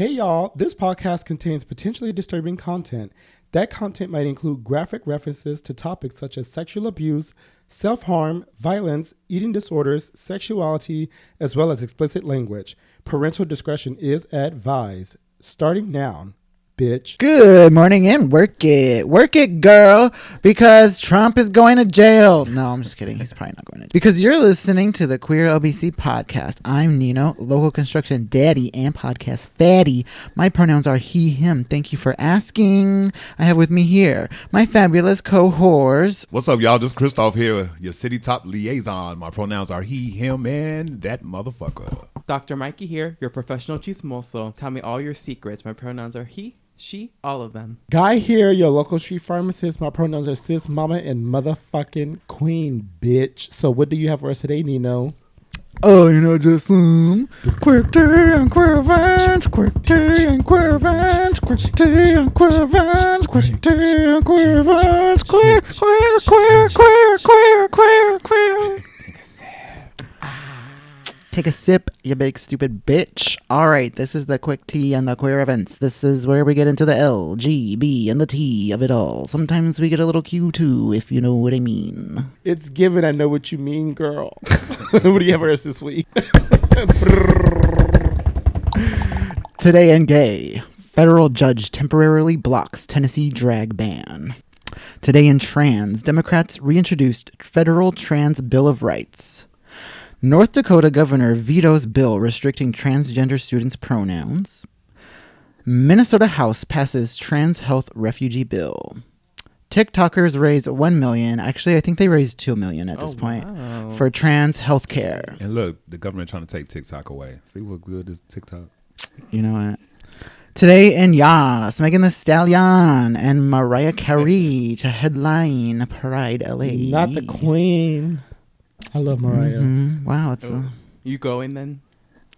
Hey y'all, this podcast contains potentially disturbing content. That content might include graphic references to topics such as sexual abuse, self harm, violence, eating disorders, sexuality, as well as explicit language. Parental discretion is advised. Starting now bitch. Good morning and work it. Work it, girl, because Trump is going to jail. No, I'm just kidding. He's probably not going to. jail. Because you're listening to the Queer LBC podcast. I'm Nino, local construction daddy and podcast fatty. My pronouns are he, him. Thank you for asking. I have with me here my fabulous cohorts. What's up, y'all? Just Christoph here, your city top liaison. My pronouns are he, him, and that motherfucker. Dr. Mikey here, your professional chismoso. Tell me all your secrets. My pronouns are he, she, all of them. Guy here, your local street pharmacist. My pronouns are sis, mama, and motherfucking queen, bitch. So what do you have for us today, Nino? Oh, you know, just some quick tea and queer events, quick tea and queer events, quick tea and queer events, quick tea and queer events, queer, queer, queer, queer, queer, queer, queer. Take a sip, you big stupid bitch. All right, this is the quick tea and the queer events. This is where we get into the L, G, B, and the T of it all. Sometimes we get a little Q too, if you know what I mean. It's given. I know what you mean, girl. what do you have for us this week? Today in gay, federal judge temporarily blocks Tennessee drag ban. Today in trans, Democrats reintroduced federal trans bill of rights. North Dakota governor vetoes bill restricting transgender students' pronouns. Minnesota House passes trans health refugee bill. TikTokers raise 1 million. Actually, I think they raised 2 million at this Oh, point wow. for trans health care. And look, the government trying to take TikTok away. See what good is TikTok? You know what? Today in Yas, Megan Thee Stallion and Mariah Carey to headline Pride LA. Not the queen. I love Mariah. Mhm. Wow, it's. Oh. A, You going then?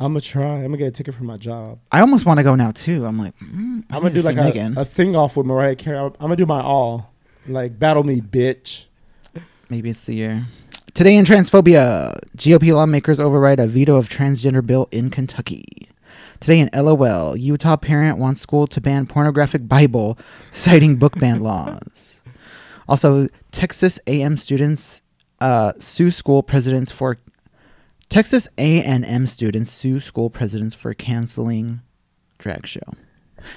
I'm gonna try. I'm gonna get a ticket for my job. I almost want to go now too. I'm like, mm, I'm gonna do like a, Megan. a sing off with Mariah Carey. I'm gonna do my all. Like battle me, bitch. Maybe it's the year. Today in transphobia, GOP lawmakers override a veto of transgender bill in Kentucky. Today in LOL, Utah parent wants school to ban pornographic Bible, citing book ban laws. Also, Texas A&M students uh, sue school presidents for Texas A&M students sue school presidents for canceling drag show.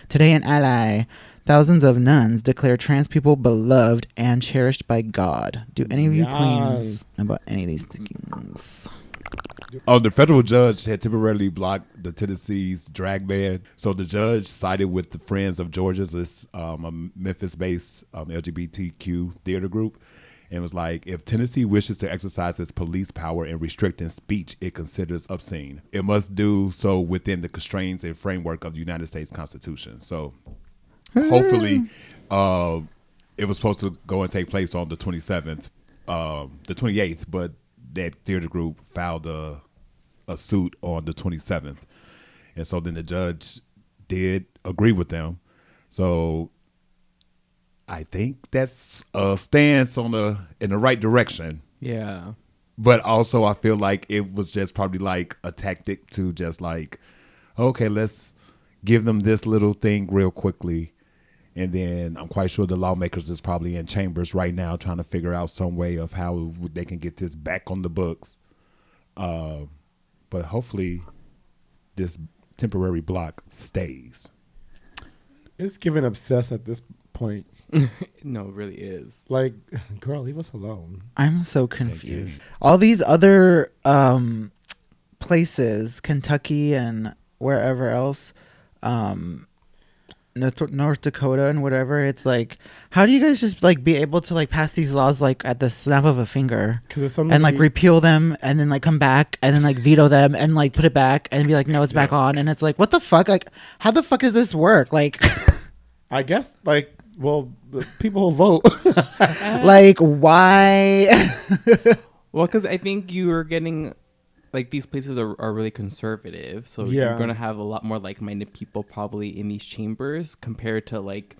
Today in Ally, thousands of nuns declare trans people beloved and cherished by God. Do any of you queens know about any of these things? Oh, the federal judge had temporarily blocked the Tennessee's drag ban. So the judge sided with the Friends of George's, this um, a Memphis-based um, LGBTQ theater group, and it was like, if Tennessee wishes to exercise its police power in restricting speech it considers obscene, it must do so within the constraints and framework of the United States Constitution. So hopefully, uh, it was supposed to go and take place on the 27th, um, the 28th, but that theater group filed a a suit on the 27th, and so then the judge did agree with them. So I think that's a stance on the in the right direction. Yeah. But also, I feel like it was just probably like a tactic to just like, okay, let's give them this little thing real quickly. And then I'm quite sure the lawmakers is probably in chambers right now trying to figure out some way of how they can get this back on the books. Uh, but hopefully, this temporary block stays. It's given obsessed at this point. No, it really is. Like, girl, leave us alone. I'm so confused. All these other um, places, Kentucky and wherever else, um, North, North Dakota and whatever, it's like, how do you guys just like be able to like pass these laws like at the snap of a finger? Because it's something and like repeal them and then like come back and then like veto them and like put it back and be like no it's back on and it's like what the fuck like how the fuck does this work like I guess like well, people vote. like why Well, because I think you are getting like these places are, are really conservative, so Yeah. you're gonna have a lot more like-minded people probably in these chambers compared to like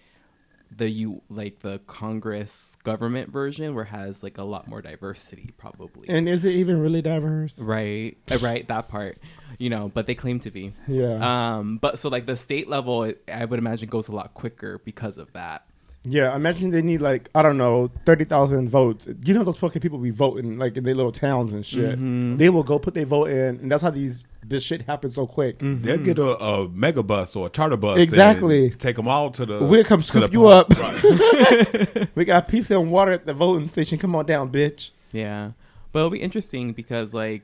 the you like the Congress government version where has like a lot more diversity probably. And is it even really diverse? right, uh, right, that part, you know. But they claim to be. Yeah. Um, but so like the state level, I would imagine goes a lot quicker because of that. Yeah, imagine they need like I don't know thirty thousand votes. You know those fucking people be voting like in their little towns and shit. Mhm. They will go put their vote in, and that's how these this shit happens so quick. They'll get a, a mega bus or a charter bus. Exactly. and Take them all to the. We'll come scoop you park. up. Right. We got pizza and water at the voting station. Come on down, bitch. Yeah, but it'll be interesting because like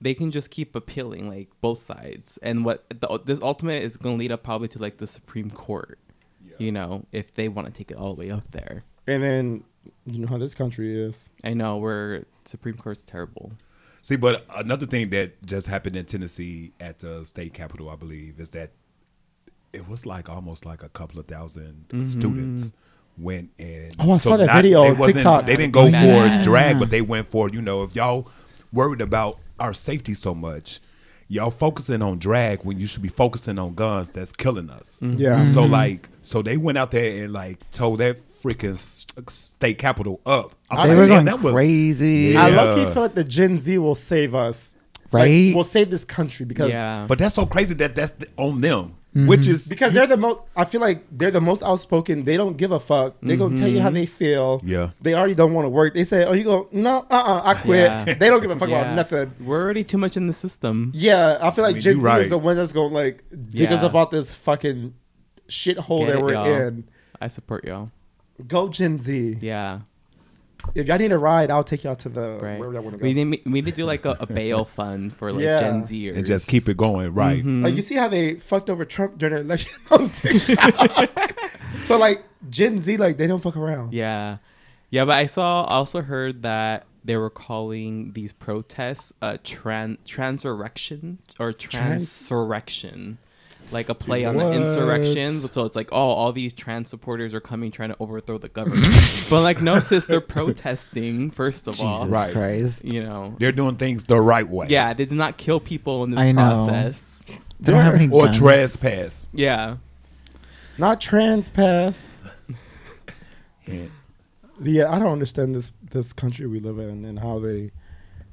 they can just keep appealing like both sides, and what the, this ultimate is going to lead up probably to like the Supreme Court. You know, if they want to take it all the way up there. And then you know how this country is. I know where Supreme Court's terrible. See, but another thing that just happened in Tennessee at the state capitol, I believe, is that it was like almost like a couple of 1000 mm-hmm. students went and Oh, I saw that video they on wasn't- TikTok. They didn't go Yeah. for drag, but they went for you know if y'all worried about our safety so much, y'all focusing on drag when you should be focusing on guns that's killing us. Yeah. So mm-hmm. like, so they went out there and like told that freaking s- state capitol up. I'm They like, were going that was- crazy. Yeah. I lucky feel like the Gen Z will save us. Like, Right? will save this country because yeah, But that's so crazy that that's the, on them, which is because they're the most. I feel like they're the most outspoken. They don't give a fuck. They gonna tell you how they feel. Yeah. They already don't want to work. They say, "Oh, you go no, uh, uh I quit." Yeah. They don't give a fuck Yeah. about nothing. We're already too much in the system. Yeah, I feel like mean, Gen Z right. is the one that's gonna like dig us Yeah. up out this fucking shithole Get that we're y'all. in. I support y'all. Go Gen Z. Yeah, If y'all need a ride, I'll take y'all to the right. where y'all want to go. We need we need to do like a, a bail fund for like Yeah. Gen Zers and just keep it going, right? Mhm. Like you see how they fucked over Trump during the election on TikTok. so like Gen Z, like they don't fuck around. Yeah, yeah. But I saw also heard that they were calling these protests a tran transurrection or transurrection. Like a play on the What? insurrection, so it's like, oh, all these trans supporters are coming trying to overthrow the government. but like, no, sis, they're protesting first of all. Jesus Right. Christ. You know, They're doing things the right way. yeah, they did not kill people in this I know. process. They don't have any Or guns. trespass. Yeah, Not trans pass. Yeah. Yeah, I don't understand this this country we live in and how they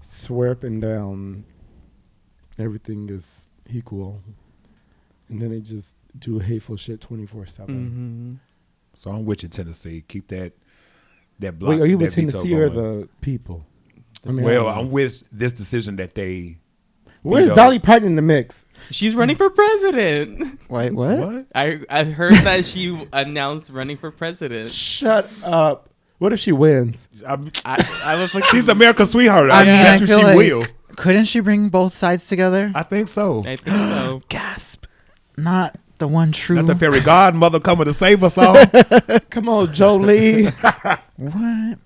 swear up and down everything is equal, and then they just do hateful shit twenty four seven. hmm So I'm with you, Tennessee. Keep that that block. Wait, are you with that veto Tennessee or the people? I mean, well, I I'm with this decision that they. where's veto. Dolly Parton in the mix? she's running for president. Wait, what? What? I I heard that she announced running for president. Shut up. What if she wins? I'm, I, I would put she's America's sweetheart. I I, mean, I bet you feel she like will. couldn't she bring both sides together? I think so. I think so. Gasp! Not the one true. Not the fairy godmother coming to save us all. Come on, Jolie. what?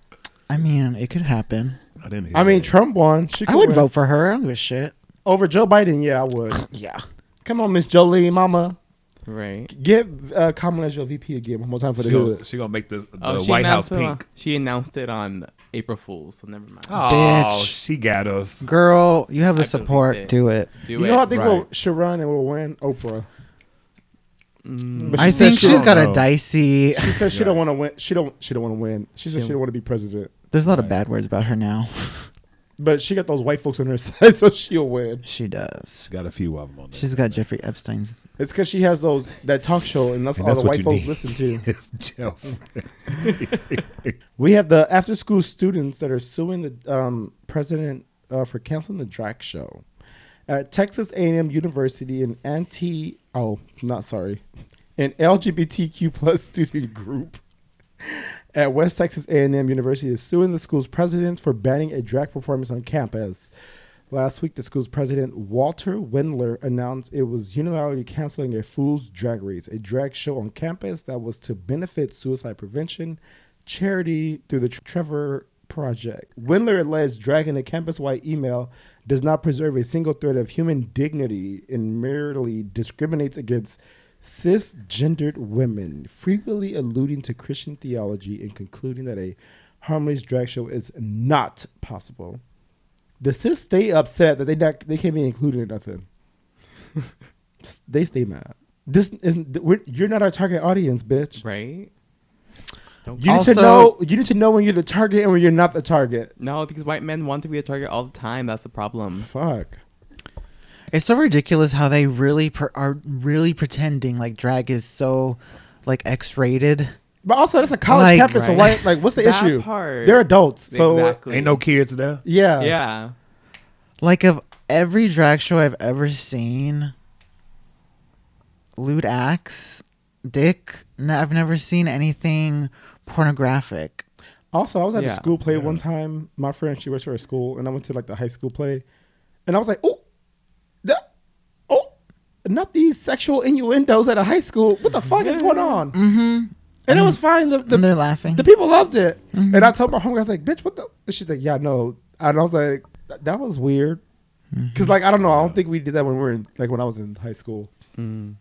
I mean, it could happen. I didn't hear I mean, that. Trump won. She I could would win. vote for her. I don't give a shit. over Joe Biden. Yeah, I would. Yeah. Come on, Miss Jolie, Mama. Right. Give uh, Kamala as your VP again one more time for the she gonna, hood. she gonna make the, the Oh, she White House announced it on- pink. she announced it on April Fools, so never mind. Oh, Bitch. she got us. Girl, you have the I believe support. it. Do it. Do you it. know, I think right. we'll should run and we'll win Oprah. Mm, But I said think she she's don't got a dicey. She says she Right. don't want to win. She don't. She don't want to win. She said Yeah. she don't want to be president. There's a lot of bad words about her now. But she got those white folks on her side, so she'll win. She does. Got a few of them on there. She's got Jeffrey Epstein's. It's because she has those that talk show, and that's And all that's the what white you folks need. listen to. It's Jeff. We have the after school students that are suing the um, president uh, for canceling the drag show at Texas A&M University. An anti oh not sorry, an LGBTQ plus student group at West Texas A&M University is suing the school's president for banning a drag performance on campus. Last week, the school's president, Walter Wendler, announced it was unilaterally canceling a Fool's Drag Race, a drag show on campus that was to benefit suicide prevention charity through the Trevor Project. Wendler alleged dragging a campus wide email does not preserve a single thread of human dignity and merely discriminates against cisgendered women, frequently alluding to Christian theology and concluding that a harmless drag show is not possible. The cis stay upset that they not they can't be included in nothing. they stay mad. This isn't. We're, you're not our target audience, bitch. right? Don't- You need Also- to know. You need to know when you're the target and when you're not the target. No, because white men want to be a target all the time. That's the problem. Fuck. It's so ridiculous how they really per- are really pretending like drag is so like X-rated. But also, that's a college Like- campus. So Right. why? Like, what's the That issue? part. They're adults. So exactly. Ain't no kids there. yeah. Yeah. Like of every drag show I've ever seen, lewd acts, dick. n- I've never seen anything pornographic. Also, I was at a Yeah. school play one time. My friend, she works for a school, and I went to like the high school play, and I was like, oh, not these sexual innuendos at a high school. What the fuck is going on? Mm-hmm. And it was fine. The, and they're laughing. the people loved it, Mhm. and I told my homegirl, I was like, bitch, what the? And she's like, yeah, no. And I was like, that, that was weird, because like I don't know, I don't think we did that when we were in like when I was in high school, Mm.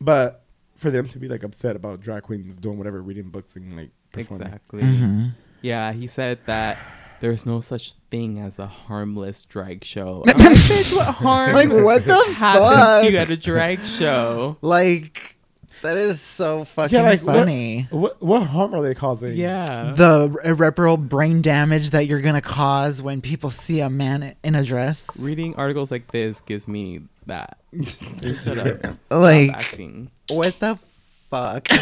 but for them to be like upset about drag queens doing whatever, reading books and like performing. Exactly. Mhm. Yeah, he said that there's no such thing as a harmless drag show. I'm like, bitch, what harm? Like, what the happens fuck? to you at a drag show? Like that is so fucking like, what- funny. What what harm are they causing? Yeah. The irreparable brain damage that you're gonna cause when people see a man in a dress. Reading articles like this gives me that. So shut up. Stop Like acting. what the fuck?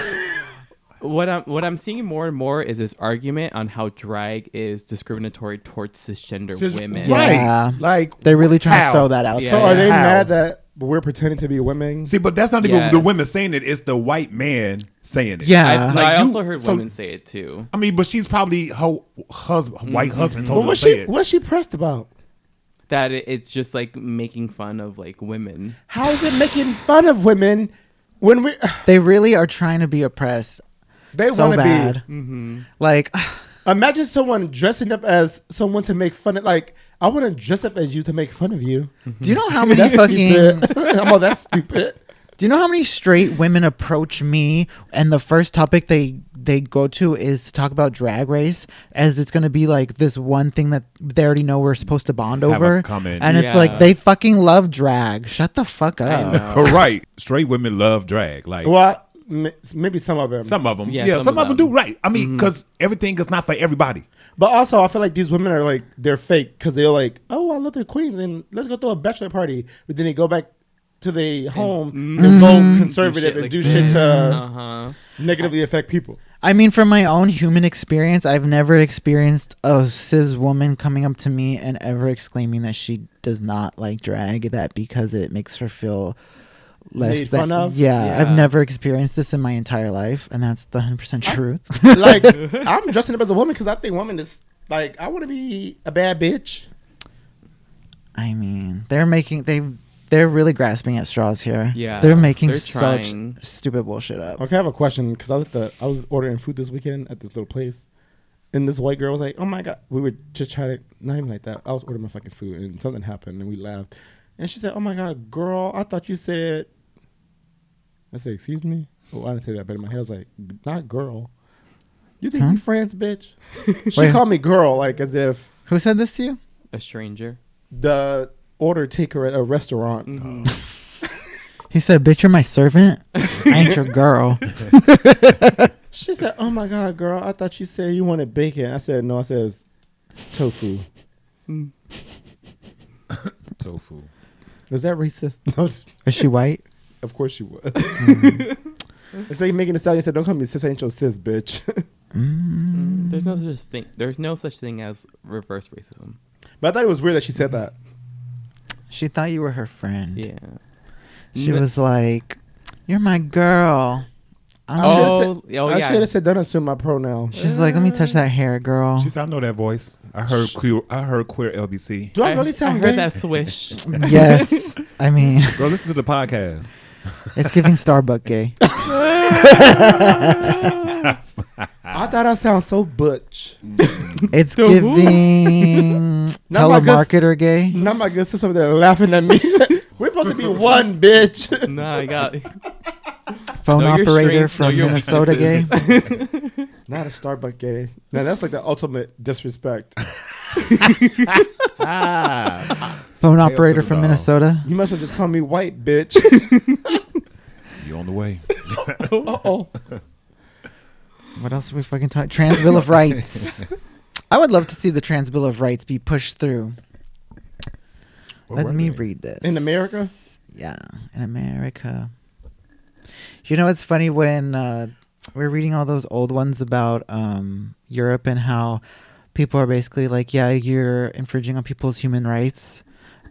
What I'm what I'm seeing more and more is this argument on how drag is discriminatory towards cisgender Cis- women. Right. Yeah. Like They're really trying How? to throw that out. Yeah. So are they How? mad that we're pretending to be women? see, but that's not even Yes. the women saying it. It's the white man saying it. Yeah. I, no, Like I you- also heard so- women say it too. I mean, but she's probably her husband, white mm-hmm. husband told What her was to say she? it. What's she pressed about? That it, it's just like making fun of like women. How is it making fun of women when we? They really are trying to be oppressed They so want to bad. be. Mm-hmm. Like Imagine someone dressing up as someone to make fun of. Like I want to dress up as you to make fun of you. do you know how many fucking stupid. I'm all that's stupid. Do you know how many straight women approach me and the first topic they they go to is to talk about drag race as it's going to be like this one thing that they already know we're supposed to bond Have a over comment. and it's like they fucking love drag. Shut the fuck up. right. Straight women love drag. Like Well, m- maybe some of them. some of them. Yeah, Yeah, some some, of of them them. do. Right. I mean, because everything is not for everybody. But also, I feel like these women are like they're fake because they're like, oh, I love their queens and let's go throw a bachelor party. But then they go back to their home and vote conservative and do shit to Uh huh. negatively affect people. I mean, from my own human experience, I've never experienced a cis woman coming up to me and ever exclaiming that she does not like drag, that because it makes her feel less Made than- fun of? Yeah, I've never experienced this in my entire life, and that's the hundred percent truth. like I'm dressing up as a woman because I think woman is like I want to be a bad bitch. I mean, they're making they they're really grasping at straws here. Yeah, they're making they're such trying. stupid bullshit up. Okay, I have a question because I was at the I was ordering food this weekend at this little place, and this white girl was like, "Oh my god," we were just trying to not even like that. I was ordering my fucking food and something happened and we laughed, and she said, "Oh my god, girl, I thought you said." I said, "Excuse me." Oh, I didn't say that, but in my head I was like, "Not girl." You think Huh? we friends, bitch? she Wait. called me girl, like as if Who said this to you? A stranger. the order taker at a restaurant. Mm-hmm. He said, "Bitch, you're my servant. I ain't your girl." She said, "Oh my god, girl, I thought you said you wanted bacon." I said, "No, I said it's tofu." Tofu. Is that racist? No, just- Is she white? Of course she would. it's like making a stallion said, "Don't call me sis, I ain't your sis, bitch." Mm, There's no such thing. There's no such thing as reverse racism. but I thought it was weird that she said that. She thought you were her friend. Yeah. She N- was like, "You're my girl." I'm should've Oh, said- oh I yeah. should have said, "Don't assume my pronoun." She's like, "Let me touch that hair, girl." She said, I know that voice. I heard queer. I heard queer LBC. Do I, really sound I heard gay? that swish. yes, I mean, Girl, listen to the podcast. It's giving Starbuck gay. I thought I sound so butch. Mm. It's To who? giving Not my good- telemarketer gay. Now my good sister over there laughing at me. We're supposed to be one, bitch. nah, I got. Phone Know your operator strengths, know from your Minnesota gay. Not a Starbucks gay. Now that's like the ultimate disrespect. ah, Phone Hail to operator the from dog. Minnesota. You must well just call me white, bitch. you on the way? Uh oh. What else else are we fucking talking? Trans Bill of Rights. I would love to see the Trans Bill of Rights be pushed through. What Let were me they? read this. In America? Yeah, in America. You know, it's funny when uh, we're reading all those old ones about um, Europe and how people are basically like, yeah, you're infringing on people's human rights,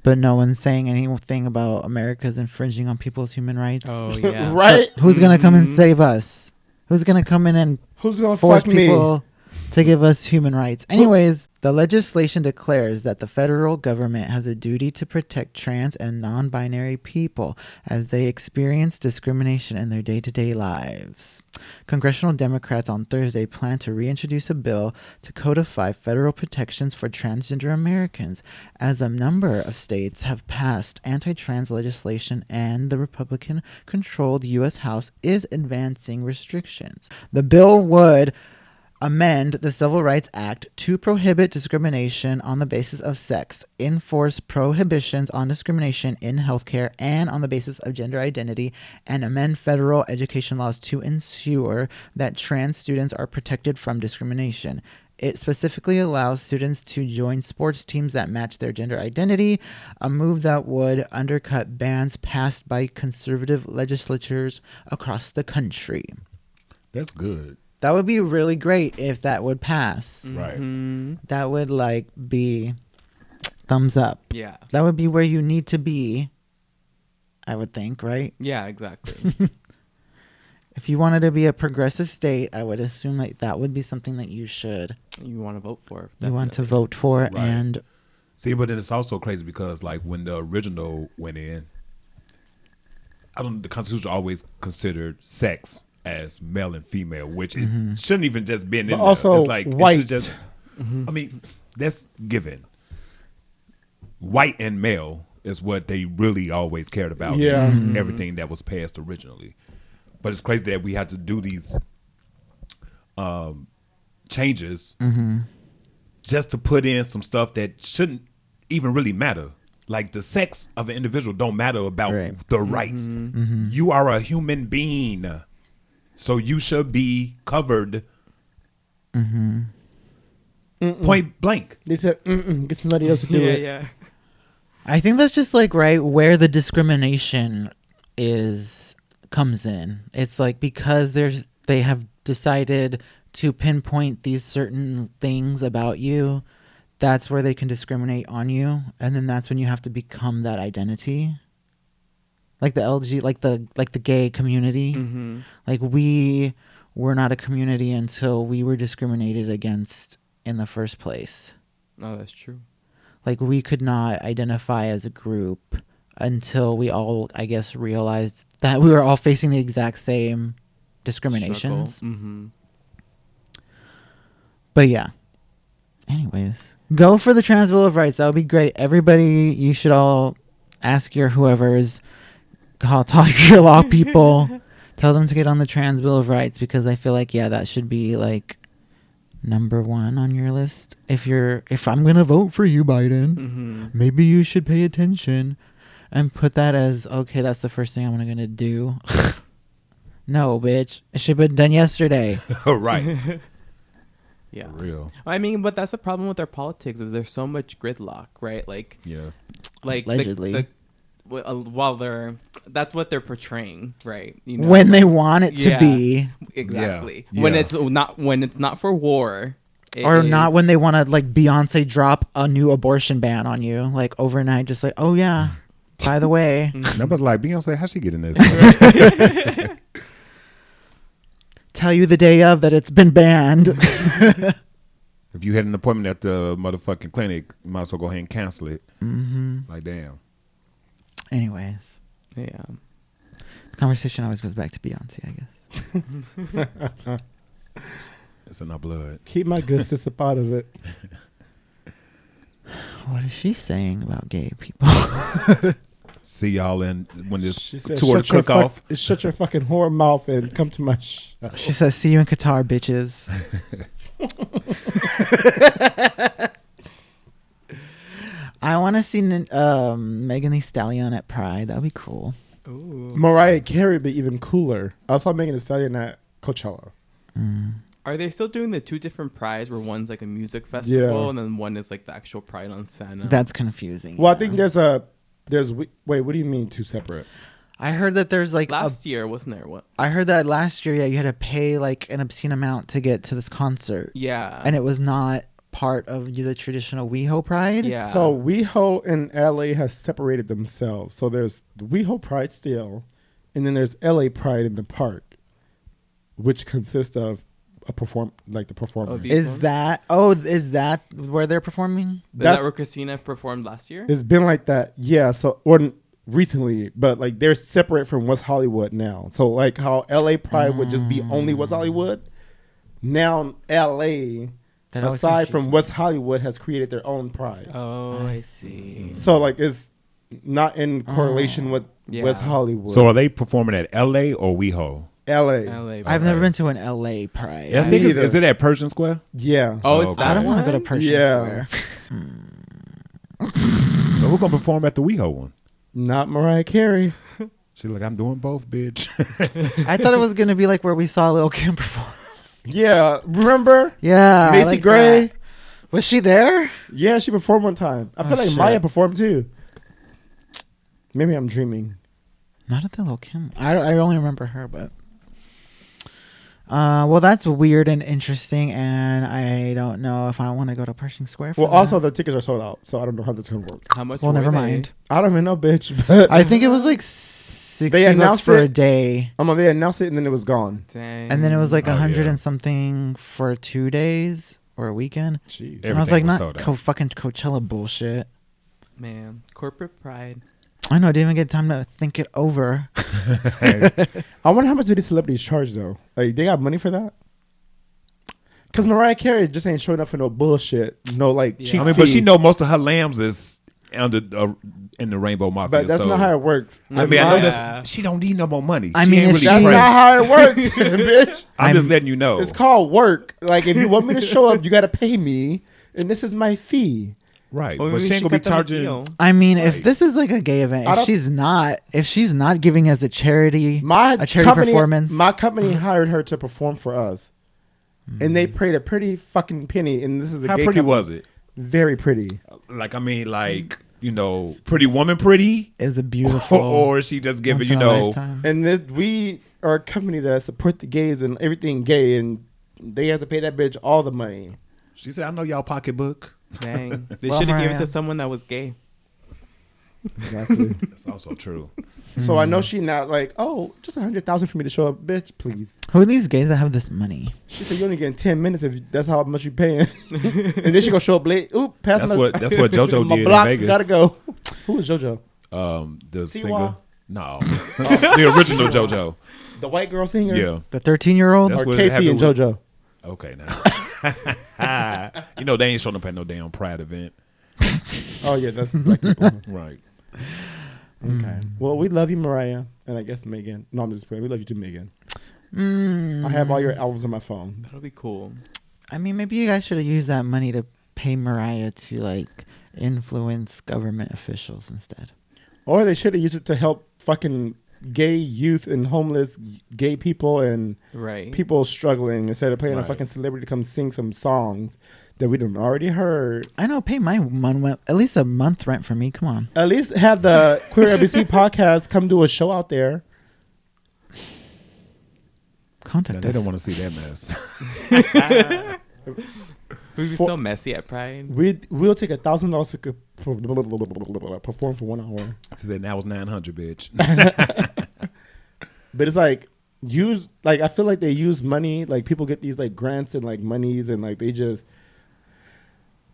but no one's saying anything about America's infringing on people's human rights. Oh yeah. right? Who's gonna come and Mhm. save us? Who's gonna come in and Who's gonna force fuck me? people to give us human rights. Anyways, the legislation declares that the federal government has a duty to protect trans and non binary people as they experience discrimination in their day to day lives. Congressional Democrats on Thursday plan to reintroduce a bill to codify federal protections for transgender Americans, as a number of states have passed anti trans legislation and the Republican controlled U.S. House is advancing restrictions. The bill would amend the Civil Rights Act to prohibit discrimination on the basis of sex, enforce prohibitions on discrimination in healthcare and on the basis of gender identity, and amend federal education laws to ensure that trans students are protected from discrimination. It specifically allows students to join sports teams that match their gender identity, a move that would undercut bans passed by conservative legislatures across the country. That's good. That would be really great if that would pass. Right. Mhm. That would like be thumbs up. Yeah. That would be where you need to be. I would think, right? Yeah. Exactly. If you wanted to be a progressive state, I would assume that that would be something that you should you want to vote for? you want to vote for Right. and See, but then it's also crazy because like when the original went in, I don't. The Constitution always considered sex as male and female, which it shouldn't even just been in But there. also it's like it white. just. I mean, that's given. White and male is what they really always cared about. in Yeah. Mhm. everything that was passed originally, but it's crazy that we had to do these um, changes just to put in some stuff that shouldn't even really matter. Like the sex of an individual don't matter about Right. the rights. You are a human being, so you should be covered. Point blank. They said, Mm-mm, get somebody else to do Yeah. it. Yeah. I think that's just like right where the discrimination is comes in. It's like because there's they have decided to pinpoint these certain things about you, that's where they can discriminate on you, and then that's when you have to become that identity. Like the LG, like the like the gay community, Mm-hmm. like we were not a community until we were discriminated against in the first place. No, that's true. like we could not identify as a group until we all i guess realized that we were all facing the exact same discriminations. Mm-hmm. but yeah. Anyways go for the trans bill of rights. That would be great. Everybody you should all ask your whoever's call talk to your law people tell them to get on the trans bill of rights because i feel like yeah that should be like number one on your list if you're if i'm gonna vote for you biden Mm-hmm. maybe you should pay attention and put that as okay that's the first thing i'm gonna do no bitch it should have been done yesterday right. Yeah. For real. I mean, but that's the problem with our politics is there's so much gridlock, right? Like, Yeah. like the- Allegedly. the- wh- uh, while they're that's what they're portraying, right? You know, when they want it to be exactly Yeah. when Yeah. it's not when it's not for war, it or not when they want to like beyonce drop a new abortion ban on you like overnight just like oh yeah by the way Nobody's like Beyonce. How'd she get in this? tell you the day of that it's been banned if you had an appointment at the motherfucking clinic, you might as well go ahead and cancel it. hmm Like damn. Anyways yeah. the conversation always goes back to beyonce i guess It's in our blood. Keep my good sis up out of it. what is she saying about gay people See y'all in when this She said, tour shut, your cook off. fuck, shut your fucking whore mouth and come to my show. she says see you in qatar bitches I want to see um, Megan Thee Stallion at Pride. That'd be cool. Ooh. Mariah Carey would be even cooler. I saw Megan Thee Stallion at Coachella. Mm. Are they still doing the two different prides where one's like a music festival Yeah. and then one is like the actual pride on Santa? That's confusing. Well, I think there's a there's wait. What do you mean two separate? I heard that there's like a, last year wasn't there? What? I heard that last year, yeah, you had to pay like an obscene amount to get to this concert, Yeah. and it was not part of the traditional WeHo Pride. yeah. So WeHo and LA has separated themselves. So there's the WeHo Pride still, and then there's LA Pride in the park, which consists of a perform like the performers. Oh, the- Is that oh is that where they're performing? Is that That's where Christina performed last year? it's been like that. Yeah. So or recently, but like they're separate from West Hollywood now. So like how LA Pride would just be only West Hollywood. Now LA, That aside from confuses West Hollywood, has created their own pride. oh, I see. So like it's not in ah, correlation with Yeah. West Hollywood. So are they performing at L.A. or WeHo? LA. LA. I've never been to an LA Pride. Yeah, I think it's, is it at Persian Square? Yeah. Oh, Oh, it's okay. I don't want to go to Persian Pershing Yeah. Square. So who's gonna perform at the WeHo one? Not Mariah Carey. She's like, I'm doing both, bitch. I thought it was gonna be like where we saw Lil Kim perform. Yeah. Remember? Yeah, Macy like Gray. that. Was she there? Yeah, she performed one time. I Oh, feel like shit. Maya performed too. Maybe I'm dreaming. Not at the Lil Kim. I, I only remember her, but. Uh, well, that's weird and interesting, and I don't know if I want to go to Pershing Square. For Well, that. also the tickets are sold out, so I don't know how that's gonna work. How much? well, were never they? mind. I don't even know, bitch. But I think it was like sixty They bucks announced for it? a day, um, they announced it and then it was gone. Dang. and then it was like a Oh, hundred yeah. and something for two days or a weekend. Jeez. And I was Everything like, was not sold out. co- fucking Coachella bullshit. man, corporate pride. I know. I didn't even get time to think it over. I wonder how much do these celebrities charge though? Like they got money for that? Cause Mariah Carey just ain't showing up for no bullshit. No like Yeah. cheap I mean, but fee. she know most of her lambs is under uh, in the Rainbow Mafia. But that's so- not how it works. I mean, I know My- that's she don't need no more money. I She mean, ain't if really That's pressed. not how it works, bitch. I'm, I'm- just letting you know. It's called work. Like if you want me to show up, you got to pay me, and this is my fee. right, Well, but maybe she ain't gonna be cut them a charging. deal. I mean, if this is like a gay event, if she's not, if she's not giving as a charity, My a charity company, performance, My company hired her to perform for us, and they Mm. paid a pretty fucking penny. And this is the How gay pretty company. was it? Very pretty. Like, I mean, like you know, pretty woman, pretty, is a beautiful. or is she just giving once you in a know? lifetime. And this, we are a company that support the gays and everything gay, and they have to pay that bitch all the money. She said, "I know y'all pocketbook." Dang. They Well, should have given it to someone that was gay. Exactly. That's also true. So I know she not like, oh, just a hundred thousand for me to show up, bitch, please. Who are these gays that have this money? She said you only getting ten minutes if that's how much you paying, and then she gonna show up late. Oop, pass That's my, what that's what JoJo my did block. in Vegas. Gotta go. Who is JoJo? Um, the Siwa? singer. No, the original JoJo. The white girl singer. Yeah. The thirteen-year-old. That's Or what K-Ci happened and with- JoJo. Okay, now. you know they ain't showing up at no damn Pride event, Oh yeah, that's black people. right? Okay. Well, we love you, Mariah, and I guess Megan. No, I'm just playing. We love you too, Megan. Mm, I have all your albums on my phone. That'll be cool. I mean, maybe you guys should have used that money to pay Mariah to like influence government officials instead. Or they should have used it to help fucking gay youth and homeless gay people and Right. people struggling instead of paying a fucking celebrity to come sing some songs that we don't already heard. I know. Pay my month, at least a month rent for me. Come on. At least have the Queer LBC podcast come do a show out there. Contact Now, they us. don't want to see that mess. We'd be For- so messy at Pride. We we'll take a thousand dollars to co- for- perform for one hour. She said that was nine hundred, bitch. But it's like use like I feel like they use money. Like people get these like grants and like monies and like they just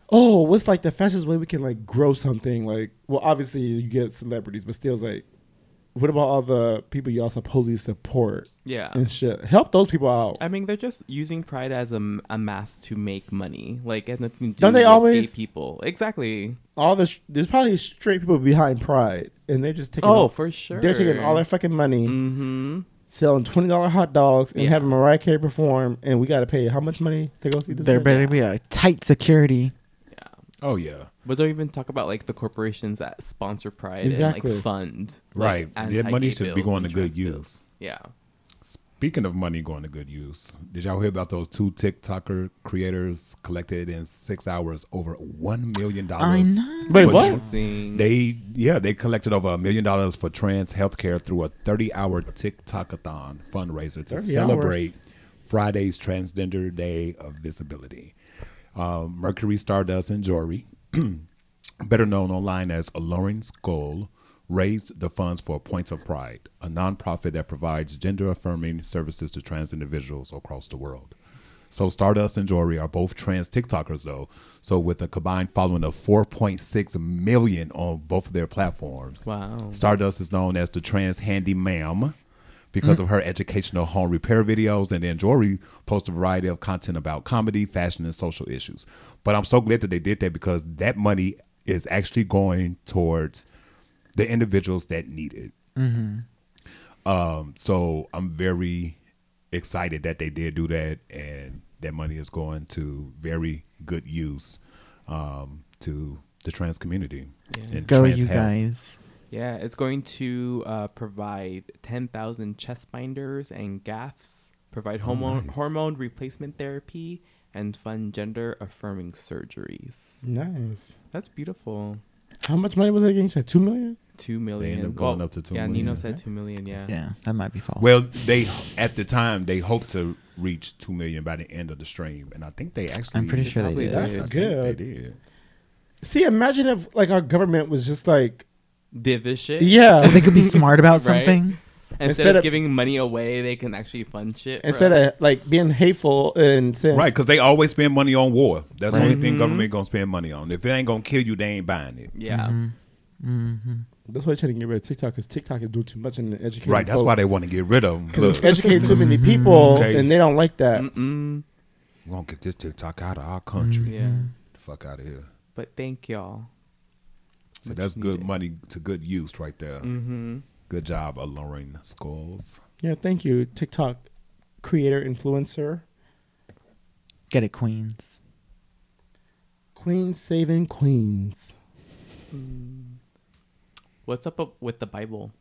oh, what's like the fastest way we can like grow something? Like well, obviously you get celebrities, but still it's like what about all the people y'all supposedly support Yeah. and shit? Help those people out. I mean, they're just using Pride as a, a mask to make money. Like, it has nothing do Don't they with always? gay people. Exactly. all the sh- there's probably straight people behind Pride, and they're just taking Oh, all, for sure. they're taking all their fucking money, Mm-hmm. selling twenty dollar hot dogs, and Yeah. having Mariah Carey perform, and we got to pay how much money to go see this? There bitch? better be a tight security. Yeah. oh yeah, But don't even talk about like the corporations that sponsor Pride and like fund. right. Like, That money should be going to good trans bills. use. Yeah. Speaking of money going to good use, did y'all hear about those two TikToker creators collected in six hours over one million dollars? Wait, what? They yeah, they collected over a million dollars for trans healthcare through a 30-hour TikTokathon fundraiser to 30 celebrate Friday's Transgender Day of Visibility. Um, Mercury Stardust and Jory, better known online as Alluring Skull, raised the funds for Points of Pride, a nonprofit that provides gender affirming services to trans individuals across the world. So Stardust and Jory are both trans TikTokers though. So with a combined following of 4.6 million on both of their platforms. Wow. Stardust is known as the trans handy ma'am because of her educational home repair videos and then Jory posts a variety of content about comedy, fashion and social issues. But I'm so glad that they did that because that money is actually going towards the individuals that need it. Um, so I'm very excited that they did do that, and that money is going to very good use um, to the trans community. and Go, trans you health. guys. Yeah, it's going to uh, provide 10,000 chest binders and gaffs, provide hormone, nice. hormone replacement therapy, and fund gender affirming surgeries. Nice. That's beautiful. How much money was it again? You said two million. Two million. up going up to two yeah, million, Nino said think. two million. Yeah. Yeah, that might be false. Well, they at the time they hoped to reach two million by the end of the stream, and I think they actually. I'm pretty sure they did. did. That's I I think good. They did. See, imagine if like our government was just like, Did this shit. yeah, If they could be smart about Right. something. Instead, Instead of, of- giving money away, they can actually fund shit. for instead us. of like being hateful and saying, Right, because they always spend money on war. That's the only Mm-hmm. thing government gonna spend money on. If it ain't gonna kill you, they ain't buying it. Yeah. Mm-hmm. That's why they're trying to get rid of TikTok because TikTok is doing too much in the education. Right, that's why they want to get rid of them. because Look, it's educating too many people Okay. and they don't like that. We're gonna get this TikTok out of our country. Yeah. The fuck out of here. But thank y'all. So Much that's good needed. money to good use right there. Mm-hmm. Good job, alluring skulls. Yeah, thank you, TikTok creator influencer Get it, Queens. Queen saving queens. What's up up with the Bible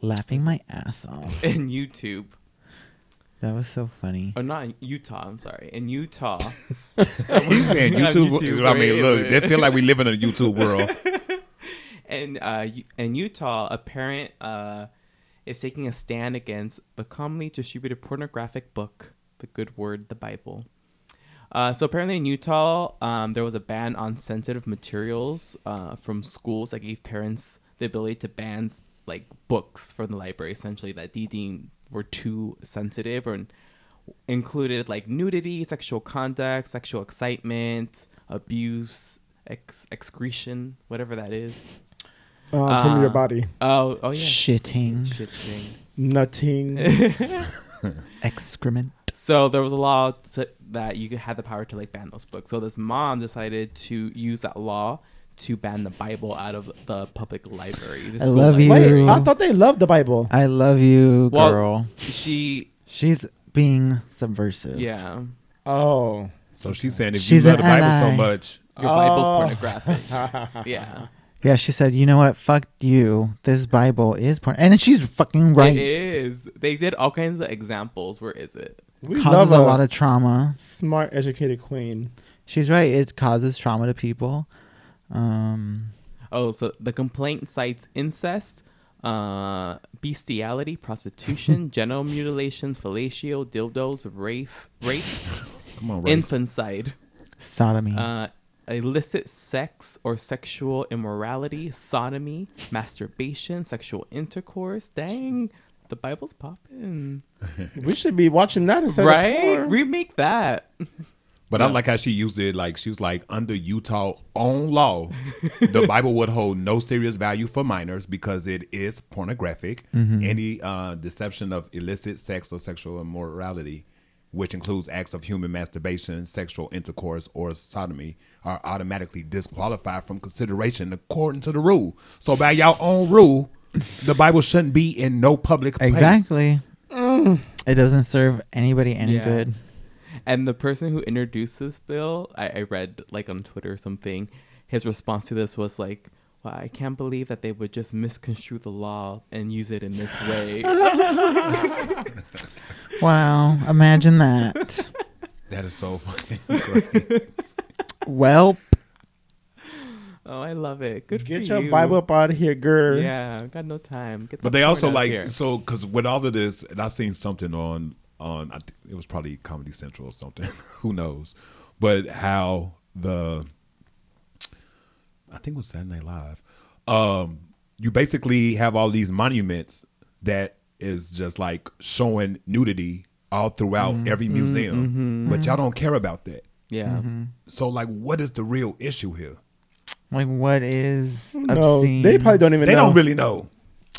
Laughing my ass off. and YouTube? That was so funny. Or not in Utah. I'm sorry. In Utah. He's saying YouTube. YouTube, I mean, right? look, they feel like we live in a YouTube world. And uh, in Utah, a parent uh, is taking a stand against the commonly distributed pornographic book, The Good Word, the Bible. Uh, so apparently in Utah, um, there was a ban on sensitive materials uh, from schools that gave parents the ability to ban like books from the library, essentially that they deemed were too sensitive or included like nudity, sexual conduct, sexual excitement, abuse, ex- excretion, whatever that is. Uh, from your Uh, body, Oh, oh yeah. Shitting. Shit thing. nutting. Excrement. So there was a law to, that you had the power to like ban those books. So this mom decided to use that law to ban the Bible out of the public libraries. the I school love you. Wait, I thought they loved the Bible. I love you, Well, girl. She, She's being subversive. yeah, Oh, So she's saying if She's you love the Bible ally. so much, your Bible's Oh. pornographic. yeah, Yeah, she said, you know what? Fuck you. This Bible is porn. And she's fucking right. is. They did all kinds of examples. Where is it? we Causes love a lot of trauma. smart, educated queen. She's right. It causes trauma to people. Um, Oh, so the complaint cites incest, uh, bestiality, prostitution, genital mutilation, fellatio, dildos, rape, rape, come on, right? infanticide, sodomy. uh, illicit sex or sexual immorality, sodomy, masturbation, sexual intercourse. Dang, the Bible's popping, We should be watching that instead of right? porn. Remake that. But I like how she used it. Like she was like, under Utah own law, the Bible would hold no serious value for minors because it is pornographic. Any uh, deception of illicit sex or sexual immorality, which includes acts of human masturbation, sexual intercourse, or sodomy, are automatically disqualified from consideration according to the rule. So by your own rule, the Bible shouldn't be in no public place. exactly. Mm. It doesn't serve anybody any Yeah. good. And the person who introduced this bill, I, I read like on Twitter or something, his response to this was like, well, I can't believe that they would just misconstrue the law and use it in this way. Wow, imagine that. That is so fucking great. Well, Oh, I love it. Good Get for your you. Bible up out of here, girl. Yeah, got no time. Get But they also like here. so because with all of this, and I seen something on on I thi- it was probably Comedy Central or something. Who knows? But how the I think it was Saturday Night Live. Um, you basically have all these monuments that is just like showing nudity all throughout Mm-hmm. every museum, but y'all don't care about that. Yeah. Mm-hmm. So like, what is the real issue here? like what is No, obscene? they probably don't even They know. don't really know.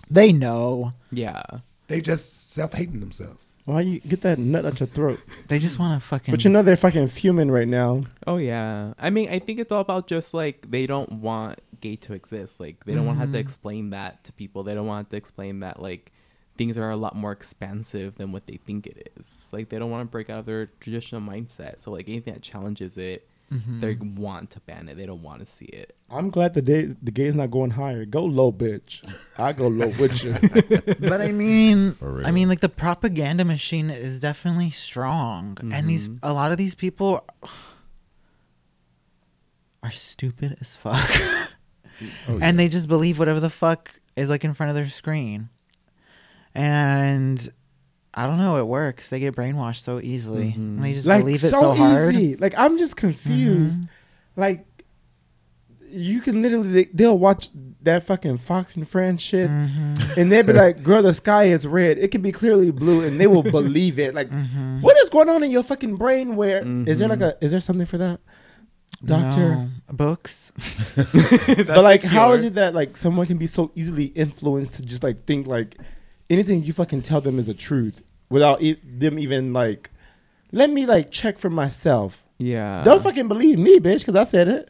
They know. Yeah. They just self hating themselves. Why you get that nut out your throat? They just want to fucking. But you know they're fucking fuming right now. Oh yeah. I mean, I think it's all about just like they don't want gay to exist. Like they don't want to have to mm-hmm. explain that to people. They don't want to explain that like things are a lot more expansive than what they think it is. Like they don't want to break out of their traditional mindset. So like anything that challenges it, mm-hmm. they want to ban it. They don't want to see it. I'm glad the day the gay's not going higher. Go low, bitch. I go low with you. but I mean, I mean, like the propaganda machine is definitely strong, and these mm-hmm. a lot of these people are stupid as fuck, oh, and they just believe whatever the fuck is like in front of their screen, and I don't know, it works. They get brainwashed so easily. And They just like believe it so, so, hard. easy. Like I'm just confused. Mm-hmm. Like you can literally they'll watch that fucking Fox and Friends shit, mm-hmm. and they'll be like, "Girl, the sky is red. It could be clearly blue," and they will believe it. Like, what is going on in your fucking brain? Where is there like a is there something for that, doctor? No. books. but like, how is it that like someone can be so easily influenced to just like think like anything you fucking tell them is the truth without e- them even like let me like check for myself. Yeah. Don't fucking believe me, bitch, because I said it.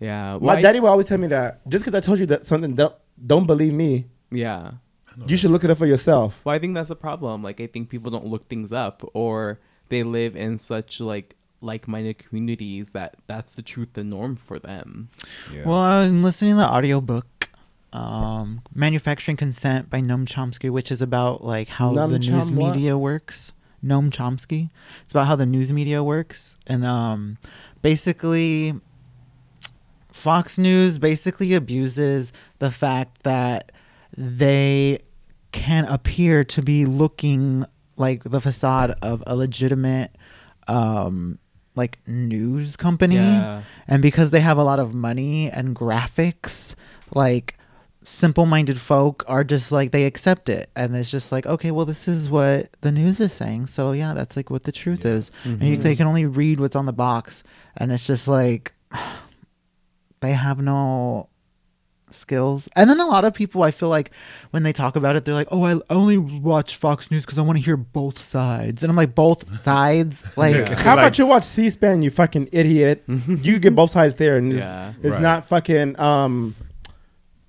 Yeah. My I- daddy will always tell me that just because I told you that something, don't, don't believe me. Yeah. You should look it up for yourself. Well, I think that's the problem. Like, I think people don't look things up, or they live in such like like-minded communities that that's the truth, the norm for them. Yeah. Well, I was listening to the audiobook um Manufacturing Consent by Noam Chomsky, which is about like how Noam the news Chom what? media works. Noam Chomsky. It's about how the news media works. And um basically Fox News basically abuses the fact that they can appear to be looking like the facade of a legitimate um like news company Yeah. and because they have a lot of money and graphics like simple-minded folk are just like they accept it. And it's just like okay well this is what the news is saying. So yeah that's like what the truth is. And you, they can only read what's on the box. And it's just like they have no skills. And then a lot of people i feel like when they talk about it they're like oh i only watch fox news because i want to hear both sides. And i'm like both sides? Like Yeah. How Like- about you watch C-SPAN, you fucking idiot? you get both sides there, and it's, Yeah. it's Right. not fucking um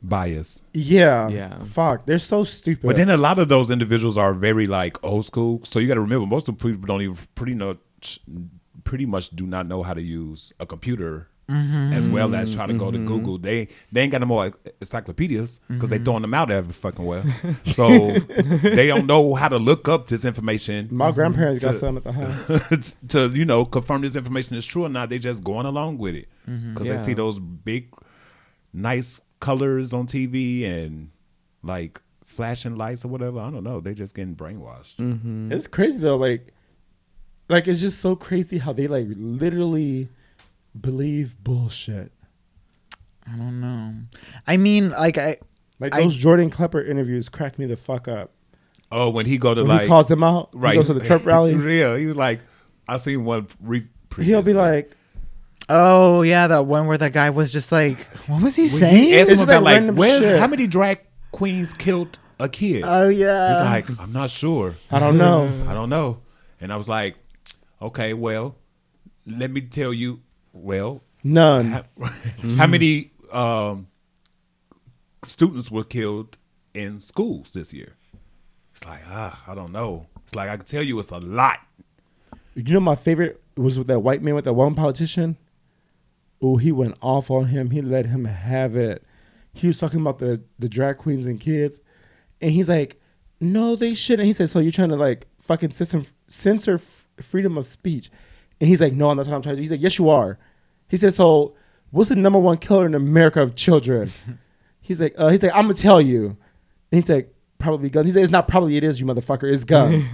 Bias. yeah Yeah. Fuck, they're so stupid. But then a lot of those individuals are very like old school. So you got to remember, most of the people don't even pretty much, pretty much do not know how to use a computer. Mm-hmm. As well as try to go to mm-hmm. Google, they they ain't got no more encyclopedias because they mm-hmm. throwing them out every fucking well. So they don't know how to look up this information my grandparents got to- some at the house. to you know confirm this information is true or not. They just going along with it because Yeah. they see those big, nice colors on TV and like flashing lights or whatever. I don't know. They just getting brainwashed. Mm-hmm. It's crazy though. Like, like it's just so crazy how they like literally believe bullshit. i don't know i mean like i Like I- those Jordan Klepper interviews crack me the fuck up. Oh, when he go to When like he calls them out, right, he goes to the Trump rally. yeah, he was like, I seen one. Re- He'll be previously. like, Oh yeah, that one where that guy was just like, what was he When saying? he asked him about like like, where's shit. how many drag queens killed a kid? oh yeah. He's like, I'm not sure. I don't know. I don't know. And I was like, okay, well, let me tell you. Well, None. how, how many um, students were killed in schools this year? It's like, ah, I don't know. It's like I can tell you, it's a lot. You know, my favorite was with that white man with that one politician. Oh, he went off on him. He let him have it. He was talking about the the drag queens and kids, and he's like, no, they shouldn't. He said, so you're trying to like fucking censor, censor f- freedom of speech. And he's like, no, I'm not trying to. He's like, yes, you are. He said, so what's the number one killer in America of children? he's like, uh, he's like, I'm gonna tell you. And he's like, probably guns. He said, it's not probably, it is, you motherfucker. It's guns.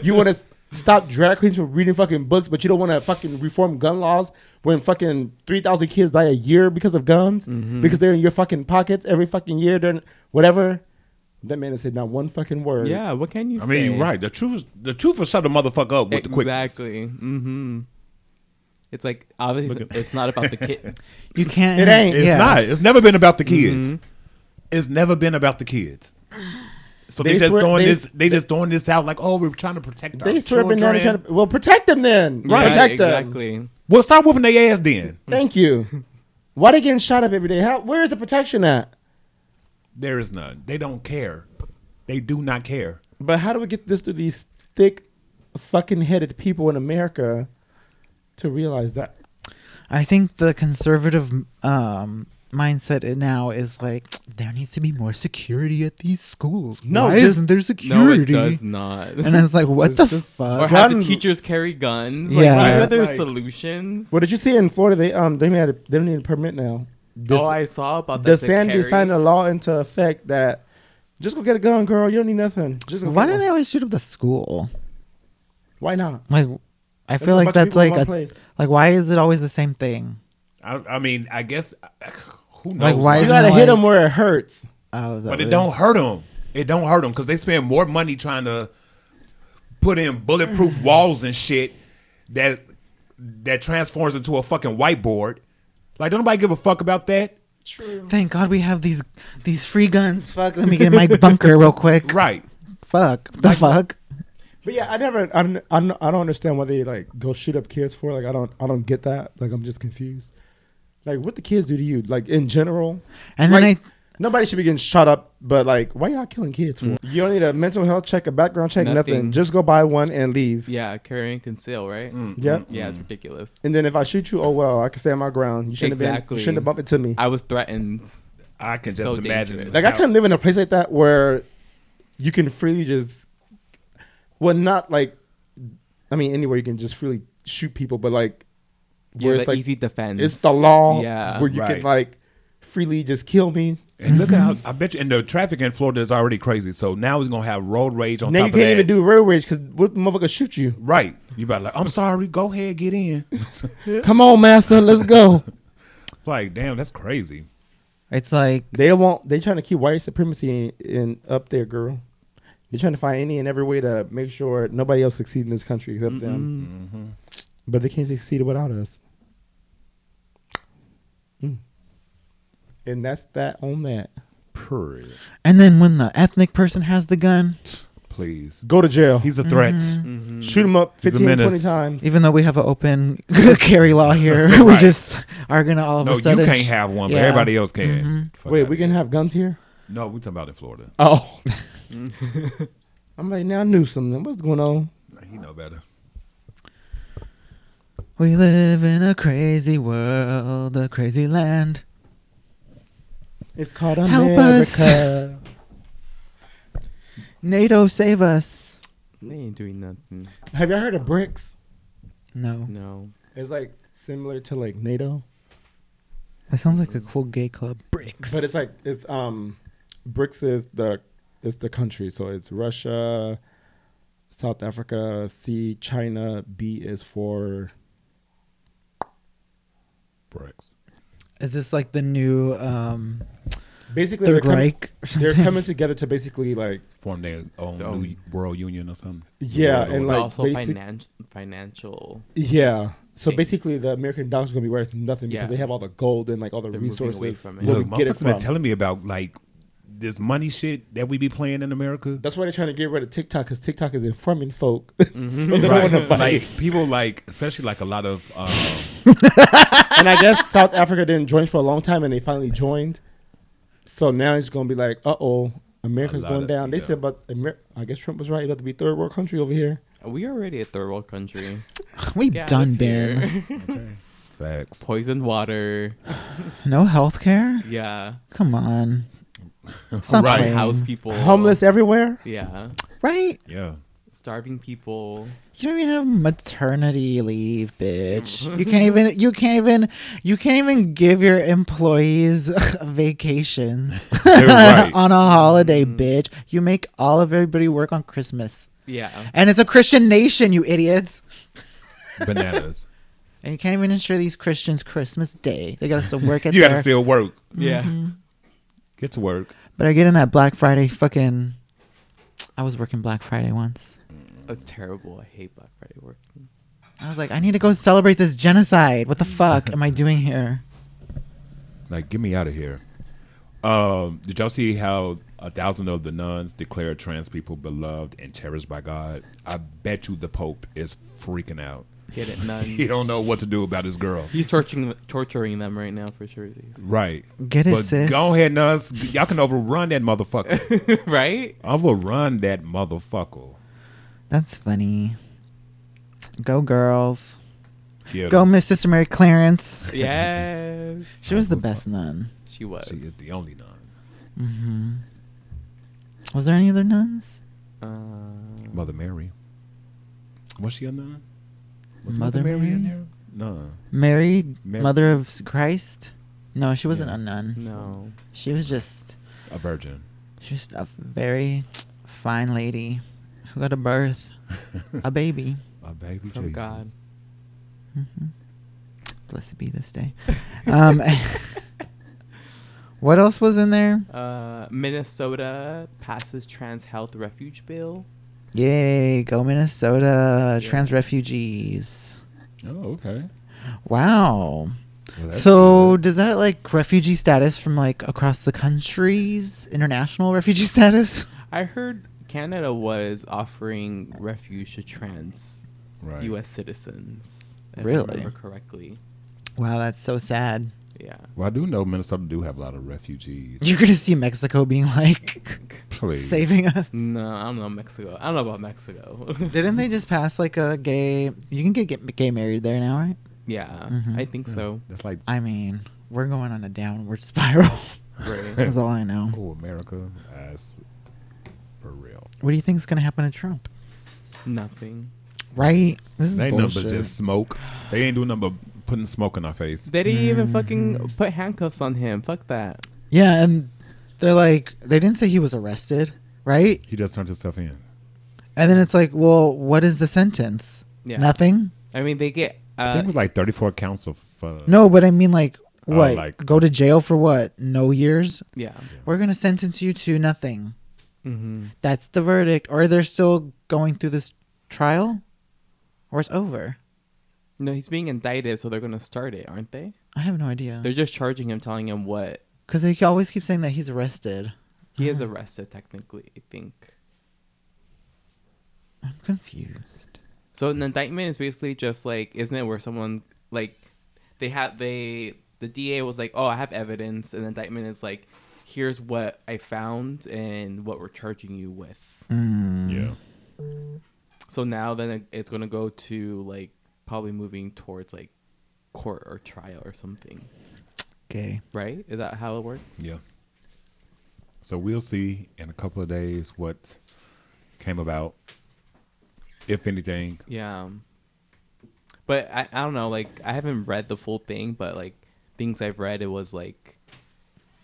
you want to stop drag queens from reading fucking books, but you don't want to fucking reform gun laws when fucking 3,000 kids die a year because of guns? Because they're in your fucking pockets every fucking year during whatever. That man has said not one fucking word. Yeah, what can you say? I say? mean, you're right. The truth, is, the truth will shut the motherfucker up with the quick. Exactly. Mm-hmm. It's like obviously Look at- it's not about the kids. You can't. It ain't. It's yeah. not. It's never been about the kids. Mhm. It's never been about the kids. So they, They just swear- throwing they- this. They just throwing this out like, oh, we're trying to protect our They swear children. banana trying to. Well, protect them then. Right, Protect them. exactly. Well, stop whooping their ass then. Thank you. Why they getting shot up every day? How? Where is the protection at? There is none. They don't care. They do not care. But how do we get this to these thick, fucking headed people in America to realize that? I think the conservative um, mindset it now is like there needs to be more security at these schools. No, Why just- isn't there security? No, it security? does not. and it's like, what It's the just- or fuck? have the Gun- teachers carry guns. Like, Yeah. these are their Like- solutions. What did you see in Florida? They um they had a, they don't need a permit now. This, oh, I saw about that. to DeSantis carry. signed a law into effect that just go get a gun, girl. You don't need nothing. Just go Why do they always shoot up the school? Why not? Like, I There's feel a like that's like a place. like. Why is it always the same thing? I, I mean, I guess who knows? Like, why You gotta hit them where it hurts. Oh, But it don't hurt them. It don't hurt them because they spend more money trying to put in bulletproof walls and shit that that transforms into a fucking whiteboard. Like, don't nobody give a fuck about that, True. Thank God we have these these free guns. Fuck, let me get in my bunker real quick. right? Fuck the fuck. But yeah, I never, I don't, I don't, I don't understand why they like go shoot up kids for. Like, I don't, I don't get that. Like, I'm just confused. Like, what the kids do to you? Like in general, And then like, I nobody should be getting shot up. But like, why y'all killing kids for? You don't need a mental health check, a background check, nothing. Nothing. Just go buy one and leave. Yeah, carry and conceal, right? Mm, Yep. Yeah, it's ridiculous. And then if I shoot you, oh well, I can stay on my ground. You shouldn't have been. You shouldn't have bumped into me. I was threatened. I can just So imagine. dangerous. Like I couldn't live in a place like that where you can freely just, well, not like, I mean, anywhere you can just freely shoot people, but like, Yeah, where the it's like easy defense. it's the law, Yeah. where you Right. can like freely just kill me. And look how I bet you, and the traffic in Florida is already crazy. So now we're gonna have road rage on now top you can't even do road rage because what motherfucker shoot you? right. You better like, I'm sorry. Go ahead, get in. Come on, master, let's go. like, damn, that's crazy. it's like they want they trying to keep white supremacy in, in up there, girl. They're trying to find any and every way to make sure nobody else succeeds in this country except them. Mm-hmm. But they can't succeed without us. Mm. And that's that on that. Period. and then when the ethnic person has the gun, Please. Go to jail. He's a threat. Mm-hmm. Shoot him up He's 15, 20 times. even though we have an open carry law here, we just are gonna all of No, a sudden No, you can't have one, but everybody else can. Mhm. Wait, we can here. have guns here? No, we're talking about in Florida. Oh. I'm like, now I knew something. What's going on? He know better. We live in a crazy world, a crazy land. It's called Help us. America. NATO save us. They ain't doing nothing. have y'all heard of BRICS? No, No. It's like similar to like NATO. that sounds like a cool gay club. Bricks, But it's like it's um BRICS is the is the country. So it's Russia, South Africa, C, China, B is for Bricks. is this like the new um, basically they're Third coming, Reich? or they're coming together to basically like Form their own Oh. new world union or something. yeah, World and order. But like also basic- finan- financial. yeah. So thing. basically, the American dollar's gonna be worth nothing because Yeah. they have all the gold and like all the They're moving away resources. from it. Look, we get it motherfuckers been telling me about like this money shit that we be playing in America. That's why they're trying to get rid of TikTok because TikTok is informing folk. Mm-hmm. so Right. want to buy. like people like especially like a lot of um, and I guess South Africa didn't join for a long time, and they finally joined. So now it's gonna be like, uh oh, America's going of- down. They yeah. said, but Amer- I guess Trump was right. About to be third world country over here. We already a third world country. We've Get done of been. here. facts. Poisoned water. No health care? Yeah. Come on. Stop Right. house people, Homeless everywhere. Yeah, right? Yeah. starving people. You don't even have maternity leave, bitch. You can't even you can't even you can't even give your employees vacations right. on a holiday, mm. bitch. You make all of everybody work on Christmas. Yeah, And it's a Christian nation, you idiots. Bananas. And you can't even ensure these Christians Christmas Day. They gotta still work at you got to still work. yeah. Mm-hmm. Get to work. But I get in that Black Friday fucking I was working Black Friday once. That's terrible. I hate Black Friday working. I was like, I need to go celebrate this genocide. What the fuck am I doing here? Like, get me out of here. Um, did y'all see how a thousand of the nuns declared trans people beloved and cherished by God? I bet you the Pope is freaking out. Get it, nuns. He don't know what to do about his girls. He's torturing torturing them right now for sure. Right. Get it, But sis. go ahead, nuns. Y'all can overrun that motherfucker. right? overrun that motherfucker. That's funny. Go girls. Get Go 'em. Miss Sister Mary Clarence. Yes. She was the best nun. She was. She is the only nun. Mm-hmm. Was there any other nuns? Uh, Mother Mary. Was she a nun? Was Mother Mary? in there? No. Mary, Mary- Mother of Christ? No, she wasn't Yeah. a nun. no. She was just A virgin. she was a very fine lady who got a birth, a baby. A baby From Jesus. God. hmm Blessed be this day. Um, what else was in there? Uh, Minnesota passes trans health refuge bill. Yay, go Minnesota, Yeah. trans refugees. Oh, okay. Wow. Well, So good. does that like refugee status from like across the countries, international refugee status? I heard Canada was offering refuge to trans right. U.S. citizens. If Really? I remember correctly. Wow, that's so sad. Yeah. Well, I do know Minnesota do have a lot of refugees. You're gonna see Mexico being like Please. saving us. No, I don't know Mexico. I don't know about Mexico. Didn't they just pass like a gay? You can get, get gay married there now, right? yeah, Mhm. I think so. That's like, I mean, we're going on a downward spiral. Right. That's all I know. oh, America, as for real. What do you think is gonna happen to Trump? Nothing. Right? This is They ain't nothing but just smoke. They ain't doing nothing but putting smoke in our face. They didn't even Mhm. fucking put handcuffs on him. Fuck that. Yeah, and they're like, they didn't say he was arrested, right? He just turned himself in. And then it's like, well, what is the sentence? Yeah. Nothing. I mean, they get. I Uh, think it was like 34 counts of. Uh, No, but I mean, like, what? like- Go to jail for what? No years? yeah. We're gonna sentence you to nothing. Mm-hmm. That's the verdict. Or they're still going through this trial, or it's over. No, he's being indicted, so they're gonna start it, aren't they? I have no idea. They're just charging him, telling him what Because they always keep saying that he's arrested. he is Uh-huh. arrested technically. I think. I'm confused. So an indictment is basically just like, isn't it where someone like they had they the DA was like, oh, I have evidence, and the indictment is like, here's what I found and what we're charging you with. Mm. Yeah. So now then it- it's gonna go to like probably moving towards like court or trial or something, Okay. right? Is that how it works? Yeah. So we'll see in a couple of days what came about, if anything. Yeah. But I, I don't know, like I haven't read the full thing, but like things I've read it was like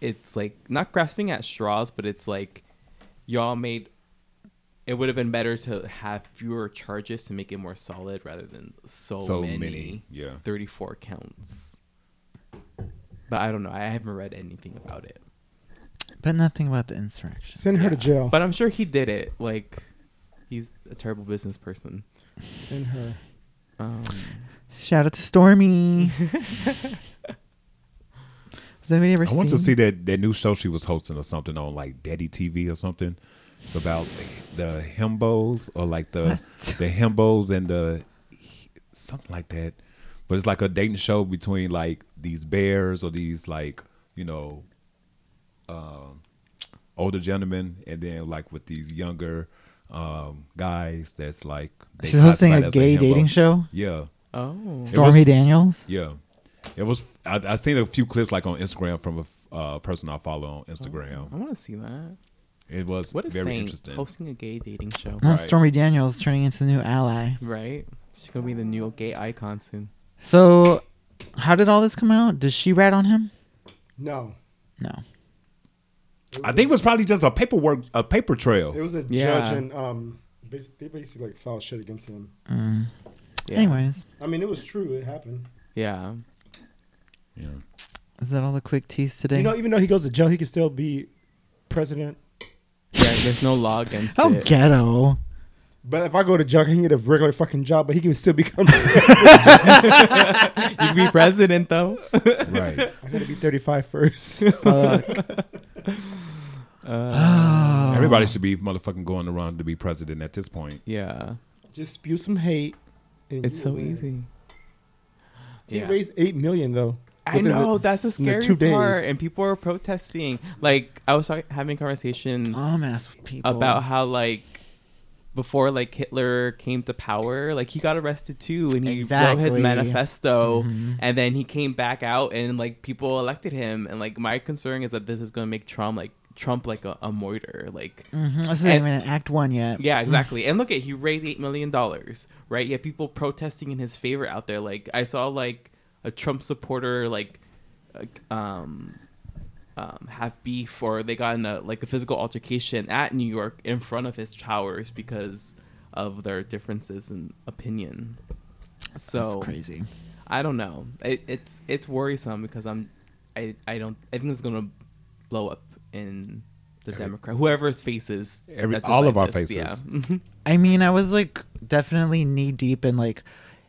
it's like not grasping at straws, but it's like y'all made it would have been better to have fewer charges to make it more solid rather than so, So many, many, yeah. 34 counts. But I don't know. I haven't read anything about it. But nothing about the insurrection. Send her to Yeah. jail. But I'm sure he did it. Like he's a terrible business person. Send her. Um, Shout out to Stormy. Has anybody ever I seen? want to see that, that new show she was hosting or something on like Daddy TV or something. It's about the, the himbos or like the the himbos and the something like that. But it's like a dating show between like these bears or these like you know um, older gentlemen and then like with these younger um, guys that's like She's hosting a gay himbo. dating show. Yeah, oh. Stormy was- Daniels. yeah. It was. I, I seen a few clips like on Instagram from a uh, person I follow on Instagram. I want to see that. It was What a very saint interesting. hosting a gay dating show, Well, Right. Stormy Daniels turning into the new ally. right? She's gonna be the new gay icon soon. So, how did all this come out? Does she rat on him? No. No. I think it was probably just a paperwork, a paper trail. It was a Yeah. judge and um, basi- they basically like filed shit against him. Mm. Yeah. Anyways, I mean, it was true. It happened. Yeah. Yeah. is that all the quick teas today? You know, even though he goes to jail, he can still be president. Yeah. There's no law against How it. ghetto. But if I go to jail, he can get a regular fucking job, but he can still become. you can be president though. right. I gotta be 35 first. Fuck. Uh, Everybody should be motherfucking going around to be president at this point. yeah. Just spew some hate. and It's you so win. easy. He Yeah. raised eight million though. I know the- that's the scary two days. part, and people are protesting. Like I was having a conversation Dumb ass people. about how like before like Hitler came to power, like he got arrested too, and he wrote his manifesto, Mhm. and then he came back out, and like people elected him, and like my concern is that this is gonna make Trump like Trump like a, a moiter, like Mhm. This isn't even Act One yet. yeah, exactly. and look at he raised eight million dollars, right? You have people protesting in his favor out there. Like I saw like a Trump supporter like uh, um um have beef or they got in a like a physical altercation at New York in front of his towers because of their differences in opinion. So That's crazy. I don't know. It, it's it's worrisome because I'm I I don't I think it's gonna blow up in the Every- Democrat whoever's faces Every- all of our this, faces. Yeah. I mean, I was like definitely knee deep in like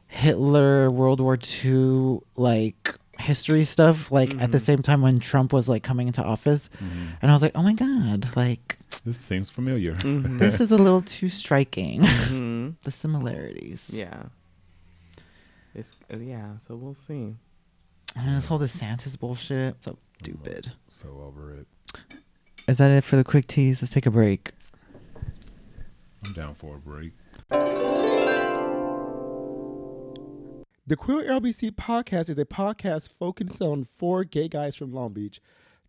Hitler, World War II, like history stuff. Like at the Mhm. same time when Trump was like coming into office, Mhm. and I was like, oh my god, like This seems familiar. Mhm. this is a little too striking. Mhm. the similarities. Yeah. It's uh, yeah. So we'll see. And this whole DeSantis bullshit. So stupid. So over it. Is that it for the quick tease? Let's take a break. I'm down for a break. The Queer LBC podcast is a podcast focused on four gay guys from Long Beach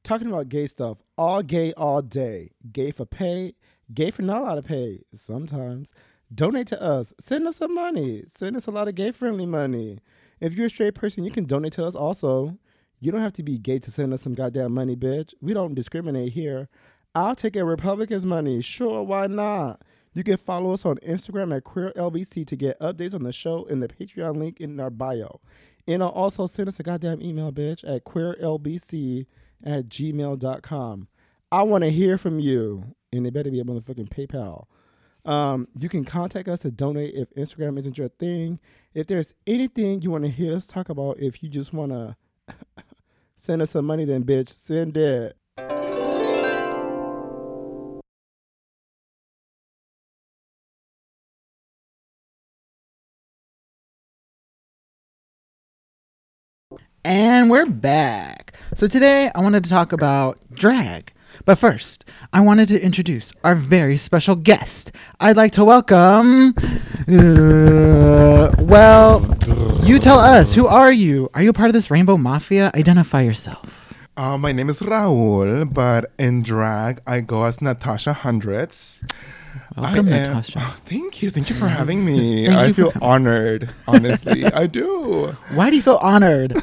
talking about gay stuff, all gay all day. Gay for pay, gay for not a lot of pay sometimes. Donate to us. Send us some money. Send us a lot of gay friendly money. If you're a straight person, you can donate to us also. You don't have to be gay to send us some goddamn money, bitch. We don't discriminate here. I'll take a Republican's money. Sure, why not? You can follow us on Instagram at QueerLBC to get updates on the show and the Patreon link in our bio. And I'll also send us a goddamn email, bitch, at queerlbc at gmail.com. I want to hear from you. And it better be a motherfucking PayPal. Um, you can contact us to donate if Instagram isn't your thing. If there's anything you want to hear us talk about, if you just want to send us some money, then bitch, send it. And we're back. So today I wanted to talk about drag. But first, I wanted to introduce our very special guest. I'd like to welcome. uh, well, you tell us. Who are you? Are you a part of this rainbow mafia? Identify yourself. Uh, my name is Raul, but in drag I go as Natasha Hundreds. Welcome, I am- Natasha. Oh, thank you, thank you for having me. Thank I you feel coming. honored, honestly. I do. Why do you feel honored?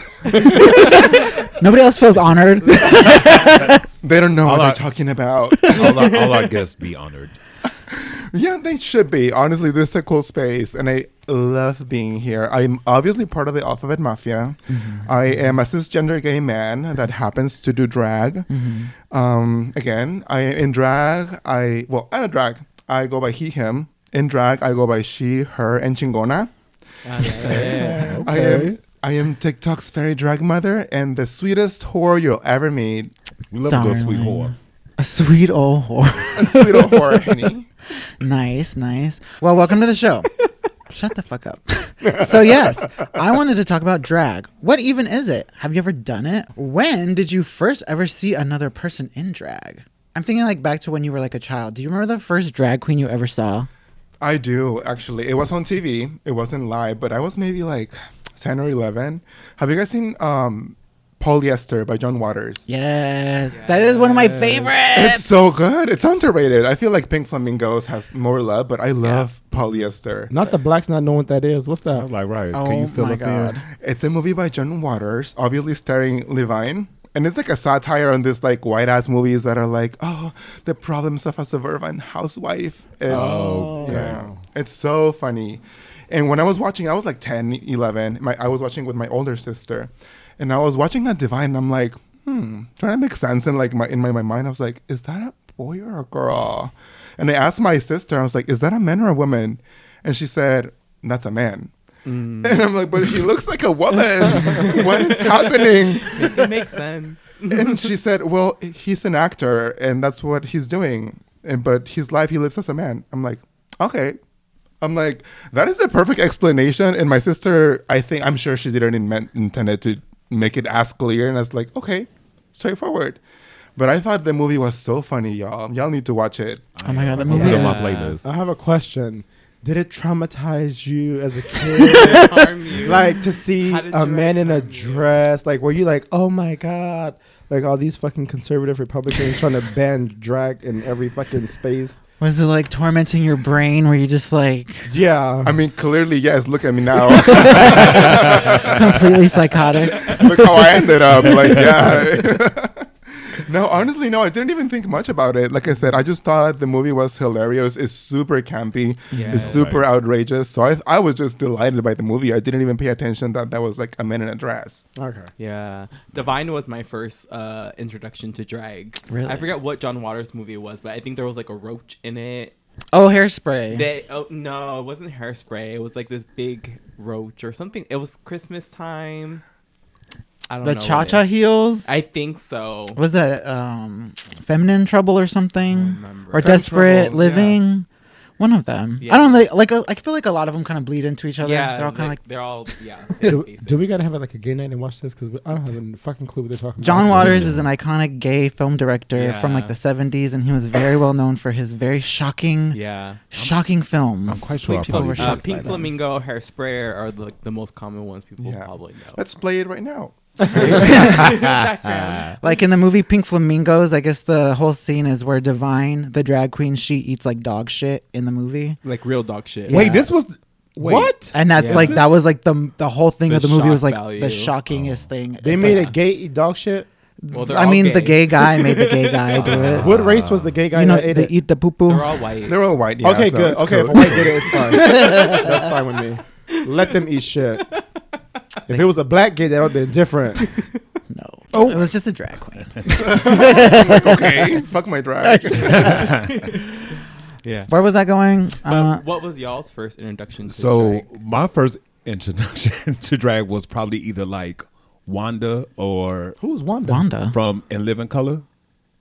Nobody else feels honored. They don't know All what our- they're talking about. all, our, all our guests be honored. yeah, they should be. Honestly, this is a cool space, and I love being here. I'm obviously part of the Alphabet Mafia. Mm-hmm. I am a cisgender gay man that happens to do drag. Mm-hmm. Um, again, I in drag. I well, out a drag, I go by he, him. In drag, I go by she, her, and chingona. Ah, yeah. I am I am TikTok's fairy drag mother and the sweetest whore you'll ever meet. We love a good sweet Darling. whore. A sweet old whore. A sweet old whore, honey. nice, nice. Well, welcome to the show. Shut the fuck up. so, yes, I wanted to talk about drag. What even is it? Have you ever done it? When did you first ever see another person in drag? I'm thinking like back to when you were like a child. Do you remember the first drag queen you ever saw? I do actually. It was on TV. It wasn't live, but I was maybe like ten or eleven. Have you guys seen um, Polyester by John Waters. Yes, that is one of my favorites. It's so good. It's underrated. I feel like Pink Flamingos has more love, but I love Polyester. Not the blacks not knowing what that is. What's I that? like, right? oh Can you fill my us god. in? It's a movie by John Waters, obviously starring Divine. And it's like a satire on this like white ass movies that are like, oh, the problems of a suburban housewife. And, Oh, okay. yeah. It's so funny. And when I was watching, I was like 10, 11. My, I was watching with my older sister. And I was watching that Divine, and I'm like, hmm, trying to make sense in like my in my, my mind. I was like, is that a boy or a girl? And I asked my sister, I was like, is that a man or a woman? And she said, that's a man. Mm. And I'm like, but he looks like a woman. what is happening? it makes sense. And she said, well, he's an actor, and that's what he's doing. And but his life, he lives as a man. I'm like, okay. I'm like, that is a perfect explanation. And my sister, I think, I'm sure she didn't in- intended to make it as clear. And I was like, okay, straightforward. But I thought the movie was so funny, y'all. Y'all need to watch it. Oh my god, that Put movie it on my is. playlist. I have a question. Did it traumatize you as a kid? Harm you. like to see a man in a harm you? dress? Like, were you like, oh my god? Like all these fucking conservative Republicans trying to ban drag in every fucking space. Was it like tormenting your brain Were you just like Yeah. I mean, clearly, yes. Look at me now. completely psychotic? Look how I ended up. Like, yeah. No, honestly, no. I didn't even think much about it. Like I said, I just thought the movie was hilarious. It's super campy. Yeah. it's super outrageous. So I, I was just delighted by the movie. I didn't even pay attention that that was like a man in a dress. okay. Yeah, Divine was my first uh, introduction to drag. Really? I forget what John Waters movie it was, but I think there was like a roach in it. Oh, hairspray. They oh no, it wasn't hairspray. It was like this big roach or something. It was Christmas time. I don't the know. Cha Cha heels. I think so. was that um, feminine trouble or something, remember. or Femme desperate Trouble, living? One of them. Yeah. I don't like. Like uh, I feel like a lot of them kind of bleed into each other. Yeah, they're all kind of like, like. they're all yeah. Do, do we gotta have like a gay night and watch this? Because I don't have a fucking clue what they're talking John about. Waters is an iconic gay film director from like the 70s, and he was very well known for his very shocking, yeah. shocking films. I'm quite sure People were did. Uh, shocked by Pink. Flamingo, Hairspray are the, like the most common ones people Yeah. probably know. Let's play it right now. Background. Like in the movie Pink Flamingos, I guess the whole scene is where Divine, the drag queen, she eats like dog shit in the movie, like real dog shit. Yeah. Wait, this was wait. What? and that's Yeah. like that was like the the whole thing The of the movie was shock like the value. shockingest oh. thing. They It's made like- a gay eat dog shit. Well, I all mean, the gay. gay guy made the gay guy do it. What race was the gay guy you know, that ate they it? eat the poo poo. They're all white. They're all white. Yeah, okay, so good. it's Okay, if a cool. white did it, it's fine. That's fine with me. Let them eat shit. If it was a black kid, that would have been different. No, oh, it was just a drag queen. like, okay, fuck my drag. yeah. Where was I going? Uh, what was y'all's first introduction to So drag? my first introduction to drag was probably either like Wanda or Who's Wanda? Wanda. from In Living Color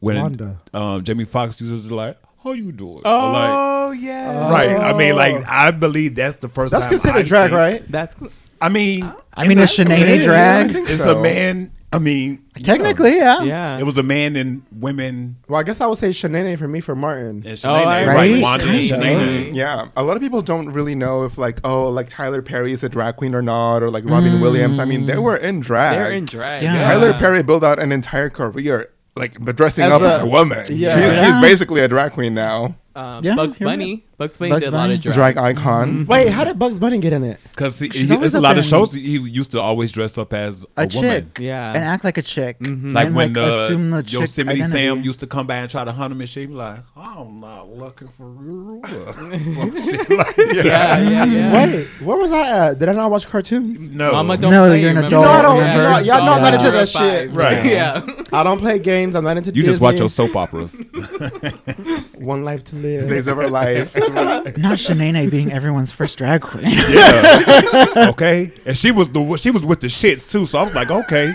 when Wanda. um, Jamie Foxx used to like, "How you doing?" Or Oh yeah. like, right. I mean, like I believe that's the first. That's time considered I've drag, seen- right? That's I mean, I mean, a Shanae drag. I it's so. a man. I mean, Technically, yeah. yeah. it was a man and women Well, I guess I would say Shanae for me for Martin. and Oh, Shanae, I right? Right? Wanda and Shanae. Yeah, a lot of people don't really know if like oh like Tyler Perry is a drag queen or not or like Robin Williams. I mean, they were in drag. They're in drag. Yeah. Tyler Perry built out an entire career like but dressing As up a- as a woman. Yeah. She- Yeah. he's basically a drag queen now, Um, Yeah, Bugs Bunny. Bugs Bunny Bugs did a lot Bunny. of drag. drag icon. Mm-hmm. Wait, how did Bugs Bunny get in it? Because he, She's he, always there's a up lot of in- shows he used to always dress up as a, A woman. chick. Yeah. And act like a chick. Mm-hmm. Like and, when like, the assume the chick Yosemite identity. Sam used to come by and try to hunt him, and she'd be like, "I'm not looking for you." Some shit like that. yeah, yeah, yeah. Wait, where was I at? Did I not watch cartoons? No, Mama don't No, play, you're an remember? adult, No, I don't- remember? you know- y'all know I'm not into that shit. Right. Yeah. I don't play games. I'm not into you just watch Disney. your soap operas. One Life to Live. Days of Our Life. Not Shanae being everyone's first drag queen. yeah. okay. And she was the she was with the shits too. So I was like, okay,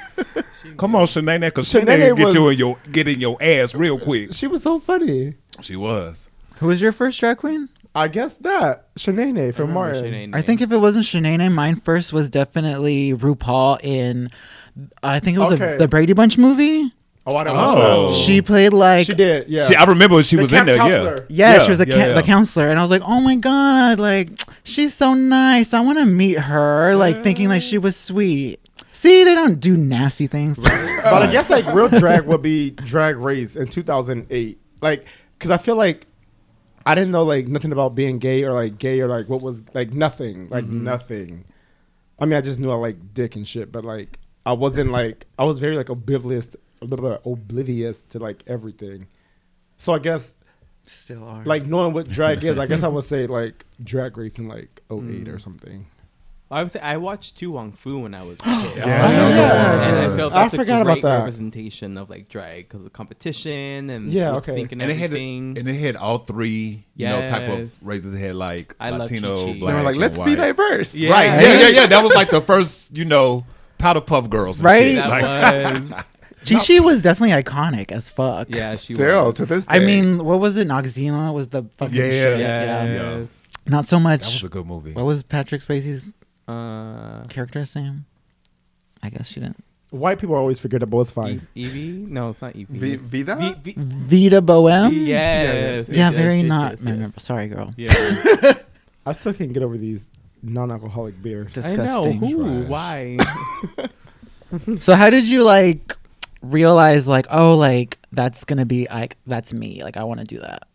come on, Shanae, because Shanae, Shanae get was- you in your get in your ass real quick. She was so funny. She was. Who was your first drag queen? I guess that Shanae from remember Martin. Shanae I think if it wasn't Shanae, mine first was definitely RuPaul in. I think it was Okay. a, the Brady Bunch movie. Oh, I don't Oh. know. She played like She did. Yeah. She, I remember she The was in there. counselor. Yeah, Yeah, she was the yeah, ca- yeah. the counselor, and I was like, "Oh my god, like she's so nice. I want to meet her." Like thinking like she was sweet, See, they don't do nasty things. But I guess like real drag would be Drag Race in 2008. Like, cause I feel like I didn't know like nothing about being gay or like gay or like what was like nothing, like Mm-hmm. nothing. I mean, I just knew I like dick and shit, but like I wasn't like I was very like oblivious, a little bit oblivious to like everything. So I guess Still are. like knowing what drag is, I guess I would say like Drag Race in like 08 Mm. or something. I would say I watched To Wong Foo when I was a kid. Yeah. Yeah. And I felt I that's forgot a about great that. representation of like drag because of competition and Yeah, okay. sync and, And it had and it had all three, you know, type of races. It had like I Latino, black. They were like, let's be diverse. Yeah. Right? Yeah, yeah, yeah. That was like the first, you know, powder puff girls, and Right? shit. Like, was Chi Chi was definitely iconic as fuck. yeah. She Still was. to this day. I mean, what was it? Noxzema was the fucking Yeah. shit. Yes. Not so much. that was a good movie. what was Patrick Swayze's Uh, character's name? I guess she didn't. White people always forgettable. It's E- fine. Evie? No, it's not Evie. V- Vida. V- V- Vida Boheme. yes. Yeah, yes, very yes, not yes, memorable. yes. Sorry, girl. Yeah. I still can't get over these non-alcoholic beers. Disgusting. I know. Who? Trash. Why? So how did you like realize like oh like that's gonna be like that's me like I want to do that?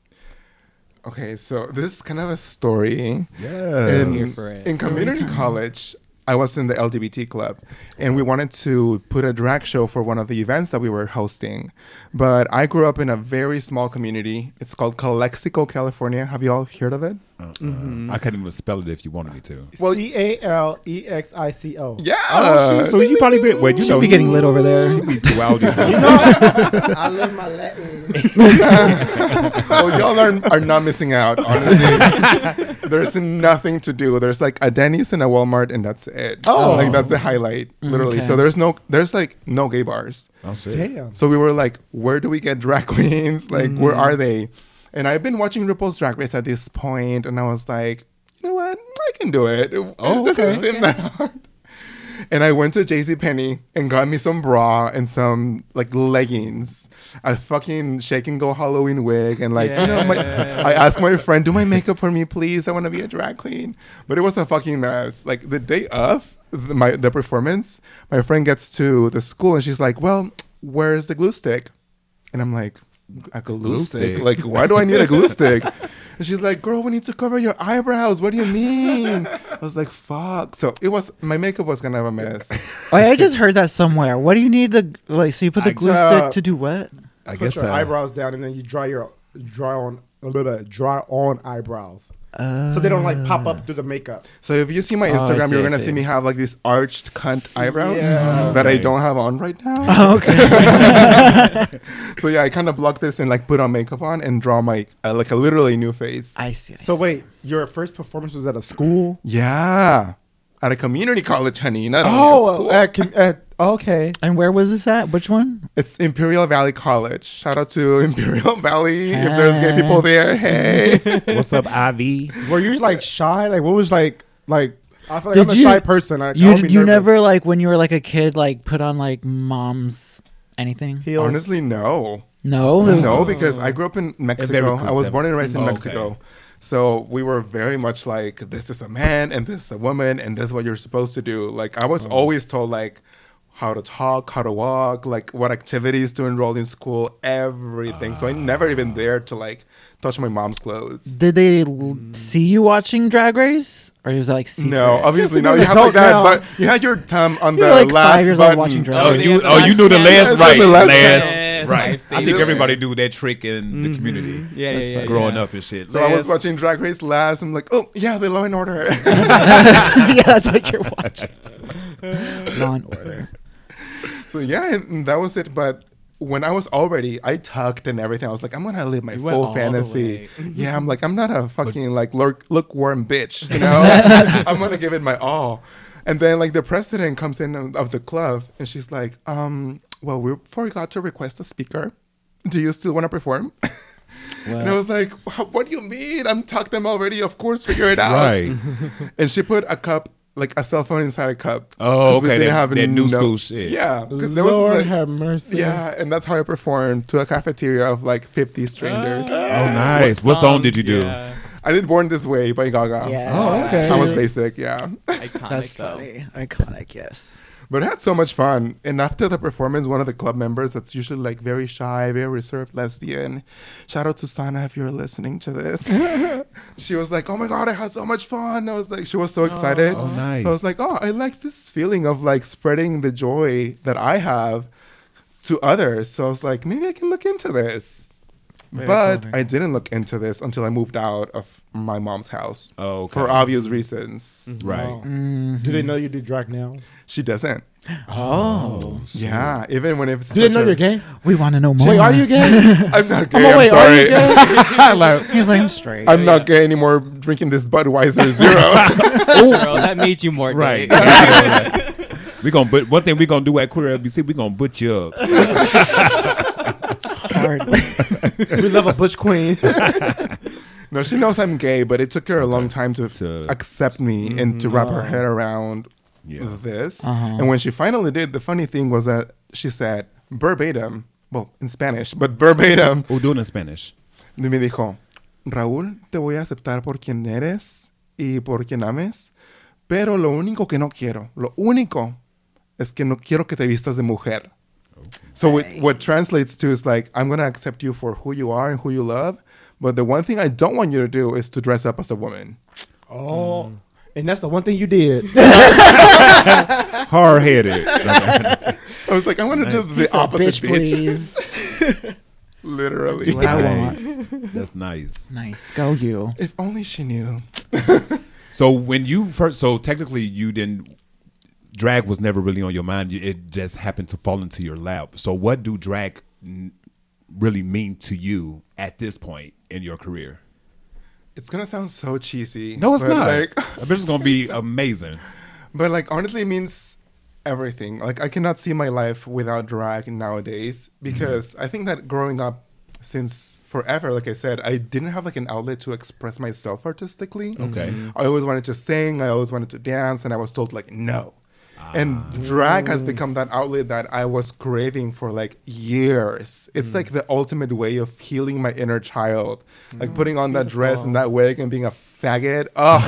Okay, so this is kind of a story. Yeah. in, here for it. in community college i was in the lgbt club and we wanted to put a drag show for one of the events that we were hosting but i grew up in a very small community it's called calexico california have you all heard of it Mhm. I couldn't even spell it if you wanted me to. Well, E A L E X I C O. yeah Oh, shit. So you probably been. Well, you You know, should be getting lit over there. throughout these. I love my Latin. oh y'all are, are not missing out honestly there's nothing to do there's like a denny's and a walmart and that's it Oh. like that's the highlight literally Okay. so there's no there's like no gay bars Oh, shit. Damn. So we were like, where do we get drag queens? Like, where Mm. are they? And I've been watching RuPaul's Drag Race at this point, and I was like, you know what? I can do it. It Oh, doesn't okay. seem that hard. And I went to JC Penney and got me some bra and some like leggings, a fucking shake and go Halloween wig, and like you know, my, I asked my friend, "Do my makeup for me, please. I want to be a drag queen." But it was a fucking mess. Like the day of the, my the performance, my friend gets to the school and she's like, "Well, where's the glue stick?" And I'm like, "A glue, Glue stick? stick. Like, why do I need a glue stick?" And she's like, "Girl, we need to cover your eyebrows. What do you mean?" I was like, "Fuck." So it was my makeup was gonna have a mess. Oh, I just heard that somewhere. What do you need the like? So you put the I- glue uh, stick to do what? I Put guess your uh, eyebrows down and then you draw your draw on a little bit, draw on eyebrows Uh, so they don't like pop up through the makeup. So if you see my Oh, Instagram, see, you're gonna see. see me have like these arched cunt eyebrows Yeah. that I don't have on right now. Oh, okay. so yeah, I kind of block this and like put on makeup on and draw my uh, like a literally new face. I see. I So see. wait, your first performance was at a school? Yeah, at a community college, honey. Not only a Oh, school. at, at, okay. And where was this at? Which one? it's Imperial Valley College. Shout out to Imperial Valley. If there's gay people there, hey. What's up, Ivy? Were you like shy? Like what was like like? I feel like Did I'm a you- shy person. I, I You would you nervous. never like when you were like a kid like put on like mom's anything? heels. Honestly, no. No, No, because I grew up in Mexico. I was born and raised in Okay. Mexico. So we were very much like, this is a man and this is a woman and this is what you're supposed to do. Like I was always told like how to talk, how to walk, like what activities to enroll in school, everything. so I never even dared to like touch my mom's clothes. Did they l- see you watching Drag Race, or was that like secret? No, obviously Yes, no. you You never have like that, now. but you had your thumb on You the were, like, last five years old watching Drag Oh, Race. you, oh, you knew the that's last right. right, Last last, chance. right. Life I think everybody do that trick in the community. Yeah, yeah, yeah. growing yeah. up and shit. So I was watching Drag Race last. I'm like, oh yeah, the Law and Order. yeah, that's what you're watching. Law and Order. So yeah, and that was it. But when I was already, I tucked and everything. I was like, I'm gonna live my You full fantasy. yeah, I'm like, I'm not a fucking like look lukewarm bitch, you know. I'm gonna give it my all. And then like the president comes in of of the club, and she's like, um, well, we forgot to request a speaker. Do you still want to perform? And I was like, "What do you mean? I'm tucked them already. Of course, figure it out." Right. And she put a cup, like a cell phone inside a cup. Oh, we okay, didn't that- that new school shit. Yeah, because there was Lord like, have mercy. yeah, and that's how I performed to a cafeteria of like 50 strangers. Ah. Oh, nice. What song did you do? Yeah. I did Born This Way by Gaga. Yeah. Oh, okay. That was basic, yeah. Iconic That's though. funny. Iconic, yes. But I had so much fun. And after the performance, one of the club members that's usually like very shy, very reserved lesbian, shout out to Sana if you're listening to this. she was like, Oh my God, I had so much fun. I was like, she was so excited. Oh, nice. So I was like, Oh, I like this feeling of like spreading the joy that I have to others. So I was like, maybe I can look into this. Very but cool, I didn't look into this until I moved out of my mom's house Oh, okay. for obvious reasons. Mm-hmm. right. Wow. Mm-hmm. Do they know you do drag now? She doesn't. Oh. Yeah, even when it's Do they such know a- you're gay? We want to know more. Wait, are you gay? I'm not gay. I'm I'm, like, wait, are you gay? like, He's like, I'm straight. I'm not gay anymore. Drinking this Budweiser Zero. Girl, that made you more right. we gonna but one thing we gonna do at Queer LBC, we gonna butch you up. Hard. we love a butch queen. no, she knows I'm gay, but it took her a long time to, To- accept me and to wrap her head around Yeah. this. Uh-huh. And when she finally did, the funny thing was that she said verbatim, well, in Spanish, but verbatim, We'll do it in Spanish. Me dijo, Raúl, te voy a aceptar por quien eres y por quien ames, pero lo único que no quiero, lo único es que no quiero que te vistas de mujer. So what, what translates to is like, I'm going to accept you for who you are and who you love, but the one thing I don't want you to do is to dress up as a woman. Oh, and that's the one thing you did. Hard headed. I was like, I want to just the opposite bitch, bitch. please. Literally. What I want. nice. That's nice. Nice. Go you. If only she knew. So when you first, so technically you didn't. Drag was never really on your mind. It just happened to fall into your lap. So what do drag really mean to you at this point in your career? It's going to sound so cheesy. No, it's not. Like, I bet it's gonna be amazing. But like honestly, it means everything. Like I cannot see my life without drag nowadays because mm-hmm. I think that growing up since forever, like I said, I didn't have like an outlet to express myself artistically. Okay. Mm-hmm. I always wanted to sing, I always wanted to dance, and I was told like no. And drag has mm. become that outlet that I was craving for like years. It's like the ultimate way of healing my inner child. Like mm. putting on that dress and that wig and being a faggot. Oh,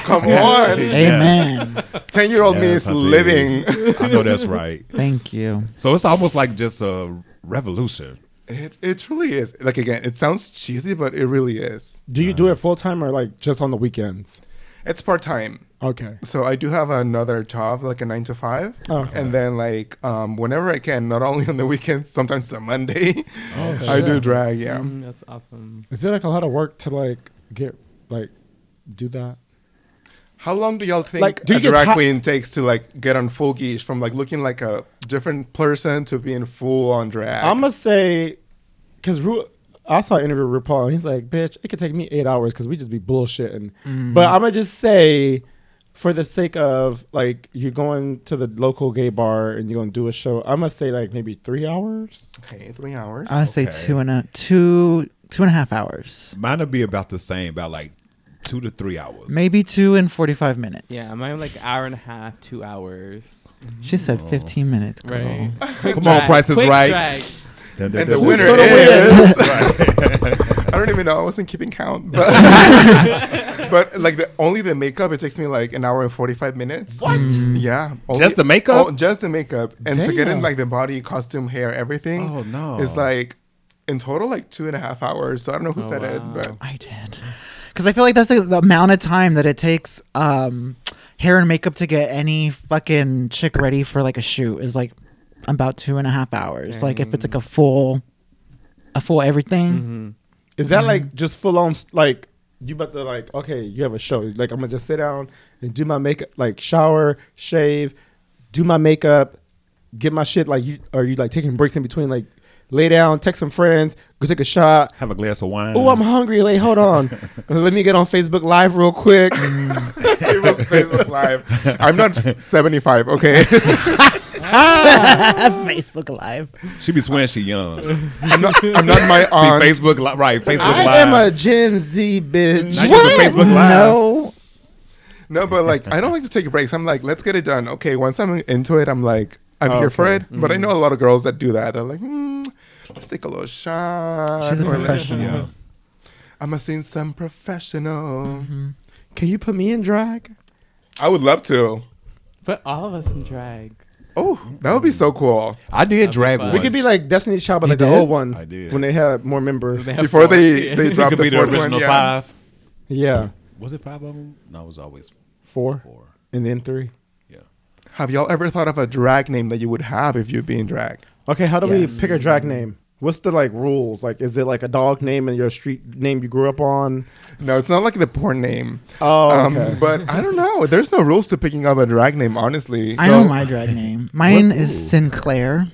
come on. Amen. 10 year old me is I tell you. living. I know that's right. Thank you. So it's almost like just a revolution. It, it truly is. Like, again, it sounds cheesy, but it really is. Do you do it full time or like just on the weekends? It's part time. Okay. So I do have another job, like a nine to five. Okay. And then, like, um, whenever I can, not only on the weekends, sometimes on Monday, I do drag, yeah. Mm, that's awesome. Is it like a lot of work to like get like do that? How long do y'all think Like, do a drag ti- queen takes to, like, get on full geesh from, like, looking like a different person to being full on drag? I'm gonna say, cause Ru- I saw an interview with RuPaul, and he's like, "Bitch, it could take me eight hours because we just be bullshitting." But I'm gonna just say, for the sake of like you're going to the local gay bar and you're gonna do a show, I'm gonna say like maybe three hours. okay, three hours. I say Okay. two and a two two and a half hours. Mine would be about the same, about like two to three hours. Maybe two and forty five minutes. Yeah, mine like hour and a half, two hours. She said fifteen minutes. Girl. Right. Come on, Price is Quick Right. drag. Dun, dun, and dun, the dun. winner gonna is. I don't even know. I wasn't keeping count, but but like the only the makeup, it takes me like an hour and forty five minutes. What? Yeah, only- Just the makeup? Oh, just the makeup, and to get in like the body, costume, hair, everything. Oh, no. It's like in total like two and a half hours. So I don't know who Oh, said it, but I did. Because I feel like that's the, the amount of time that it takes um, hair and makeup to get any fucking chick ready for like a shoot is like about two and a half hours. Like if it's like a full, a full everything. Mm-hmm. Is that like just full on like you about to like okay you have a show like I'm gonna just sit down and do my makeup like shower shave do my makeup get my shit like you are you like taking breaks in between like lay down text some friends go take a shot Have a glass of wine. oh I'm hungry like hold on let me get on Facebook live real quick it was Facebook Live. I'm not seventy five. Okay, Ah! Facebook Live. She be swearing she young. I'm not. I'm not my See, aunt. Facebook, li- right? Facebook I Live. I am a Gen Z bitch Now you're Facebook Live. No. No, but like I don't like to take breaks. I'm like, let's get it done. Okay, once I'm into it, I'm like, I'm here for Okay. it. But I mm-hmm. know a lot of girls that do that. They're like, hmm, let's take a little shot. She's a or let's- professional. Yeah. I'm a scene some professional. Mm-hmm. can you put me in drag I would love to. But all of us in drag. Oh, that would be so cool. I did be drag fun. once. We could be like Destiny's Child, but You like the did? old one. I did. When they had more members. They have Before four. they Yeah. they we dropped could the be the fourth original one. Yeah. five. yeah. Was it five of them? No, it was always Four. four. And then three. Yeah. Have y'all ever thought of a drag name that you would have if you'd be in drag? Okay, how do Yes. we pick a drag name? What's the like rules? Like, is it like a dog name and your street name you grew up on? No, it's not like the porn name. Oh, Um, but I don't know. There's no rules to picking up a drag name, honestly. I So- know my drag name. Mine What- is. Sinclair.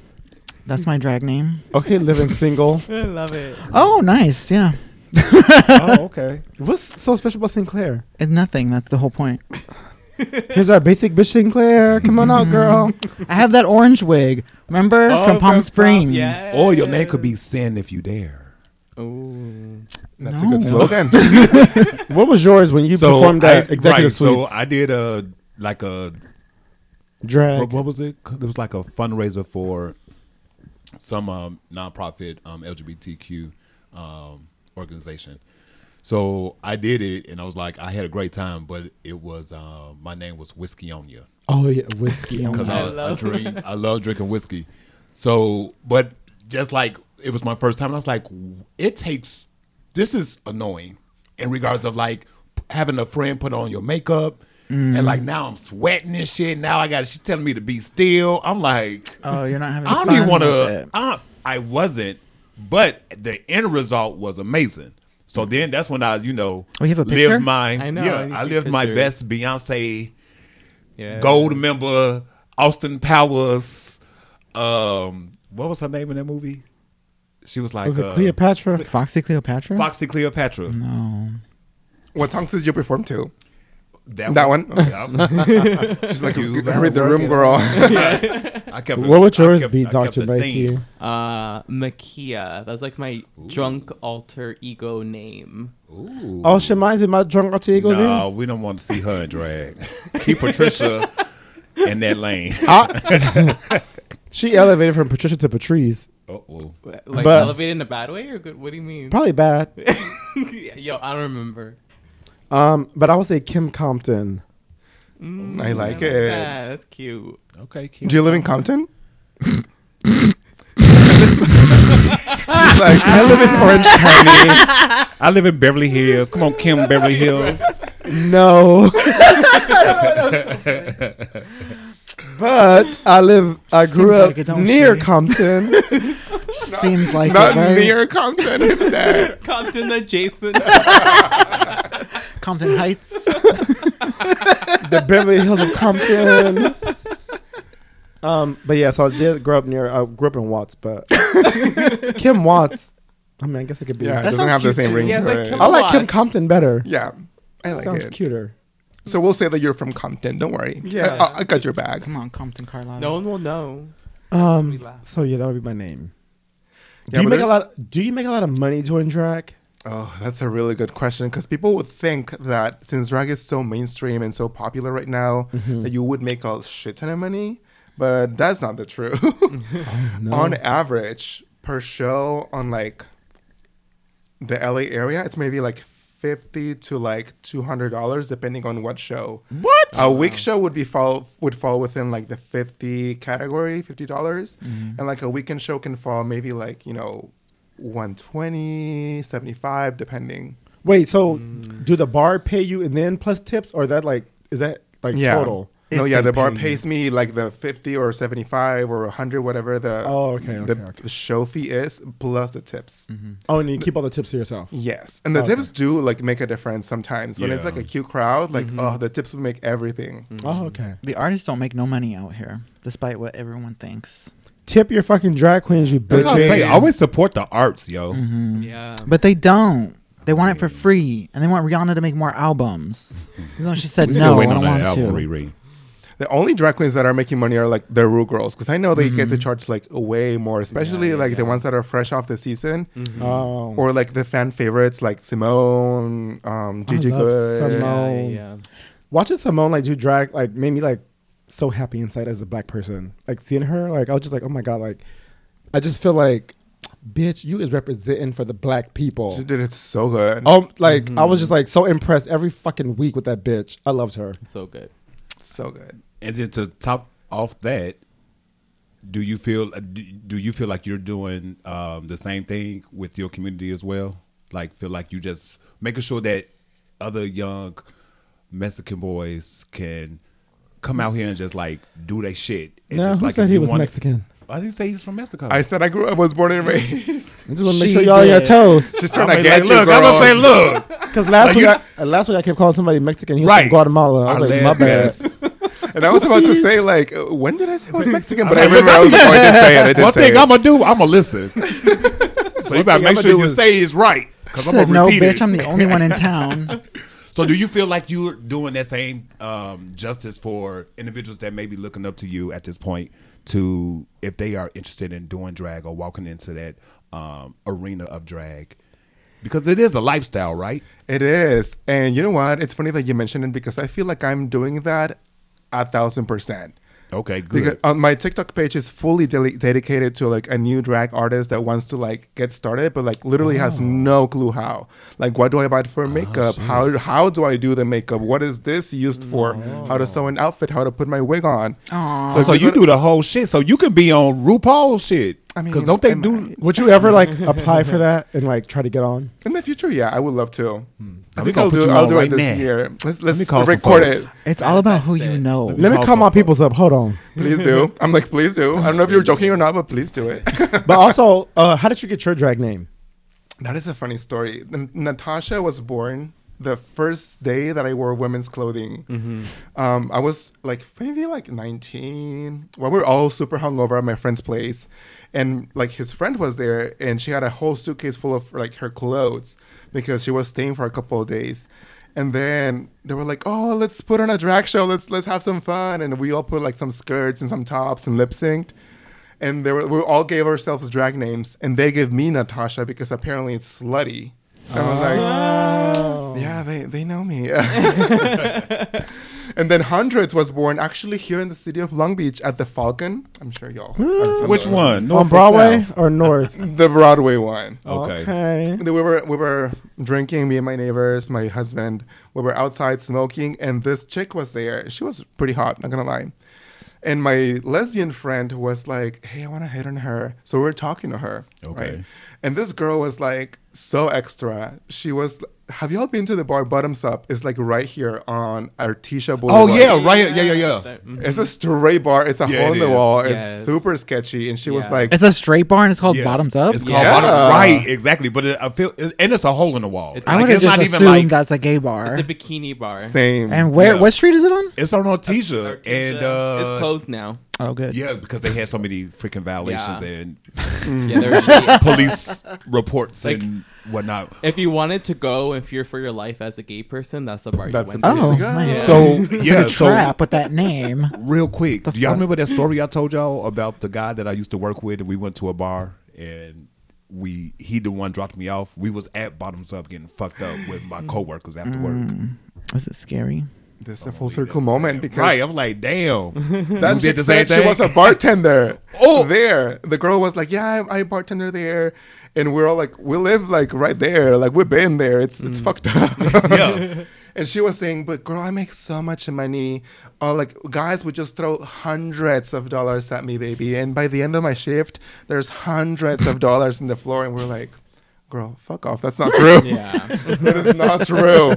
That's my drag name. okay, living single. I love it. Oh, nice. Yeah. oh, okay. What's so special about Sinclair? It's nothing. That's the whole point. Here's our basic bitch Sinclair. Come on out, girl. I have that orange wig. Remember Oh, from Palm Springs? yeah. Or your name could be Sin if you dare. Oh, That's No. a good slogan. What was yours when you performed that I, executive right, suites? So I did a like a drag. what, what was it? It was like a fundraiser for some um, nonprofit um, LGBTQ um, organization. So I did it, and I was like, I had a great time, but it was uh, my name was Whiskey on you oh yeah, whiskey. because I I, I, love drink, I love drinking whiskey. So, but just like it was my first time, and I was like, it takes. This is annoying in regards of like having a friend put on your makeup. And like now I'm sweating and shit. Now I got she's telling me to be still. I'm like, Oh, you're not having I don't fun even want to. I, I wasn't, but the end result was amazing. So then that's when I, you know, Oh, you have a picture? lived my I know, yeah, need I lived my best Beyonce Yeah. Goldmember Austin Powers. Um, what was her name in that movie? She was like Was it uh, Cleopatra? Foxy Cleopatra? Foxy Cleopatra. no. what songs did you perform to? That, That one? Yeah. She's like, You read the room, work it girl. I kept. What would yours kept- be, Doctor the theme. Mikey? Uh, Makia. That's like my drunk alter ego name. Ooh. Oh, shit, mine's be my drunk alter ego no, name? we don't want to see her in drag. Keep Patricia in that lane. She elevated from Patricia to Patrice. Uh-oh. Like But- elevated in a bad way or good? What do you mean? Probably bad. Yo, I don't remember. Um, but I would say Kim Compton. Mm, I like that. it. That's cute. Okay, keep Do you live in Compton? She's like, I live in Orange County. I live in Beverly Hills. Come on, Kim Beverly Hills. No. but I live. I grew Seems up like it, don't near she? Compton. Seems like not it, right? near Compton. It's there. Compton adjacent. Compton Heights. the Beverly Hills of Compton. Um, but yeah, so I did grow up near. I grew up in Watts, but Kim Watts. I mean, I guess it could be. Yeah, it doesn't have the same too. ring Yeah, to like it. Kim- I like Kim Watts. Compton better. Yeah, I like Sounds it. cuter. So we'll say that you're from Compton. Don't worry. Yeah. I, I got your bag. Come on, Compton Carlotta. no one will know. Um. So yeah, that would be my name. Yeah, do you make a there's- lot? do you make a lot of money doing drag? Oh, that's a really good question because people would think that since drag is so mainstream and so popular right now, Mm-hmm. that you would make a shit ton of money, but that's not the truth. No. on average, per show on like the LA area, it's maybe like fifty to like two hundred dollars, depending on what show. what? A week show would be fall would fall within like the fifty category, fifty dollars, Mm-hmm. and like a weekend show can fall maybe like you know 120 75 depending Wait, so do the bar pay you and then plus tips, or that like is that like yeah total? no yeah the bar pay you. pays me like the 50 or 75 or 100 whatever the Oh, okay, okay, the, okay. the show fee is plus the tips mm-hmm. Oh, and you keep all the tips to yourself. yes and the oh, Okay. tips do like make a difference sometimes when it's like a cute crowd like mm-hmm. oh the tips will make everything Oh, okay. The artists don't make no money out here, despite what everyone thinks. Tip your fucking drag queens, you That's what I bitches. say. Always support the arts, yo. Yeah. But they don't. They want it for free, and they want Rihanna to make more albums. Even though she said We still no, I waiting don't that want album, to. Riri. the only drag queens that are making money are like the Ru girls because I know they Mm-hmm. get to charge like way more, especially yeah, like the ones that are fresh off the season, Oh, or like the fan favorites like Symone, um, I Gigi love Goode. Symone. Yeah, yeah. watching Simone like do drag like made me like so happy inside as a black person. Like seeing her, like I was just like, oh my god, like I just feel like, bitch, you is representing for the black people. She did it so good. Oh, like I was just like so impressed every fucking week with that bitch. I loved her. So good. so good. And then to top off that, do you feel uh, do do you feel like you're doing um, the same thing with your community as well? Like feel like you just making sure that other young Mexican boys can come out here and just like do their shit. And No, just, who like, said if he you was wanna- Mexican? I didn't say he's from Mexico. I said I grew. up, was born and raised. I just want to make She sure y'all on your did. toes. She's trying I to mean, get like, you, look, I'm girl. gonna say, look, Because last Like week, you- I, uh, last week I kept calling somebody Mexican. He was right, from Guatemala. I was Our like, my bad. guest. And I was about to say like, uh, when did I say I was Mexican? But I I was like, remember I was like, oh, I did say it. I did One say thing it. I'm gonna do, I'm gonna listen. so you better thing make I'ma sure do you is- say it's right. Cause I'm said, gonna no, repeat bitch, it. I'm the only one in town. So do you feel like you're doing that same um, justice for individuals that may be looking up to you at this point to if they are interested in doing drag or walking into that um, arena of drag? Because it is a lifestyle, right? It is. And you know what? It's funny that you mentioned it because I feel like I'm doing that a thousand percent. Okay, good. Because uh, my TikTok page is fully deli- dedicated to like a new drag artist that wants to like get started, but like literally has Oh. no clue how. Like, what do I buy for makeup? how how do I do the makeup? What is this used for? How to sew an outfit? How to put my wig on? Aw. so, so you go to- do the whole shit. So you can be on RuPaul's shit. I mean, because don't they do? I- Would you ever like apply for that and like try to get on? in the future? Yeah, I would love to. I We think gonna I'll do. you I'll do right it this now. year. Let's me let's call record it. It's all about who you know. Let me call call my folks. peoples up. Hold on. Please do. I'm like, please do. I don't know if you're joking or not, but please do it. But also, uh, how did you get your drag name? That is a funny story. N- Natasha was born the first day that I wore women's clothing. Um, I was like maybe like 19. Well, we are all super hungover at my friend's place, and like his friend was there, and she had a whole suitcase full of like her clothes because she was staying for a couple of days. And then they were like, "Oh, let's put on a drag show. Let's let's have some fun." And we all put like some skirts and some tops and lip synced and they were, we all gave ourselves drag names, and they gave me Natasha because apparently it's slutty. And I was like, oh. yeah, they, they know me. and then Hundreds was born actually here in the city of Long Beach at the Falcon. I'm sure y'all. are. Hmm. Which one? North on or Broadway South? or North? The Broadway one. Okay. Okay. We were we were drinking, me and my neighbors, my husband. We were outside smoking, and this chick was there. She was pretty hot, not gonna lie. And my lesbian friend was like, "Hey, I want to hit on her." So we are talking to her. Okay. Right? And this girl was like so extra. She was. Have y'all been to the bar Bottoms Up? It's like right here on Artesia Boulevard. Oh yeah, right. Yeah, yeah, yeah. That- mhm. It's a straight bar. It's a Yeah, hole it in the is. wall. It's Yes. super sketchy. And she was like, It's a straight bar and it's called Yeah. Bottoms Up. It's called Yeah. bottom, right? Exactly, but it, I feel, and it's a hole in the wall. It's- I Like, would have just not assumed even like that's a gay bar. the bikini bar. "Same." And where? Yeah. What street is it on? it's on Artesia, Artesia. and uh, it's closed now. Oh, good. Yeah, because they had so many freaking violations Yeah. and Yeah, they're police reports Like- and whatnot. If you wanted to go and fear for your life as a gay person, that's the bar That's you the went to. to go. nice. So It's yeah, like a so trap with that name. real quick, do y'all fuck? remember that story I told y'all about the guy that I used to work with, and we went to a bar and we he the one dropped me off. We was at Bottoms Up getting fucked up with my coworkers after work. Mm. Is it scary? This is a full circle moment because Right, I'm like, damn. That did the same said she was a bartender. oh, there. The girl was like, "Yeah, I, I bartender there," and we're all like, "We live like right there. Like we've been there. It's it's fucked up." Yeah. And she was saying, "But girl, I make so much money. Uh, like guys would just throw hundreds of dollars at me, baby. And by the end of my shift, there's hundreds of dollars in the floor, and we're like." Girl, fuck off. That's not true. Yeah. that is not true.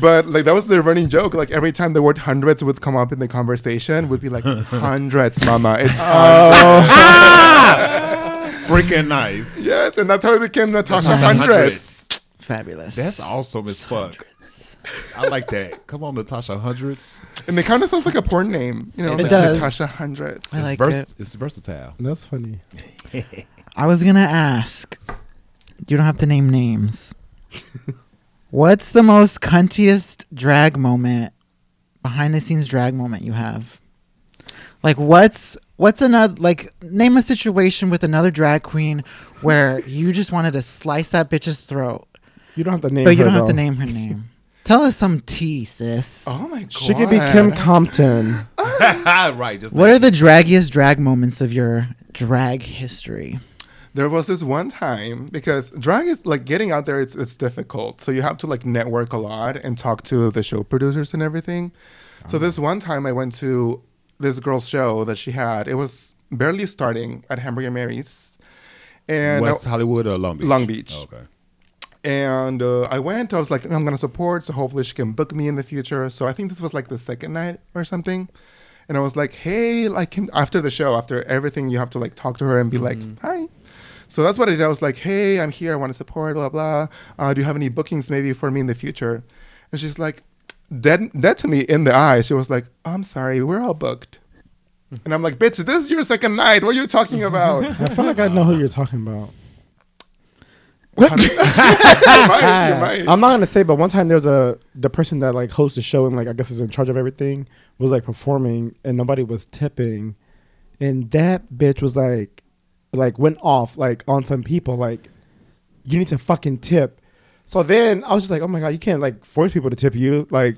But like that was the running joke. Like every time the word hundreds would come up in the conversation, would be like hundreds, mama. It's oh. Freaking nice. yes, and that's how it became Natasha Natasha hundreds. Fabulous. That's awesome as fuck. I like that. Come on, Natasha Hundreds. And it kind of sounds like a porn name, you know, It like does. Natasha hundreds. I It's, like vers- it. it's versatile. That's funny. I was gonna ask. You don't have to name names. What's the most cuntiest drag moment, behind the scenes drag moment you have? Like what's what's another like name a situation with another drag queen where you just wanted to slice that bitch's throat, You don't have to name but you her, don't have to name her name. Tell us some tea, sis. Oh my god. She could be Kim Compton. right. Just What are the draggiest drag moments of your drag history? There was this one time because drag is like getting out there. It's it's difficult, so you have to like network a lot and talk to the show producers and everything. So this one time I went to this girl's show that she had. It was barely starting at Hamburger Mary's, and I- West Hollywood or Long Beach? Long Beach. Oh, okay. and uh, I went. I was like, I'm gonna support, so hopefully she can book me in the future. So I think this was like the second night or something, and I was like, hey, like after the show, after everything, you have to like talk to her and be like, hi. So that's what I did. I was like, hey, I'm here. I want to support. Blah blah. Uh, do you have any bookings maybe for me in the future? And she's like, dead, dead to me in the eye. She was like, I'm sorry, we're all booked. And I'm like, bitch, this is your second night. What are you talking about? I feel like I know who you're talking about. you might, you might. I'm not gonna say, but one time there was a the person that like hosts the show and like I guess is in charge of everything was like performing and nobody was tipping, and that bitch was like, like went off like on some people like, you need to fucking tip. So then I was just like, oh my god, you can't like force people to tip you like.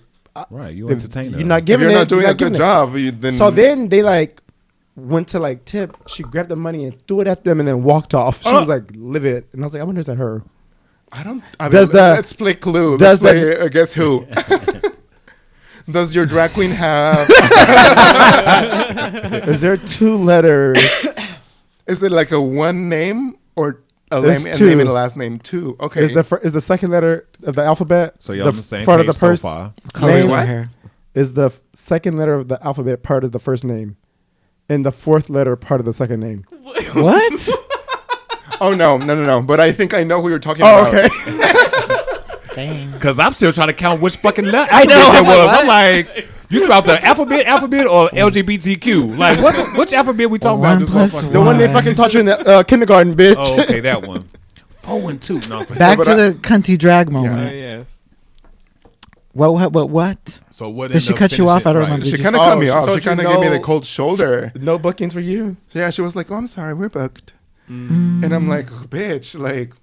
Right, you if entertain You're not if giving you're it. not doing you're a good job, you, then So then they like went to like tip. She grabbed the money and threw it at them and then walked off. She Oh. was like livid, and I was like, I wonder is that her? I don't. I Does mean, the- let's play Clue. does let's play uh, Guess Who. does your drag queen have? Is there two letters? Is it like a one name or a There's name, a two. name and a last name too? Okay. Is the fir- is the second letter of the alphabet? So you're the on the same front page of the so first far. Colors name in my hair. is the f- second letter of the alphabet part of the first name, and the fourth letter part of the second name. What? oh no, no, no, no! But I think I know who you're talking Oh, about. okay. Dang. Because I'm still trying to count which fucking letter I know, it was. what? I'm like, you about the alphabet, alphabet, or LGBTQ? Like, what? Which alphabet we talking One about? This plus motherfucker? the one they fucking taught you in the uh, kindergarten, bitch. Oh, okay, that one. Four and two. No, Back to I- the cunty drag Oh, moment. yes. What? What? What? What? So what? Did she cut you off? I don't finishing- remember. She kind of Oh, cut me off. She kind of gave me the cold shoulder. No bookings for you. Yeah, she was like, "Oh, I'm sorry, we're booked," Mm. and I'm like, "Bitch, like."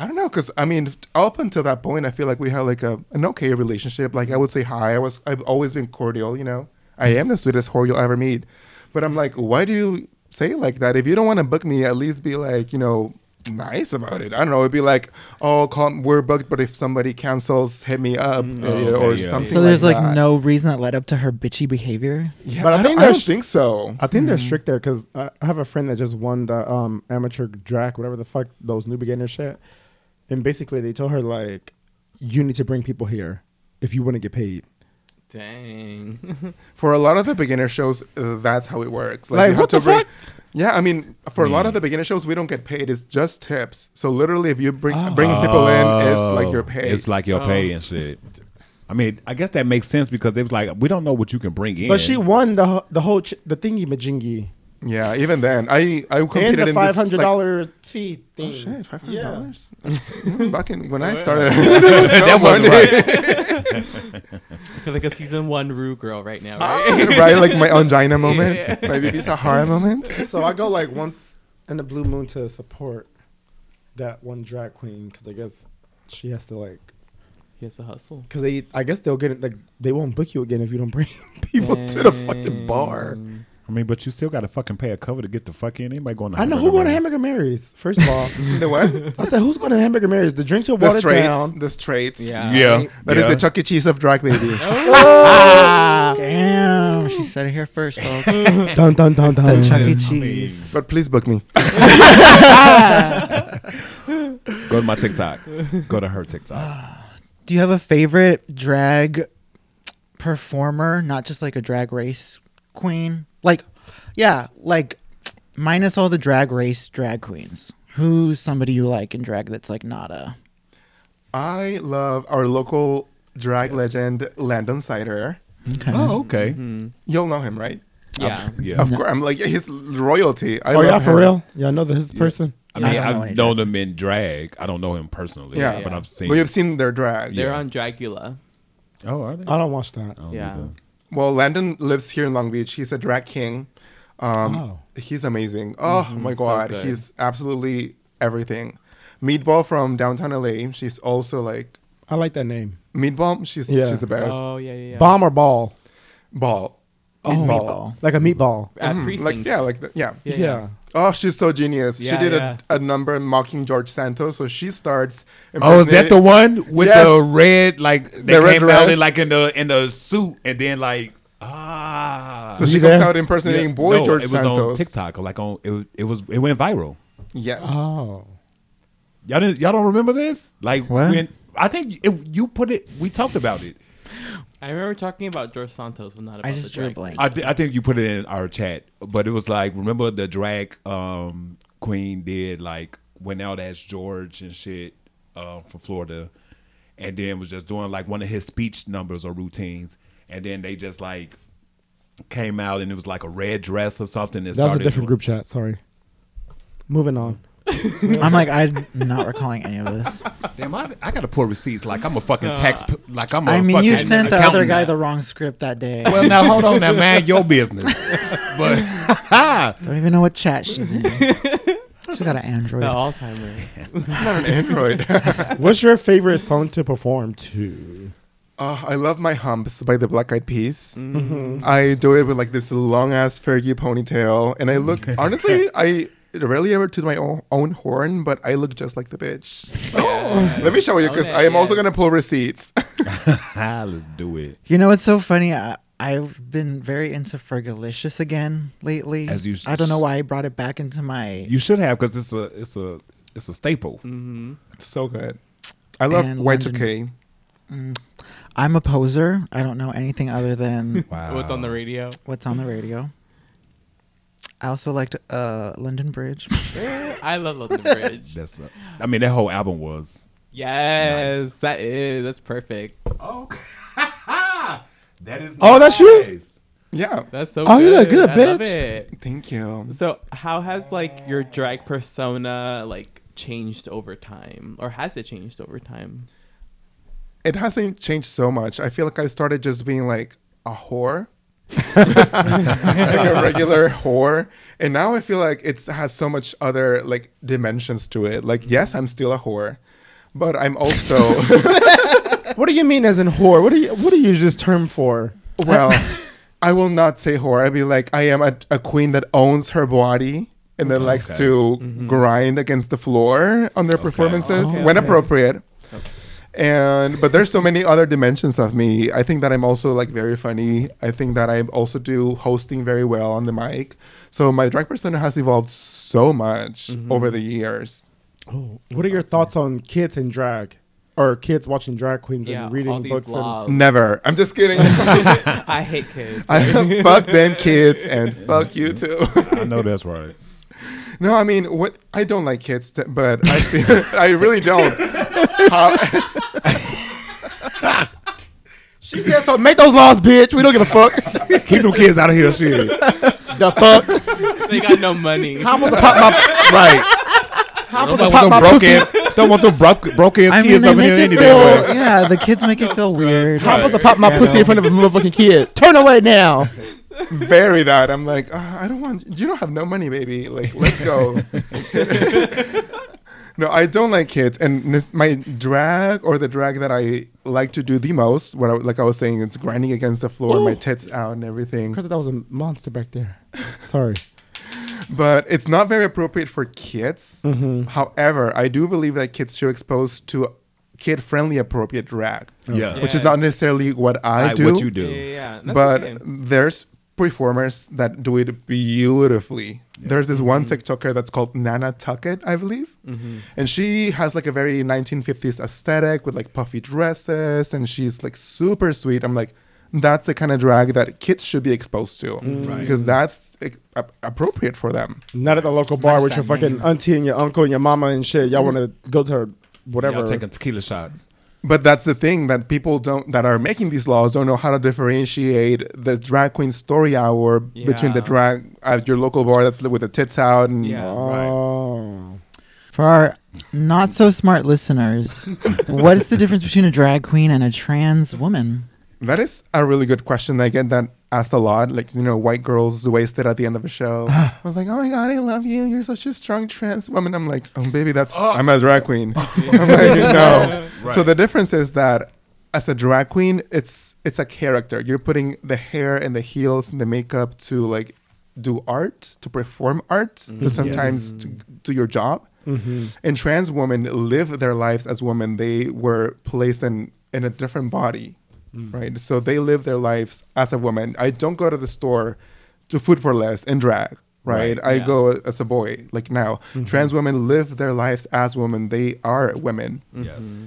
I don't know, cause I mean, up until that point, I feel like we had like a an okay relationship. Like I would say hi. I was, I've always been cordial. You know, I am the sweetest whore you'll ever meet. But I'm like, why do you say it like that? If you don't want to book me, at least be like, you know, nice about it. I don't know. It'd be like, oh, call, we're booked, but if somebody cancels, hit me up uh, Oh, okay, or yeah. something. So there's like, that. no reason that led up to her bitchy behavior. Yeah, But I I, think don't, I don't think so. I think they're Mm-hmm. strict there because I I have a friend that just won the um, amateur drag, whatever the fuck those new beginner shit, and basically they told her like, you need to bring people here if you want to get paid. Dang. For a lot of the beginner shows, uh, that's how it works. Like, you have what to the bring- fuck? Yeah, I mean, for a lot Mm. of the beginner shows, we don't get paid. It's just tips. So literally, if you bring bring people in, it's like your pay. Oh. It's like your Oh. pay and shit. I mean, I guess that makes sense because it was like we don't know what you can bring in. But she won the the whole ch- the thingy majingy yeah, even then, I I and competed the in five this. hundred Like, dollar fee oh, thing. oh shit, five hundred Yeah. dollars. Mm, back in when I started, that wasn't right. I feel like a season one Ru girl right now, right? Ah, right, like my Ongina moment, my BeBe Zahara moment. So I go like once in the blue moon to support that one drag queen because I guess she has to like he has to hustle. because they I guess they'll get it like they won't book you again if you don't bring people to the fucking bar. Dang. I mean, but you still got to fucking pay a cover to get the fuck in. Anybody going to? I know who going to Hamburger Mary's. First of all, The what? I said who's going to Hamburger Mary's? The drinks are The watered straights. down. The straights. Yeah. Yeah, That is yeah. the Chuck E. Cheese of drag baby. Oh. Ah, damn, she said it here first, folks. dun dun dun the dun. Chuck E. I mean, Cheese. but please book me. Go to my TikTok. Go to her TikTok. Do you have a favorite drag performer? Not just like a drag race queen. Like, yeah, like minus all the drag race drag queens. Who's somebody you like in drag that's like not a? I love our local drag legend, Landon Cider. Okay. Oh, okay. Mhm. You'll know him, right? Yeah. Yeah. Of course. I'm like, his royalty. I oh love yeah, for him. real? Yeah, I know this Yeah. person. I mean, I don't know I've any known him in drag. I don't know him personally. Yeah. but I've seen. But you've seen their drag. They're Yeah. on Dragula. oh, are they? I don't watch that. I don't Yeah. either. Well, Landon lives here in Long Beach. He's a drag king. Um, Oh. He's amazing. Oh Mhm, my God. good. he's absolutely everything. Meatball from downtown LA. She's also like, I like that name. Meatball, she's, Yeah. she's the best. Oh yeah, yeah, yeah. Bomb or ball? Ball. Oh, Meatball. meatball. Like a meatball. At Mhm. Precinct. Like, yeah, like, the, yeah. Yeah. Yeah, Oh, she's so genius. she did yeah. A, a number mocking George Santos. So she starts. Oh, is that the one with Yes. the red? Like they The red came out in like in the in the suit, and then like ah, So You she comes there? out impersonating boy no, George it was Santos. on TikTok. Like on it, was- it was it went viral. Yes. Oh. Y'all didn't y'all don't remember this? Like What? when I think it, you put it. We talked about it. I remember talking about George Santos, but not about I just the drew a drag blank. I, thi- I think you put it in our chat, but it was like remember the drag um, queen did like went out as George and shit uh, from Florida, and then was just doing like one of his speech numbers or routines, and then they just like came out and it was like a red dress or something. And That was a different doing- group chat. Sorry. Moving on. I'm like, I'm not recalling any of this. Damn, I, I gotta pull receipts like I'm a fucking tax, like I'm a I mean, you fucking sent the other accountant guy now. the wrong script that day. Well, now hold on, now man, your business. but Don't even know what chat she's in. She's got an Android. The Alzheimer. Not an android. What's your favorite song to perform to? Uh, I love my humps by the Black Eyed Peas. Mm-hmm. I do it with like this long ass Fergie ponytail, and I look honestly, I rarely ever to my own, own horn, but I look just like the bitch. Let me show you because Okay, I am also gonna pull receipts. let's do it. You know what's so funny? I, I've been very into Fergalicious again lately. As you- I don't know why I brought it back into my. You should have because it's a it's a it's a staple. Mm-hmm. so good. I love And Y2K. I'm a poser. I don't know anything other than Wow. What's on the radio? what's on the radio. I also liked uh, London Bridge. I love London Bridge. That's a, I mean that whole album was. yes, Nice. that is. That's perfect. Oh, that is. Oh, that's you? Yeah, That's so Oh, good. you look good, I love bitch. it. thank you. So, how has like your drag persona like changed over time, or has it changed over time? It hasn't changed so much. I feel like I started just being like a whore. Like a regular whore and now i feel like it has so much other like dimensions to it like yes i'm still a whore but i'm also What do you mean as in whore? What do you what do you use this term for? well i will not say whore i'd be like i am a, a queen that owns her body and then likes Okay. to mm-hmm. grind against the floor on their performances Oh, when okay. appropriate and but there's so many other dimensions of me. I think that i'm also like very funny. I think that i also do hosting very well on the mic. So my drag persona has evolved so much mm-hmm. over the years. Oh, what are your thoughts on kids in drag, or kids watching drag queens Yeah, and reading all these books? And, laws. never. I'm just kidding. I hate kids. I, fuck them kids and fuck you too. I know that's right. no i mean what i don't like kids t- but i feel i really don't. How, she said so. Make those laws, bitch. We don't give a fuck. Keep them kids out of here, shit. the fuck. they got no money. I'm supposed to pop my. right. I'm Don't supposed to pop my broke pussy. in. Don't want them broke broke ass I mean, kids they over make here it any feel. way. Yeah, the kids make it feel weird. I'm supposed to pop my Yeah, pussy in front of a motherfucking kid. Turn away now. very that i'm like uh, i don't want you don't have no money baby like let's go no i don't like kids and this, my drag or the drag that i like to do the most what I, like i was saying it's grinding against the floor my tits out and everything Because that was a monster back there. Sorry. but it's not very appropriate for kids Mm-hmm. however i do believe that kids should expose to kid friendly appropriate drag Yeah. which is not necessarily what i Like do what you do. yeah, yeah. That's but okay. there's performers that do it beautifully. There's this one mm-hmm. TikToker that's called Nana Tuckett, I believe. Mm-hmm. And she has like a very 1950s aesthetic with like puffy dresses and she's like super sweet. I'm like, that's the kind of drag that kids should be exposed to mm. Right. because that's like, appropriate for them. Not at the local bar Nice with your fucking name. auntie and your uncle and your mama and shit. Y'all mm. want to go to her whatever. Y'all taking tequila shots. But that's the thing that people don't that are making these laws don't know how to differentiate the drag queen story hour between the drag at your local bar that's with the tits out and Yeah. oh. For our not so smart listeners, what is the difference between a drag queen and a trans woman? That is a really good question. I get that asked a lot. Like, you know, white girls wasted at the end of a show. I was like, oh my God, I love you. You're such a strong trans woman. I'm like, oh, baby, that's, oh. I'm a drag queen. I'm like, no. So the difference is that as a drag queen, it's it's a character. You're putting the hair and the heels and the makeup to like do art, to perform art, to mm-hmm. sometimes to do your job. Mm-hmm. And trans women live their lives as women. They were placed in, in a different body Mm. right? So they live their lives as a woman. I don't go to the store to food for less and drag, right? Right, I yeah. go as a boy. Like now, mm-hmm. trans women live their lives as women. They are women. Mm-hmm. Yes. Mm-hmm.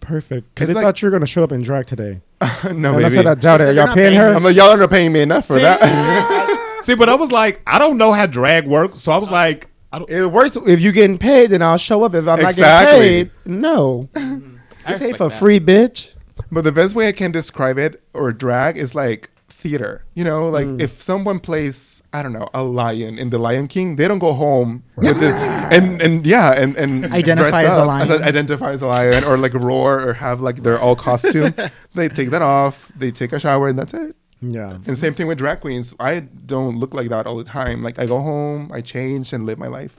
Perfect. Because It's I like- thought you were going to show up in drag today. no, and I said I doubt it. They're Y'all paying paying her? I'm like, y'all are paying me enough for that. See, but I was like, I don't know how drag works, so I was uh, like, I don't. It works if you're getting paid, then I'll show up. If I'm not getting paid, no. I This ain't respect for that. free, bitch. But the best way I can describe it or drag is like theater. You know, like Mm. if someone plays, I don't know, a lion in The Lion King, they don't go home with it and and yeah and and Identify dress as a lion. identify as a lion, or like roar or have like their all costume. they take that off, they take a shower, and that's it. Yeah. And same thing with drag queens. I don't look like that all the time. Like I go home, I change, and live my life.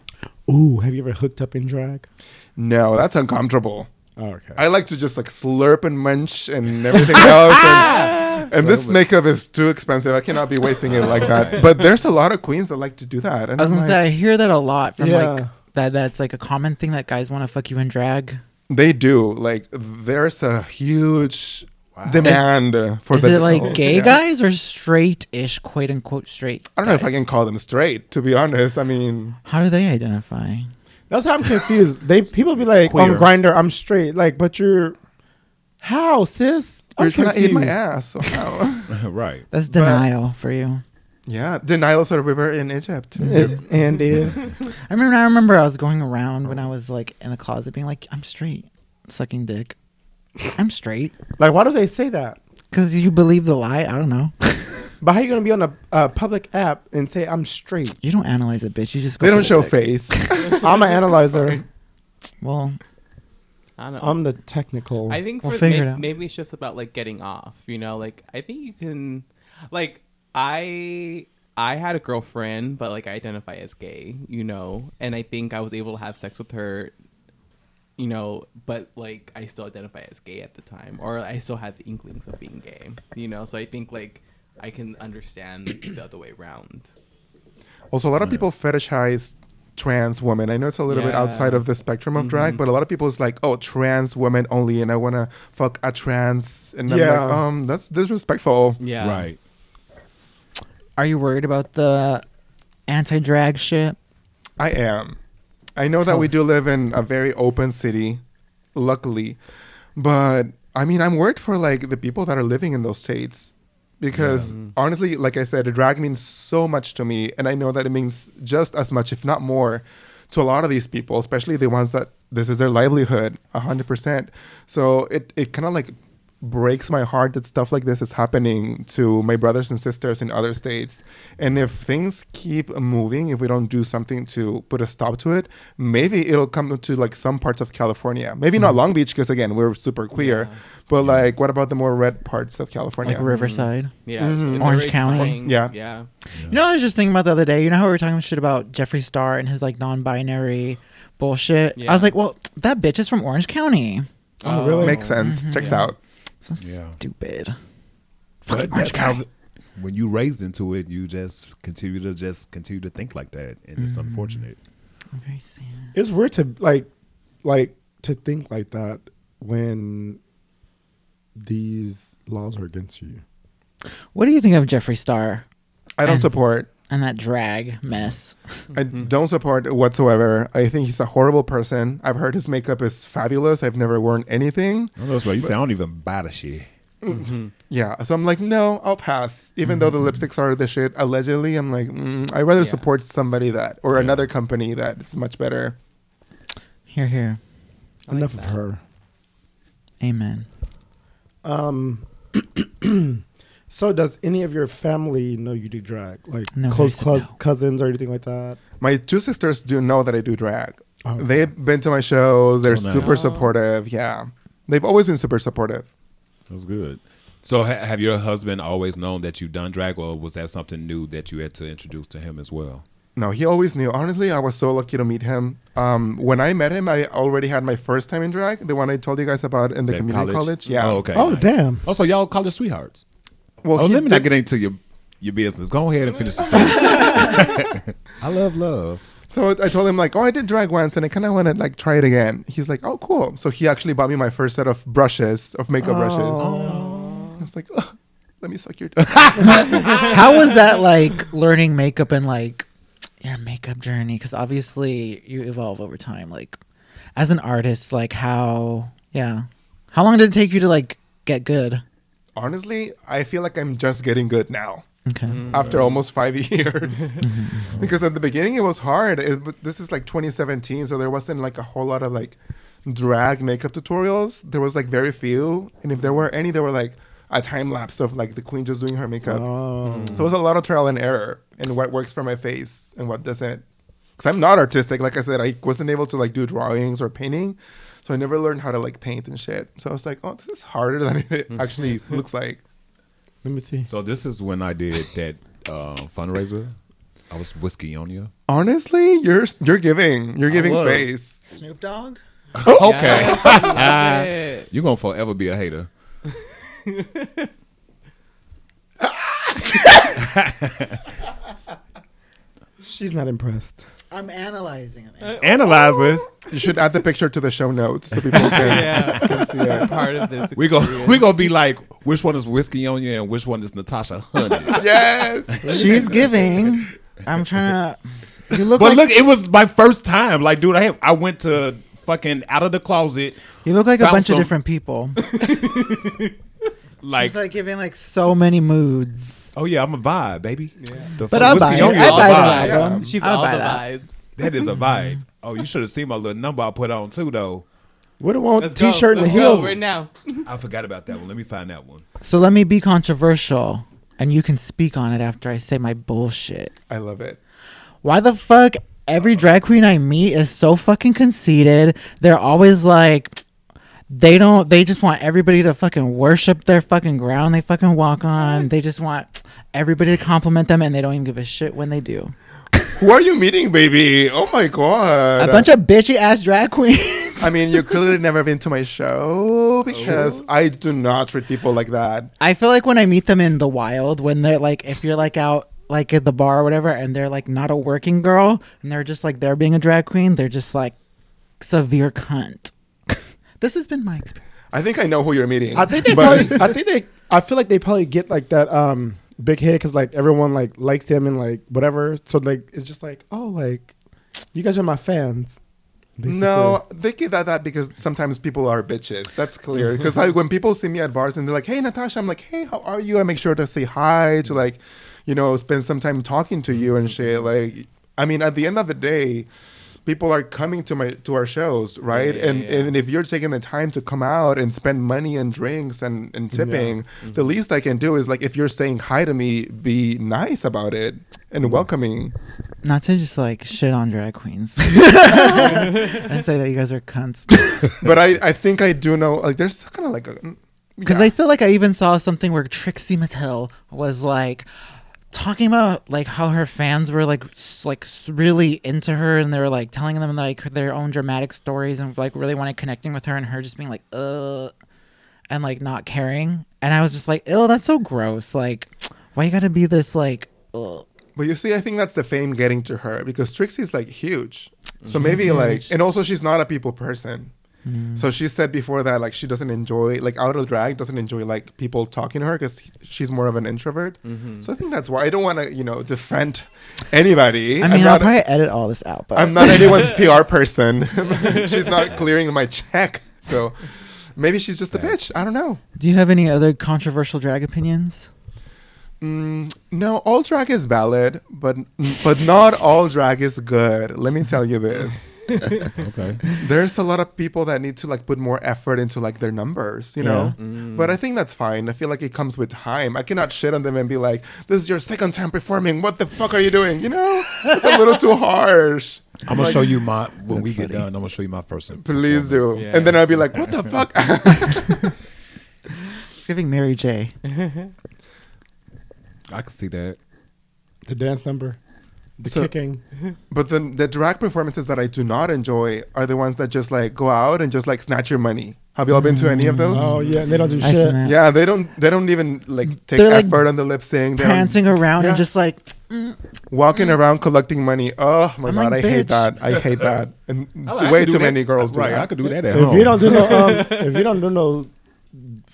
Ooh, have you ever hooked up in drag? No, that's uncomfortable. Oh, okay. I like to just like slurp and munch and everything else. And, and this makeup is too expensive. I cannot be wasting it like that. But there's a lot of queens that like to do that. And I was I'm gonna like, say I hear that a lot from like that. That's like a common thing that guys want to fuck you in drag. they do. Like there's a huge demand uh, for Is the it like girls. gay Yeah. guys or straight-ish, quote unquote straight? I don't know if I can call them straight. To be honest, I mean, How do they identify? That's how I'm confused. They people be like Queer. on Grindr, I'm straight. Like, but you're how, sis? I'm you're trying to eat my ass. So how? right. That's denial for you. yeah, denial Nile is a river in Egypt. It- and is I remember. I remember I was going around when I was like in the closet, being like, "I'm straight, sucking dick. I'm straight." like, why do they say that? Because you believe the lie. I don't know. But how you gonna be on a, a public app and say I'm straight? You don't analyze it, bitch. You just go They don't show dick. face. I'm an analyzer. Well, I don't know. I'm the technical. I think We'll for, figure may- it out. maybe it's just about like getting off. You know, like I think you can, like I I had a girlfriend, but like I identify as gay. You know, and I think I was able to have sex with her. You know, but like I still identify as gay at the time, or I still had the inklings of being gay. You know, so I think like I can understand the other way around. Also, a lot of people fetishize trans women. I know it's a little bit outside of the spectrum of drag, but a lot of people is like, oh, trans women only, and I want to fuck a trans, and I'm Yeah. like, um, that's disrespectful. Yeah, Right. are you worried about the anti-drag shit? I am. I know that we do live in a very open city, luckily, but I mean, I'm worried for like the people that are living in those states. Because mm. honestly, like I said, a drag means so much to me, and I know that it means just as much, if not more, to a lot of these people, especially the ones that this is their livelihood, hundred percent. So it it kind of like breaks my heart that stuff like this is happening to my brothers and sisters in other states. And if things keep moving, if we don't do something to put a stop to it, maybe it'll come to like some parts of California. Maybe not mm-hmm. Long Beach because again we're super queer, Yeah. but like what about the more red parts of California? Like Riverside. Mm-hmm. yeah, Mhm. And Orange they're County. playing- Yeah. yeah. You know, I was just thinking about the other day. You know how we were talking shit about Jeffree Star and his like non-binary bullshit. I was like, well, that bitch is from Orange County. Oh, really? Makes sense. Checks Yeah. out. So Yeah. stupid. But Orange that's how, when you raised into it, you just continue to just continue to think like that, and it's mm-hmm. unfortunate. I'm very sad. It's weird to like, like to think like that when these laws are against you. What do you think of Jeffree Star I don't And- support. And that drag mess? I don't support whatsoever. I think he's a horrible person. I've heard his makeup is fabulous. I've never worn anything. I know that's why you say I don't even buy the shit. Yeah, so I'm like, no, I'll pass. Even though the lipsticks are the shit, allegedly, I'm like, mm, I'd rather Yeah. support somebody that or Yeah. another company that's much better. Here, here. I like Enough of her. Amen. Um. so, does any of your family know you do drag? Like No, close they cous- no. cousins or anything like that? My two sisters do know that I do drag. Oh, They've been to my shows. They're Oh, nice. super Oh. supportive. Yeah, they've always been super supportive. That's good. So, ha- have your husband always known that you've done drag, or was that something new that you had to introduce to him as well? No, he always knew. Honestly, I was so lucky to meet him. Um, when I met him, I already had my first time in drag, the one I told you guys about in the That community college. Yeah. Oh, okay. Oh, nice. damn. Also, y'all college sweethearts. Well, oh, let me not get into your your business. Go ahead and finish the story. I love love. So I told him like, oh, I did drag once, and I kind of want to like try it again. He's like, oh, cool. So he actually bought me my first set of brushes, of makeup oh. brushes. Oh. I was like, oh, let me suck your. dick." How was that like learning makeup and like your makeup journey? Because obviously you evolve over time. Like as an artist, like how yeah, how long did it take you to like get good? Honestly, I feel like I'm just getting good now. Okay. Mm. Mm-hmm. after almost five years. Mm-hmm. Because at the beginning it was hard. It, this is like 2017 so there wasn't like a whole lot of like drag makeup tutorials. There was like very few. And if there were any there were like a time lapse of like the queen just doing her makeup. Oh. so it was a lot of trial and error and what works for my face and what doesn't. Because i'm not artistic. Like i said i wasn't able to like do drawings or painting so i never learned how to like paint and shit so i was like oh this is harder than it actually looks like Let me see. So this is when I did that uh, fundraiser. I was whiskey on you. honestly you're you're giving you're giving was. face Snoop Dogg. Okay. Yeah. You're gonna forever be a hater. She's not impressed. I'm analyzing it. Uh, Analyze this. Oh. You should add the picture to the show notes so people can, yeah. can see it. Part of this. We go. We gonna be like, which one is whiskey on you and which one is Natasha Honey? Yes. She's giving. I'm trying to. You look but like look, it was my first time. Like, dude, I have, I went to fucking out of the closet. you look like a found bunch of some- different people. Like, She's like giving like so many moods. Oh yeah, I'm a vibe, baby. The But I'll buy it. I'll is a vibe. that Yeah. She's all the that. vibes. That is a vibe. Oh, you should have seen my little number I put on too, though. What do want Let's go. t-shirt and the Let's go heels? right now. I forgot about that one. Let me find that one. So let me be controversial, and you can speak on it after I say my bullshit. I love it. Why the fuck every drag queen I meet is so fucking conceited? They're always like they don't they just want everybody to fucking worship their fucking ground they fucking walk on. They just want everybody to compliment them and they don't even give a shit when they do. Who are you meeting, baby? Oh my god. A bunch of bitchy ass drag queens. I mean, you clearly never been to my show because I do not treat people like that. I feel like when I meet them in the wild, when they're like, if you're like out like at the bar or whatever, and they're like not a working girl, and they're just like they're being a drag queen, they're just like severe cunt. this has been my experience. I think I know who you're meeting. I think they but probably. I think they. I feel like they probably get like that um big hit because like everyone like likes him and like whatever. So like it's just like oh like you guys are my fans. basically. no, they get that that because sometimes people are bitches. That's clear. Because like when people see me at bars and they're like, "Hey, Natasha," I'm like, "Hey, how are you?" I make sure to say hi to like, you know, spend some time talking to you and shit. Like, I mean, at the end of the day, people are coming to my to our shows, right? Yeah, yeah, and yeah. and if you're taking the time to come out and spend money and drinks and and tipping, mm-hmm. the least I can do is like if you're saying hi to me, be nice about it and mm-hmm. welcoming. Not to just like shit on drag queens and say that you guys are cunts. but I, I think I do know like there's kind of like a Because yeah. I feel like I even saw something where Trixie Mattel was like talking about like how her fans were like s- like really into her and they were like telling them like their own dramatic stories and like really wanted connecting with her and her just being like uh and like not caring and I was just like ew that's so gross like why you gotta be this like ugh. But you see, I think that's the fame getting to her because Trixie's like huge. So maybe like, and also she's not a people person. Mm. So she said before that like she doesn't enjoy like out of drag doesn't enjoy like people talking to her because she's more of an introvert. Mm-hmm. So I think that's why I don't want to you know defend anybody. I I'm mean I'll not, probably edit all this out but I'm not anyone's PR person. she's not clearing my check. So maybe she's just a bitch. I don't know. do you have any other controversial drag opinions Mm, no, all drag is valid, but but not all drag is good. Let me tell you this. Okay. There's a lot of people that need to like put more effort into like their numbers, you know. But I think that's fine. I feel like it comes with time. I cannot shit on them and be like, "This is your second time performing. What the fuck are you doing?" You know, it's a little too harsh. I'm gonna show you my when we get funny. done. I'm gonna show you my first. Please do. Yeah. And then I'll be like, "What the fuck?" it's giving Mary J I can see that. the dance number, the So- kicking. but then the drag performances that I do not enjoy are the ones that just like go out and just like snatch your money. Have y'all been to any of those? Oh yeah, and they don't do I shit. Yeah, they don't. They don't even like take They're, like, effort on the lip sync. They don't- prancing around Yeah. and just like walking around collecting money. Oh my I'm god, like, I hate that. I hate that. And I like- I way too that- many girls do Right, that. I could do that at If home. you don't do no, um, if you don't do no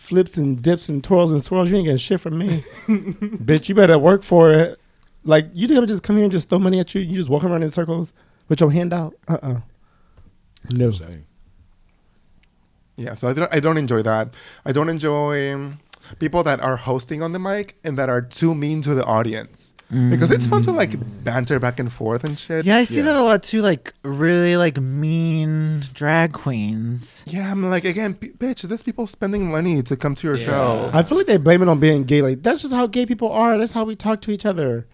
flips and dips and twirls and swirls, you ain't getting shit from me, bitch. You better work for it. Like you think I'm just come here and just throw money at you? You just walk around in circles with your hand out? Uh uh No. Shame. Yeah, so I don't, I don't enjoy that. I don't enjoy um, people that are hosting on the mic and that are too mean to the audience. Because it's fun to like banter back and forth and shit. Yeah, I see Yeah. that a lot too. Like really like mean drag queens. Yeah, I'm like again, p- bitch. There's people spending money to come to your Yeah. show. I feel like they blame it on being gay. Like that's just how gay people are. That's how we talk to each other.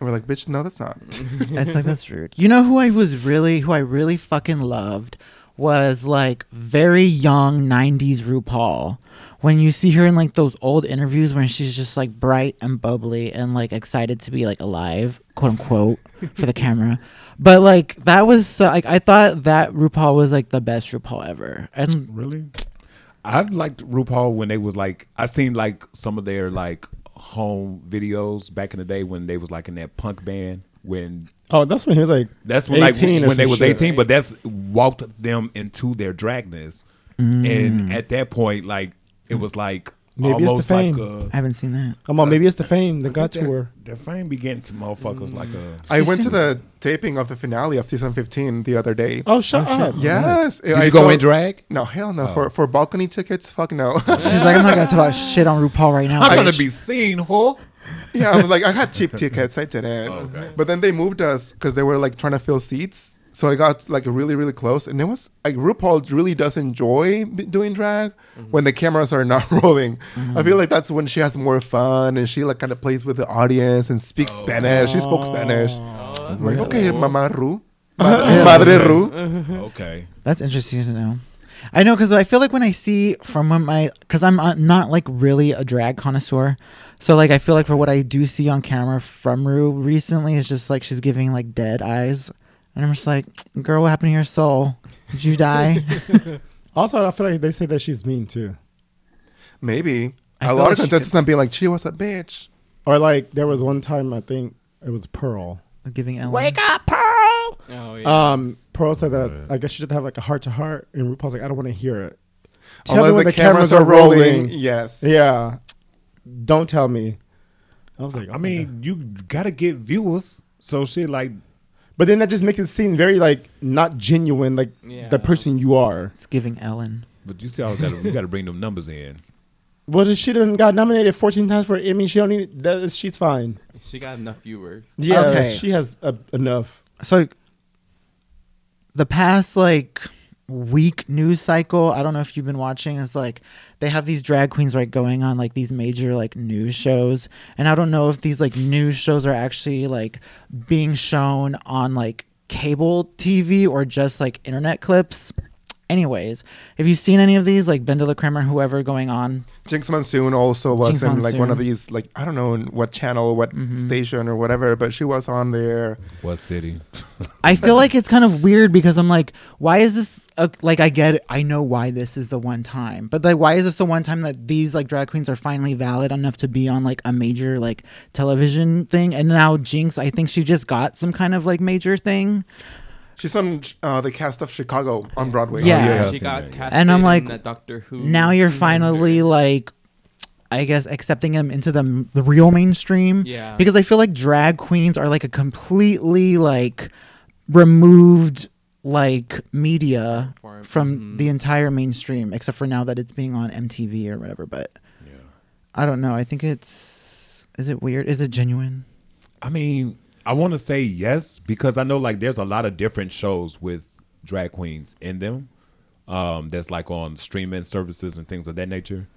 And we're like, bitch, no, that's not. it's like that's rude. You know who I was really who I really fucking loved was like very young 90s RuPaul. When you see her in like those old interviews when she's just like bright and bubbly and like excited to be like alive, quote unquote, for the camera. But like that was so like I thought that RuPaul was like the best RuPaul ever. And Really? I've liked RuPaul when they was like I seen like some of their like home videos back in the day when they was like in that punk band when Oh, that's when he was like that's when like 18 or when they was shit. 18 but that's walked them into their dragness mm. and at that point like it was like Maybe it's the almost like fame. uh, I haven't seen that. Come on, maybe it's the fame that got to their, her. their fame began to motherfuckers like a I went to the taping of the finale of season 15 the other day. Oh, shut up. yes. Did I you go saw- in drag? No, hell no. For for balcony tickets, fuck no. She's like, I'm not gonna talk about shit on RuPaul right now. I'm bitch." trying to be seen, huh? yeah, I was like, I got cheap tickets. I didn't. Okay. But then they moved us because they were like trying to fill seats. So I got like really, really close, and it was like RuPaul really does enjoy b- doing drag when the cameras are not rolling. I feel like that's when she has more fun and she like kind of plays with the audience and speaks Spanish. She spoke Spanish. I'm like, okay, Mama Ru, Madre, Madre Ru. Okay. That's interesting to know. I know because I feel like when I see from when my because I'm uh, not like really a drag connoisseur, so like I feel like for what I do see on camera from Ru recently, it's just like she's giving like dead eyes, and I'm just like, girl, what happened to your soul? Did you die? Also, I feel like they say that she's mean too. Maybe I a lot like of she contestants not being like, she was a bitch. Or like there was one time I think it was Pearl. giving Ellen. Wake up, Pearl. Oh yeah. Um, Pearl said that Right. I guess she should have like a heart to heart, and RuPaul's like, I don't want to hear it. Tell Unless me when the, cameras, are rolling. Yes. Yeah, don't tell me. I was like, I mean, you gotta get viewers. So shit like but then that just makes it seem very like not genuine, like Yeah. the person you are. It's giving Ellen. but you see how gotta you gotta bring them numbers in. Well, she done got nominated 14 times for an Emmy. She don't need that. She's fine. she got enough viewers. Yeah, Okay. she has uh, enough. So the past like week news cycle, I don't know if you've been watching, it's like they have these drag queens right going on like these major like news shows. And I don't know if these like news shows are actually like being shown on like cable TV or just like internet clips. Anyways, have you seen any of these like Ben de la Creme or whoever going on? Jinkx Monsoon also was Jinkx in like one of these like I don't know in what channel, what mm-hmm. station or whatever, but she was on there. What city? I feel like it's kind of weird because I'm like, why is this? A, like, I get it. I know why this is the one time, but like, why is this the one time that these like drag queens are finally valid enough to be on like a major like television thing? And now Jinkx, I think she just got some kind of like major thing. She's on uh, the cast of Chicago on Broadway. Yeah. Oh, yeah, she got cast. And I'm like, that Doctor Who. Now you're finally like, I guess accepting them into the the real mainstream. Yeah. Because I feel like drag queens are like a completely like removed like media Form. from Mhm. the entire mainstream except for now that it's being on MTV or whatever but I don't know I think it's is it weird is it genuine I mean, I want to say yes because I know like there's a lot of different shows with drag queens in them. Um, that's like on streaming services and things of that nature.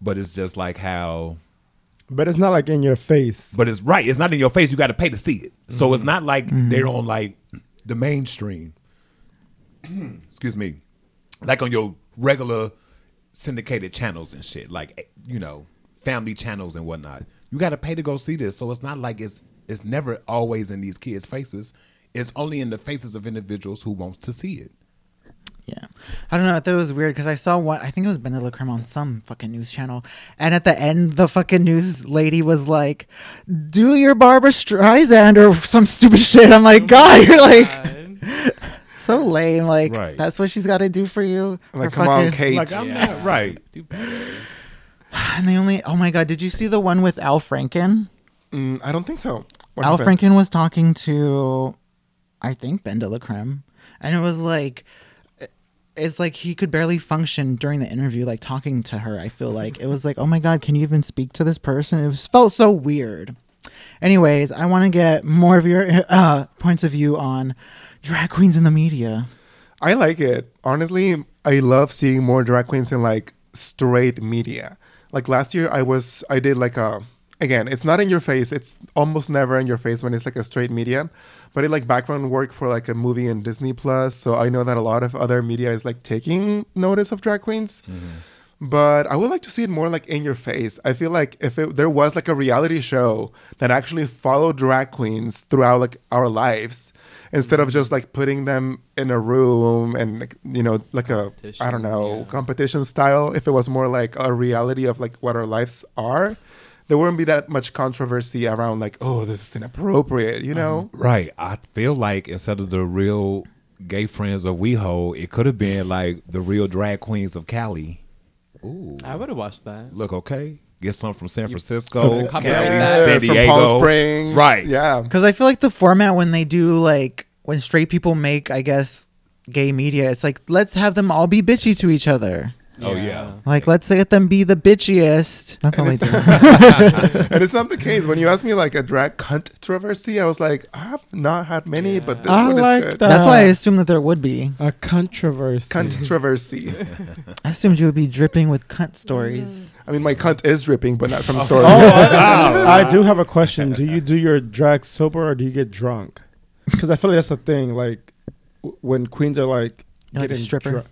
But it's just like how But it's not like in your face. But it's right. It's not in your face. You got to pay to see it. So it's not like they're on like the mainstream. Excuse me, like on your regular syndicated channels and shit, like eh, you know, family channels and whatnot. You got to pay to go see this. So it's not like it's it's never always in these kids' faces. It's only in the faces of individuals who wants to see it. Yeah, I don't know. I thought it was weird because I saw one. I think it was Ben de la Creme on some fucking news channel, and at the end, the fucking news lady was like, "Do your Barbra Streisand or some stupid shit." I'm like, God, you're like so lame. Like Right. that's what she's got to do for you. Like, Or come on, Kate. Like I'm Yeah. not right. Do better. And they only. Oh my god, did you see the one with Al Franken? Mm, I don't think so. What Al happened? Franken was talking to, I think Ben de la Creme, and it was like, it's like he could barely function during the interview, like talking to her. I feel like it was like, oh my god, can you even speak to this person? It was felt so weird. Anyways, I want to get more of your uh, points of view on drag queens in the media. I like it. Honestly, I love seeing more drag queens in like straight media. Like last year, I was I did like a again. It's not in your face. It's almost never in your face when it's like a straight media. But it like background work for like a movie in Disney Plus. So I know that a lot of other media is like taking notice of drag queens. Mm-hmm. But I would like to see it more like in your face. I feel like if it, there was like a reality show that actually followed drag queens throughout like our lives, instead of mm-hmm. just like putting them in a room and like, you know like a I don't know yeah. competition style. If it was more like a reality of like what our lives are, there wouldn't be that much controversy around like oh this is inappropriate. You know. Mm-hmm. Right. I feel like instead of the real gay friends of WeHo, it could have been like the real drag queens of Cali. Ooh. I would have watched that. Look, okay. Get some from San Francisco, Cali, that. San Yes, from Diego. Palm Springs. Right. Yeah. Because I feel like the format when they do like when straight people make, I guess, gay media, it's like let's have them all be bitchy to each other. Oh, yeah. Like let's let them be the bitchiest. That's all they And do. and it's not the case. When you ask me like a drag controversy, I was like, I have not had many, but this I one like is good. that. That's why I assumed that there would be. A controversy. Controversy. I assumed you would be dripping with cunt stories. Mm. I mean, my cunt is dripping, but not from Oh, stories. Oh, I, I do have a question. Do you do your drag sober or do you get drunk? Because I feel like that's the thing. Like w- when queens are like, You're like a getting stripper? drunk-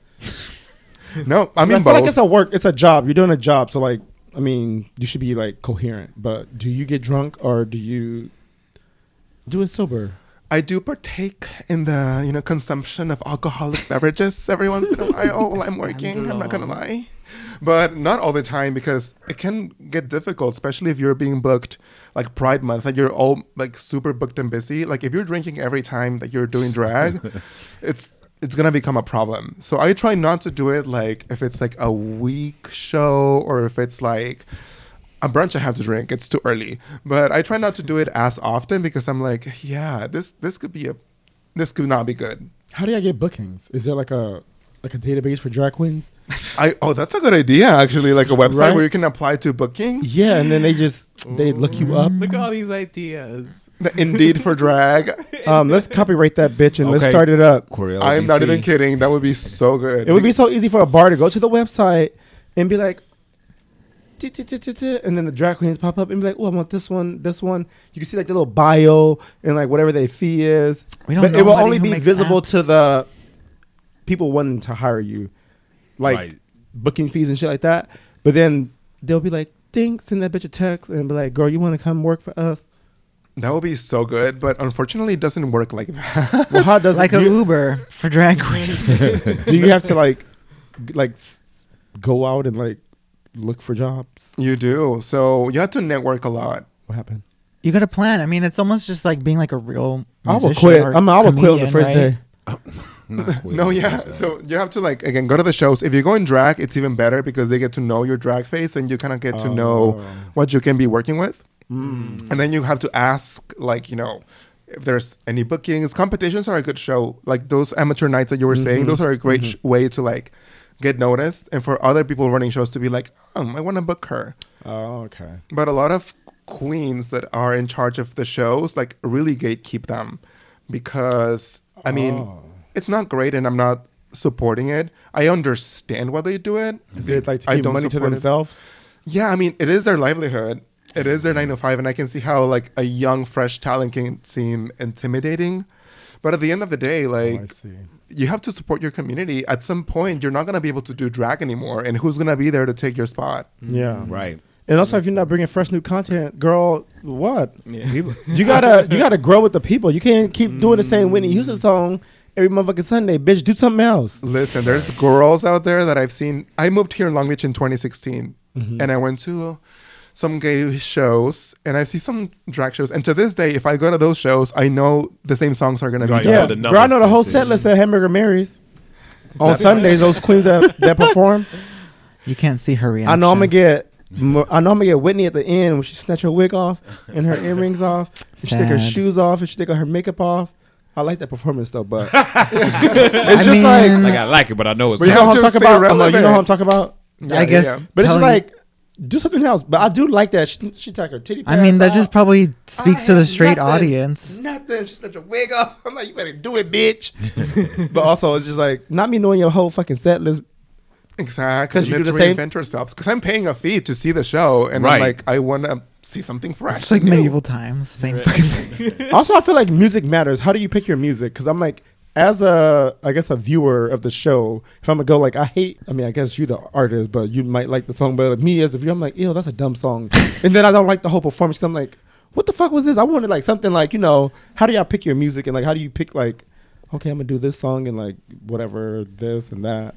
no, I I mean feel like it's a work. It's a job. You're doing a job. So like, I mean, you should be like coherent. But do you get drunk or do you do it sober? I do partake in the you know consumption of alcoholic beverages every once in a while while I'm working. I'm not gonna lie, but not all the time because it can get difficult, especially if you're being booked like Pride Month and you're all like super booked and busy. Like if you're drinking every time that you're doing drag, it's it's gonna become a problem. So I try not to do it like if it's like a week show or if it's like a brunch I have to drink. It's too early, but I try not to do it as often because I'm like, yeah, this this could be a this could not be good. How do I get bookings? Is there like a like a database for drag queens? I oh, that's a good idea actually, like a website Right? where you can apply to bookings. Yeah, and then they just they look you up. Look at all these ideas. The Indeed for drag. Um, let's copyright that bitch and let's start it up. Corel I'm not even kidding. That would be so good. It would be so easy for a bar to go to the website and be like, and then the drag queens pop up and be like, "Oh, I want this one, this one." You can see like the little bio and like whatever their fee is. We don't but know it will only be visible apps. to the people wanting to hire you, like Right. booking fees and shit like that. But then they'll be like, "Think," send that bitch a text and be like, "Girl, you want to come work for us?" that would be so good, but unfortunately, it doesn't work like that. Well, how does like it, a do, Uber for drag queens. do you have to like, like, go out and like look for jobs? you do. So you have to network a lot. What happened? you got to plan. I mean, it's almost just like being like a real. I will quit. I'm. I will quit on the first right? day. Not. No, yeah. So you have to like again go to the shows. If you go in drag, it's even better because they get to know your drag face and you kind of get to know Oh. what you can be working with. Mm. And then you have to ask, like, you know, if there's any bookings. Competitions are a good show. Like those amateur nights that you were saying, Mhm. those are a great Mhm. sh- way to like get noticed and for other people running shows to be like, oh, I want to book her. Oh, okay. But a lot of queens that are in charge of the shows like really gatekeep them because I mean Oh. It's not great and I'm not supporting it. I understand why they do it. is it like to I keep money to support it. themselves? Yeah, I mean, it is their livelihood. It is their nine to five, and I can see how like a young, fresh talent can seem intimidating. But at the end of the day, oh, I like see. you have to support your community. At some point, you're not gonna be able to do drag anymore, and who's gonna be there to take your spot? Mm, yeah. Right. And also, if you're not bringing fresh new content, girl, what? Yeah. You gotta you gotta grow with the people. You can't keep doing the same Whitney Houston song every motherfucking Sunday. Bitch, do something else. Listen, there's girls out there that I've seen. I moved here in Long Beach in 2016, Mm-hmm. and I went to some gay shows, and I see some drag shows. And to this day, if I go to those shows, I know the same songs are gonna be Right. done. Yeah, the girl, I know the whole set list at Hamburger Mary's. On Sundays, those queens that, that perform, You can't see her reaction. I know I'm gonna get. I know I'm gonna get Whitney at the end when she snatch her wig off and her earrings off. And she take her shoes off and she take her makeup off. I like that performance though, but it's just like mean- Like I like it, but I know it's But you you know have what I'm to talking stay about. I'm like, you know relevant. what I'm talking about. Yeah, I guess. yeah. But it's just telling- like do something else. But I do like that she, she take her titty. I mean, pads that off. just probably speaks I to the have straight nothing. audience. Nothing. She snatch her wig off. I'm like, you better do it, bitch. but also, it's just like not me knowing your whole fucking set list. Exactly. 'Cause you do Let's the same- reinvent ourselves. Because I'm paying a fee to see the show, and I'm like, I want to see something fresh. It's like new. medieval times. Same fucking thing. also, I feel like music matters. How do you pick your music? Because I'm like, as a, I guess, a viewer of the show, if I'm gonna go like, I hate. I mean, I guess you the artist, but you might like the song. But me as a viewer, I'm like, ew, that's a dumb song. and then I don't like the whole performance. I'm like, what the fuck was this? I wanted like something like, you know, how do y'all pick your music and like, how do you pick like, okay, I'm gonna do this song and like whatever this and that.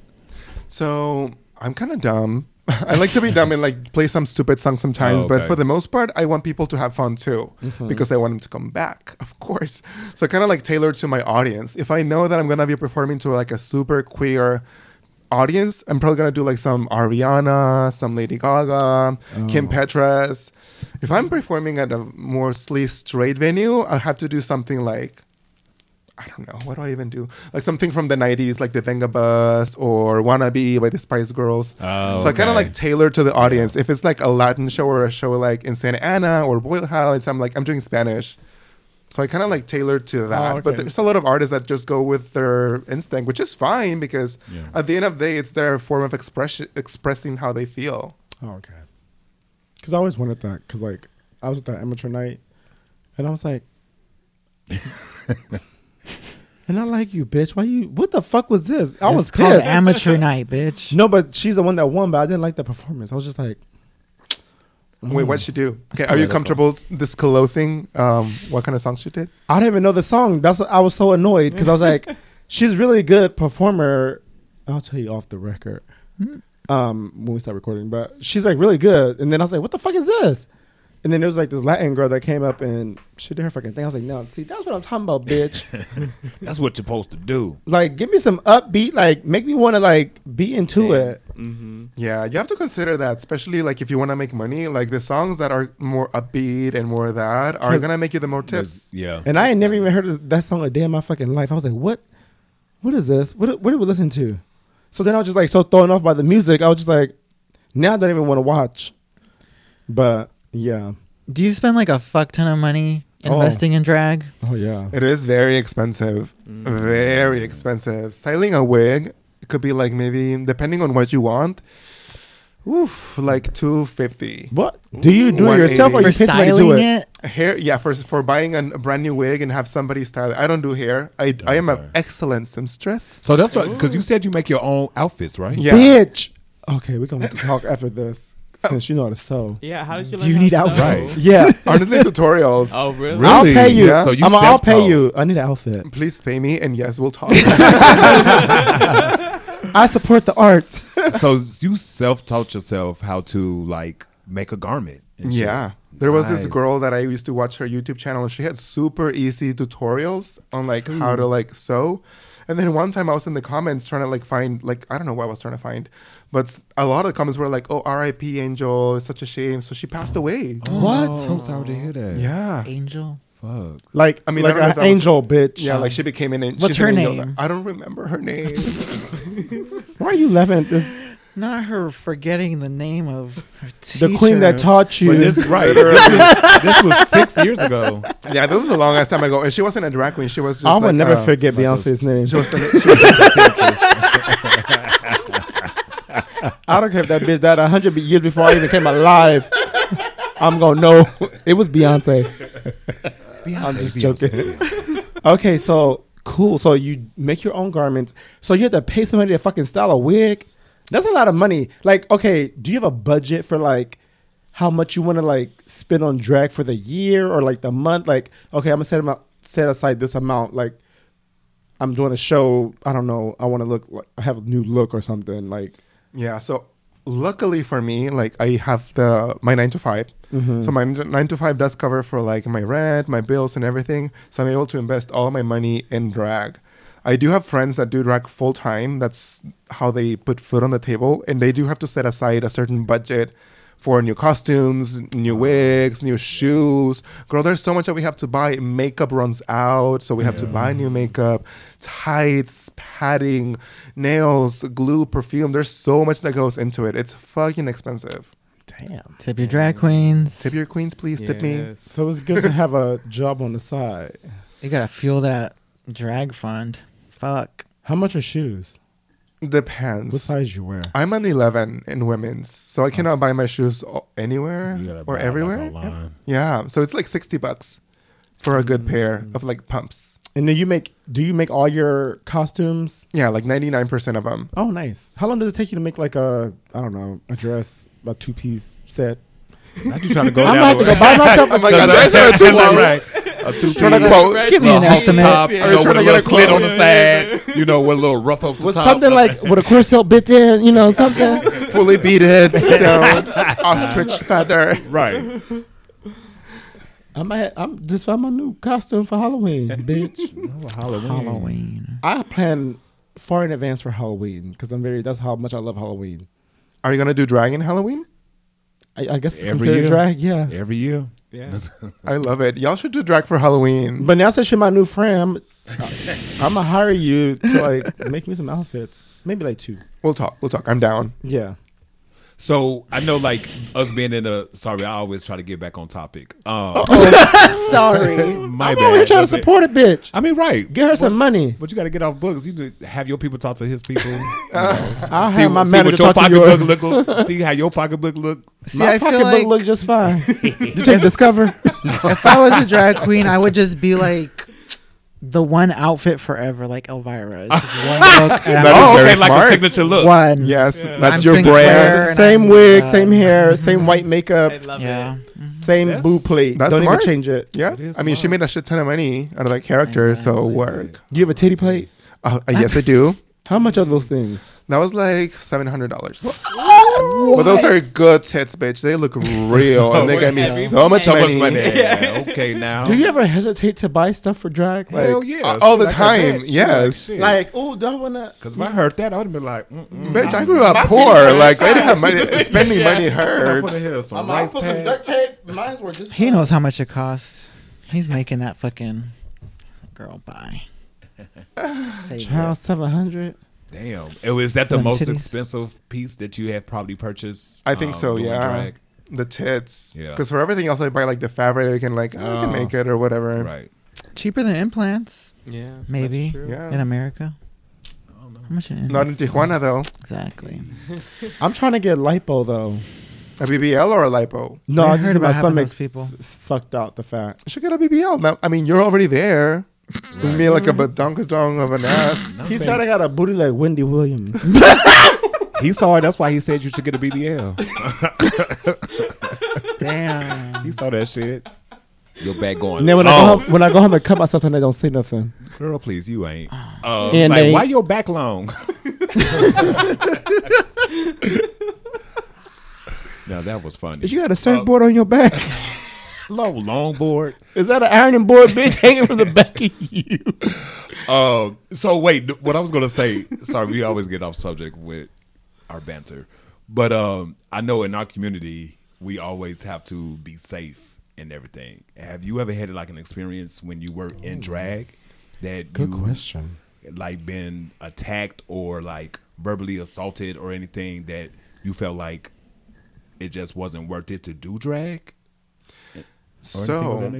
So I'm kind of dumb. I like to be dumb and like play some stupid song sometimes, Oh, but for the most part, I want people to have fun too Mm-hmm. because I want them to come back, of course. So kind of like tailored to my audience. If I know that I'm gonna be performing to like a super queer audience, I'm probably gonna do like some Ariana, some Lady Gaga, Kim Oh. Petras. If I'm performing at a mostly straight venue, I have to do something like I don't know. What do I even do? Like something from the 90s, like the Vengabus or Wannabe by the Spice Girls. Oh, so I kind of okay. like tailor to the audience. If it's like a Latin show or a show like in Santa Ana or Boyle Heights, I'm like, I'm doing Spanish. So I kind of like tailor to that. Oh, but Oh, okay. there's a lot of artists that just go with their instinct, which is fine because Yeah. at the end of the day, it's their form of expression, expressing how they feel. Oh, okay. Because I always wanted that. Because like I was at that amateur night, and I was like, and I like you, bitch. Why you? What the fuck was this? I was it's called pissed. amateur night, bitch. no, but she's the one that won. But I didn't like the performance. I was just like, Wait, what'd she do? Okay, are you comfortable disclosing um, what kind of songs she did? I didn't even know the song. That's I was so annoyed because I was like, she's really good performer. I'll tell you off the record. Um, when we start recording, but she's like really good. And then I was like, what the fuck is this? And then there was like this Latin girl that came up and she did her fucking thing. I was like, no, see, that's what I'm talking about, bitch. That's what you're supposed to do. like, give me some upbeat, like, make me want to like be into it. Mm-hmm. Yeah, you have to consider that, especially like if you want to make money. Like the songs that are more upbeat and more that are gonna make you the more tips. Yeah. And I had never even heard of that song a day in my fucking life. I was like, what? What is this? What? What did we listen to? So then I was just like so thrown off by the music. I was just like, now I don't even want to watch. But yeah. Do you spend like a fuck ton of money Oh. investing in drag? Oh yeah. It is very expensive, mm. very expensive. Styling a wig it could be like maybe depending on what you want. Oof, like two fifty. What do you do it yourself or you 180. Pay somebody to do it? it? Hair, yeah, for for buying an- a brand new wig and have somebody style it. I don't do hair. I I am an Okay. excellent seamstress. So that's what because you said you make your own outfits, right? Yeah. Bitch. Okay, we're gonna have to talk after this since you know how to sew. Yeah, how did you Do you how need to outfits? sew? Right. Yeah. Honestly, tutorials. Oh, really? Really? I'll pay you. Yeah. So you I'm, I'll pay you. I need an outfit. Please pay me, and yes, we'll talk. I support the arts. so you self-taught yourself how to like make a garment. and shit. yeah. There was this girl that I used to watch her YouTube channel. She had super easy tutorials on like how to like sew. And then one time I was in the comments trying to like find like I don't know what I was trying to find, but a lot of the comments were like, "Oh, R.I.P. Angel, it's such a shame." So she passed away. Oh, what? So sorry to hear that. Yeah, Angel. Fuck. Like I I mean, mean, I like don't know if an that was- angel, bitch. yeah. Like she became an. What's she's an her angel. name? I don't remember her name. Why are you laughing at this? Not her forgetting the name of her The queen that taught you. But this right. this, was, this was six years ago. yeah, this was a long ass time ago, and she wasn't a drag queen. She was just. I would like, never uh, forget like Beyonce's a- name. She was. She was I don't care if that bitch died a hundred years before I even came alive. I'm gonna know it was Beyonce. I'm just joking. okay, so cool. So you make your own garments. So you have to pay somebody to fucking style a wig. That's a lot of money. Like, okay, do you have a budget for like how much you want to like spend on drag for the year or like the month? Like, okay, I'm gonna set amount, set aside this amount. Like, I'm doing a show. I don't know. I want to look like I have a new look or something. Like Yeah. So luckily for me, like I have the my nine to 5 Mm-hmm. So my nine to five does cover for like my rent, my bills, and everything. So I'm able to invest all my money in drag. I do have friends that do drag full time. That's how they put food on the table, and they do have to set aside a certain budget for new costumes, new wigs, new shoes. Girl, there's so much that we have to buy. Makeup runs out, so we have to buy new makeup, tights, padding, nails, glue, perfume. There's so much that goes into it. It's fucking expensive. damn. Tip your drag queens. Tip your queens, please. Tip me. Yes. So it's good to have a job on the side. You gotta fuel that drag fund. Fuck. How much are shoes? Depends. What size you wear? I'm an 11 in women's, so I cannot buy my shoes anywhere or buy, like, everywhere. yeah, so it's like 60 bucks for a good pair Mm. of like pumps. And then you make? Do you make all your costumes? Yeah, like 99% of them. Oh, nice. How long does it take you to make like a I don't know a dress, a two piece set? I'm not you trying to go I'm down gonna have to the- go buy myself. I'm like, I dress her two long. right. A two Trying to quote. Give me an estimate. top, you Yeah. know, with a to get little a slit on the side, you know, with a little ruff up the with top. something like with a corset bit in, you know, something. Fully beaded stone, ostrich feather. right. I might. I'm just found my new costume for Halloween, bitch. Halloween. I plan far in advance for Halloween because I'm very. That's how much I love Halloween. Are you going to do drag in Halloween? I, I guess it's Every considered year. drag, yeah. Every year. Yeah. I love it. Y'all should do drag for Halloween. But now since you're my new friend, I'm, I'm gonna hire you to like make me some outfits. Maybe like two. We'll talk. We'll talk. I'm down. Yeah. So I know, like us being in the. Sorry, I always try to get back on topic. Um, Sorry. my I'm bad. over here trying to That's it. support a bitch. I mean, right. Get her some money. But you got to get off books. You need have your people talk to his people. you know. I'll see have my see manager what your talk to yours. pocketbook look. like. See how your pocketbook look. See, my I feel pocketbook like look just fine. you take Discover. if I was a drag queen, I would just be like the one outfit forever, like Elvira. It's just one look. and That I'm is oh, very okay, like a signature look. one. Yes, that's I'm your Sinclair. brand. and same I'm, wig, uh, same hair, same white makeup, I love Yeah. it. same That's- boo plate. that's Don't smart. even change it. Yeah, It is I mean, she smart. made a shit ton of money out of that character, so work. Do you have a titty plate? Uh, uh, yes, I do. How much are those things? That was like seven hundred dollars. But those are good tits, bitch. They look real, and they get me so much So money, much money. Yeah, okay, now. Do you ever hesitate to buy stuff for drag? Like, Hell yeah. uh, all the Like time, yes. Like, like oh, don't wanna? Because if I heard that, I would have been like, mm-mm. bitch. I grew up poor. Like I didn't have money. Spending money I put hurts. here some I'm rice put some duct pads. tape. Mine's were just. He knows how much it costs. He's making that fucking girl buy. Save Child seven hundred. Damn. Oh, is that the Them most titties. expensive piece that you have probably purchased? I think um, so. doing Yeah, drag? the tits. Yeah. Because for everything else, I buy like the fabric and like oh, I can Oh. make it or whatever. Right. Cheaper than implants Yeah. that's Maybe. true. Yeah. in America. How much in Not in Tijuana though. Exactly. I'm trying to get lipo though. A BBL or a lipo. No, I I heard just about my having stomach those people. s- sucked out the fat. You should get a BBL. Now, I mean, you're already there. You mean like a mm-hmm. badonkadong of an ass. He said I got a booty like Wendy Williams. He saw it. That's why he said you should get a BBL. Damn. he saw that shit. Your back going. and then when I go home, when I go home and cut myself, and they don't say nothing. girl, please, you ain't. Ah. Uh, And like, they- why your back long? now that was funny. Did you got a uh, surfboard on your back? Low longboard? Is that an ironing board, bitch, hanging from the back of you? Uh, so wait, what I was gonna say. Sorry, we always get off subject with our banter, but um, I know in our community we always have to be safe and everything. Have you ever had like an experience when you were in drag that Good you question. like been attacked or like verbally assaulted or anything that you felt like it just wasn't worth it to do drag? Or anything of that So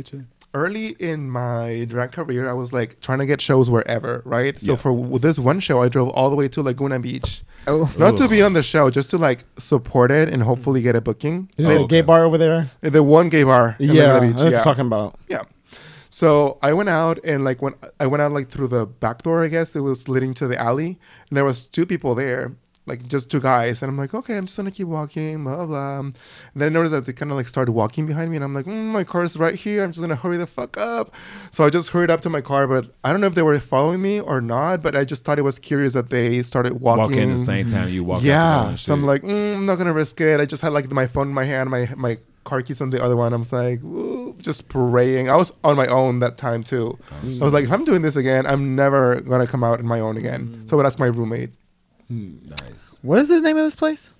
early in my drag career, I was like trying to get shows wherever, right? So Yeah. for with this one show, I drove all the way to Laguna Beach, Oh. not to be on the show, just to like support it and hopefully get a booking. Is Oh, it a oh, okay. gay bar over there? Uh, the one gay bar, in Yeah, Laguna that's Beach, what yeah. I'm talking about. Yeah. So I went out and like when I went out like through the back door, I guess it was leading to the alley, and there was two people there. Like just two guys, and I'm like, okay, I'm just gonna keep walking, blah blah. blah. And then I noticed that they kind of like started walking behind me, and I'm like, mm, my car's right here. I'm just gonna hurry the fuck up. So I just hurried up to my car, but I don't know if they were following me or not. But I just thought it was curious that they started walking. Walk in the same time you walk. out the door Yeah, and so I'm like, mm, I'm not gonna risk it. I just had like my phone in my hand, my my car keys on the other one. I'm just like, ooh, just praying. I was on my own that time too. I was like, if I'm doing this again, I'm never gonna come out on my own again. So I that's my roommate. Nice. What is the name of this place?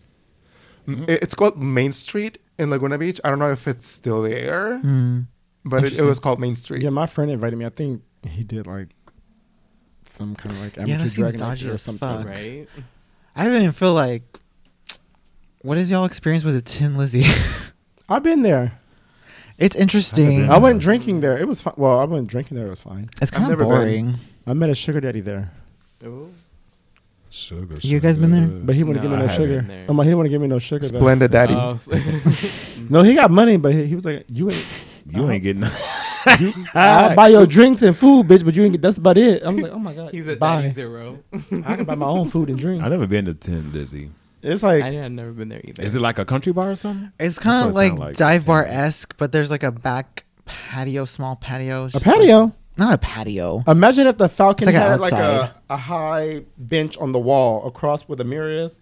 Mm, it- It's called Main Street in Laguna Beach. I don't know if it's still there, Hmm. but it, it was called Main Street. Yeah, my friend invited me. I think he did like some kind of like amateur that seems dragon dodgy or something. fuck. right? I don't even feel like. What is y'all experience with a Tin Lizzie? I've been there. it's interesting. been. I went drinking there. It was fine. Well, I went drinking there. It was fine. It's I've kind of never been. boring. I met a sugar daddy there, Ooh. Sugar. You guys been there? but he wouldn't No, give me I no haven't sugar. been there. Oh my, he didn't want to give me no sugar. though. Splendid Daddy. Oh, so- No, he got money, but he, he was like, "You ain't. You ain't getting. I'll buy your drinks and food, bitch, but you ain't get. That's about it." I'm like, "Oh my god, He's at bye. Daddy Zero. I can buy my own food and drinks." I've never been to Tin Lizzie. It's like I like had never been there either. Is it like a country bar or something? It's kind of what it like, sound like, dive Tin bar esque, but there's like a back patio, small patio. It's a just like- patio. Not a patio. Imagine if the Falcon It's like had like outside. a, a high bench on the wall across where the mirror is.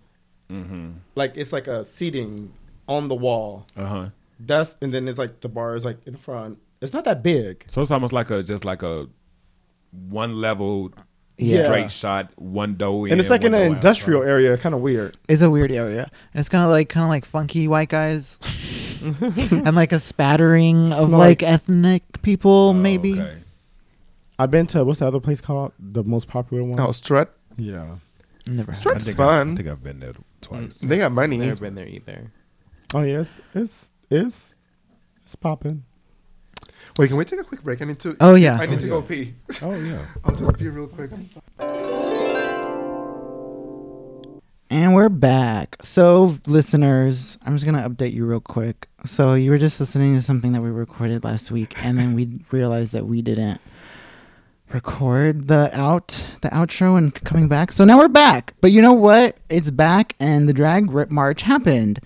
Mm-hmm. Like it's like a seating on the wall. Uh huh. That's and then it's like the bar is like in front. It's not that big. So it's almost like a just like a one level Yeah. straight shot, one dough in, and it's like in one an dough out. industrial area, kind of weird. It's a weird area, and it's kind of like kind of like funky white guys, and like a spattering of Smell like like- ethnic people, Oh, maybe. okay. I've been to what's the other place called? The most popular one. Oh, Strut. yeah. Never. Heard. Strut- I It's think I, I think I've been there twice. They got money. never been there either. Oh yes, it's it's it's popping. Wait, can we take a quick break? I need to. Oh, yeah. I need Oh, to yeah. go pee. Oh yeah. I'll just pee real quick. I'm. And we're back. So, listeners, I'm just going to update you real quick. So, you were just listening to something that we recorded last week, and then we realized that we didn't record the out the outro and coming back. So now we're back. But you know what? It's back and the drag rip march happened.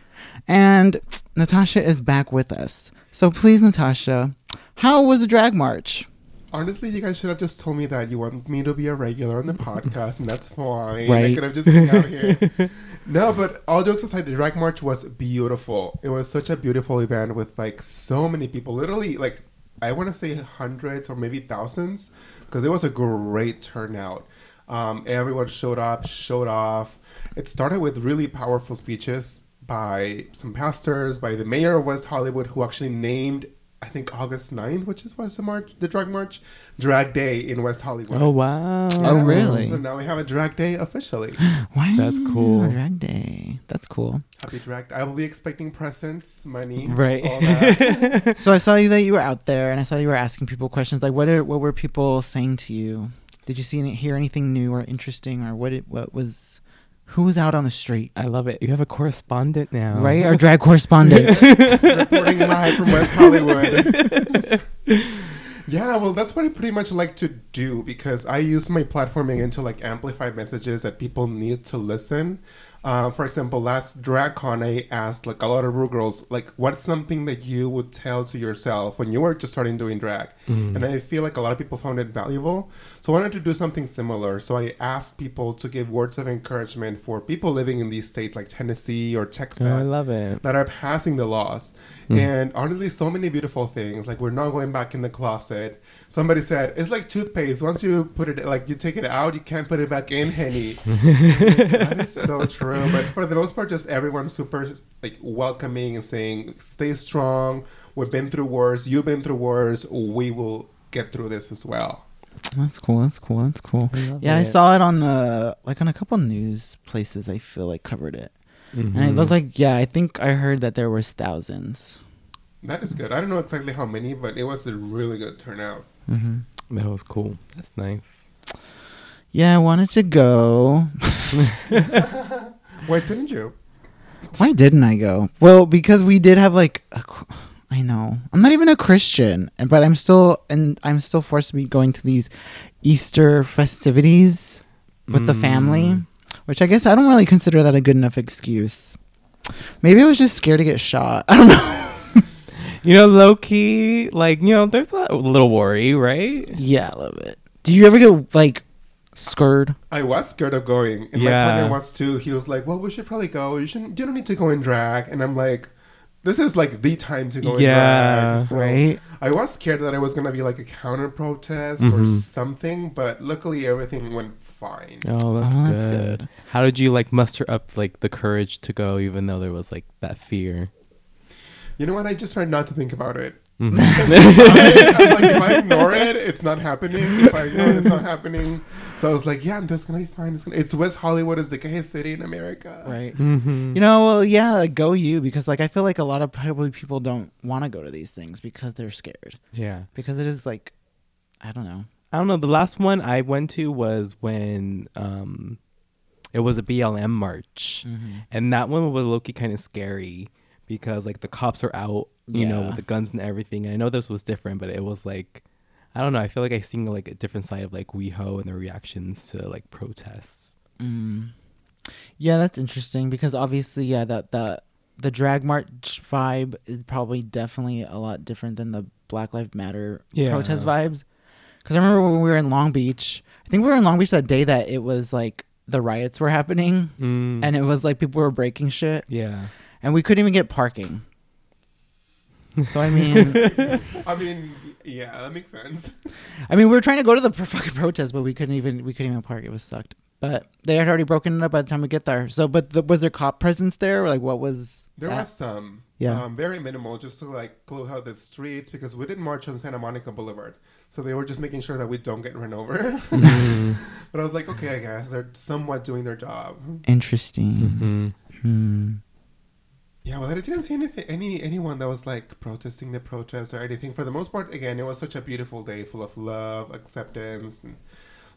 And Natasha is back with us. So please Natasha, how was the drag march? Honestly, you guys should have just told me that you want me to be a regular on the podcast, and that's fine. I Right. could have just hung out here. no, but all jokes aside, the drag march was beautiful. It was such a beautiful event with like so many people. Literally, like I want to say hundreds or maybe thousands, because it was a great turnout. Um, everyone showed up, showed off. It started with really powerful speeches by some pastors, by the mayor of West Hollywood, who actually named, I think, August 9th, which is was the march, the drag march, Drag Day in West Hollywood. Oh wow! Oh, really? So now we have a drag day officially. Wow, That's cool. Drag day. That's cool. Happy drag! I will be expecting presents, money, Right. All that. So I saw you that you were out there, and I saw you were asking people questions. Like, what are, what were people saying to you? Did you see any, hear anything new or interesting, or what? It, what was? Who was out on the street? I love it. You have a correspondent now, Right, our drag correspondent. reporting live from West Hollywood. yeah, well, that's what I pretty much like to do because I use my platform again to like amplify messages that people need to listen. Uh, for example, last DragCon, I asked like a lot of girls, like, what's something that you would tell to yourself when you were just starting doing drag? And I feel like a lot of people found it valuable. So I wanted to do something similar. So I asked people to give words of encouragement for people living in these states like Tennessee or Texas Oh, I love it. that are passing the laws. And honestly, so many beautiful things. Like we're not going back in the closet. Somebody said it's like toothpaste. Once you put it, like you take it out, you can't put it back in, Henny. that is so true. But for the most part, just everyone's super like welcoming and saying, "Stay strong. We've been through wars. You've been through wars. We will get through this as well." that's cool. That's cool. That's cool. I love Yeah, I saw it on the like on a couple news places. I feel like covered it, and it Mhm. looked like yeah. I think I heard that there was thousands. That is good. I don't know exactly how many, but it was a really good turnout. Hmm that was cool. That's nice. Yeah, I wanted to go. Why didn't you? Why didn't I go? Well, because we did have like a, qu- I know. I'm not even a Christian, but I'm still and I'm still forced to be going to these Easter festivities with the family. Mm. Which I guess I don't really consider that a good enough excuse. Maybe I was just scared to get shot. I don't know. You know, low key, like you know, there's a little worry, right? yeah, a little bit. Do you ever get like scared? I was scared of going, and Yeah. my partner was too. He was like, "Well, we should probably go. You shouldn't. You don't need to go in drag." And I'm like, "This is like the time to go in Yeah, drag." So right? I was scared that it was gonna be like a counter protest or Mhm. something, but luckily everything went fine. Oh, that's, Oh, good. that's good. How did you like muster up like the courage to go, even though there was like that fear? You know what? I just tried not to think about it. Mhm. I, am like, if I ignore it, it's not happening. If I ignore it, it's not happening. So I was like, yeah, this is gonna be fine. It's, gonna, it's West Hollywood is the gayest city in America. Right. Mhm. You know, well, yeah, like, go you because like I feel like a lot of probably people don't want to go to these things because they're scared Yeah. because it is like I don't know. I don't know. The last one I went to was when um, it was a BLM march, and that one was Loki kind of scary because like the cops are out, you know, with the guns and everything. And I know this was different, but it was like, I don't know. I feel like I seen like a different side of like WeHo and the reactions to like protests. Mm. Yeah, that's interesting because obviously, yeah, that that the drag march vibe is probably definitely a lot different than the Black Lives Matter Yeah. protest vibes. Because I remember when we were in Long Beach, I think we were in Long Beach that day that it was like the riots were happening, Mm. and it was like people were breaking shit, yeah, and we couldn't even get parking. So I mean, I mean, yeah, that makes sense. I mean, we were trying to go to the pro- fucking protest, but we couldn't even we couldn't even park. It was sucked. But they had already broken it up by the time we get there. So, but the, was there cop presence there? Or like, what was? There that? was some, Yeah. um, very minimal, just to like close out the streets because we didn't march on Santa Monica Boulevard, so they were just making sure that we don't get run over. Mm-hmm. but I was like, okay, I guess they're somewhat doing their job. Interesting. hmm Hmm. Yeah, well, I didn't see anything, any anyone that was like protesting the protest or anything. For the most part, again, it was such a beautiful day, full of love, acceptance, and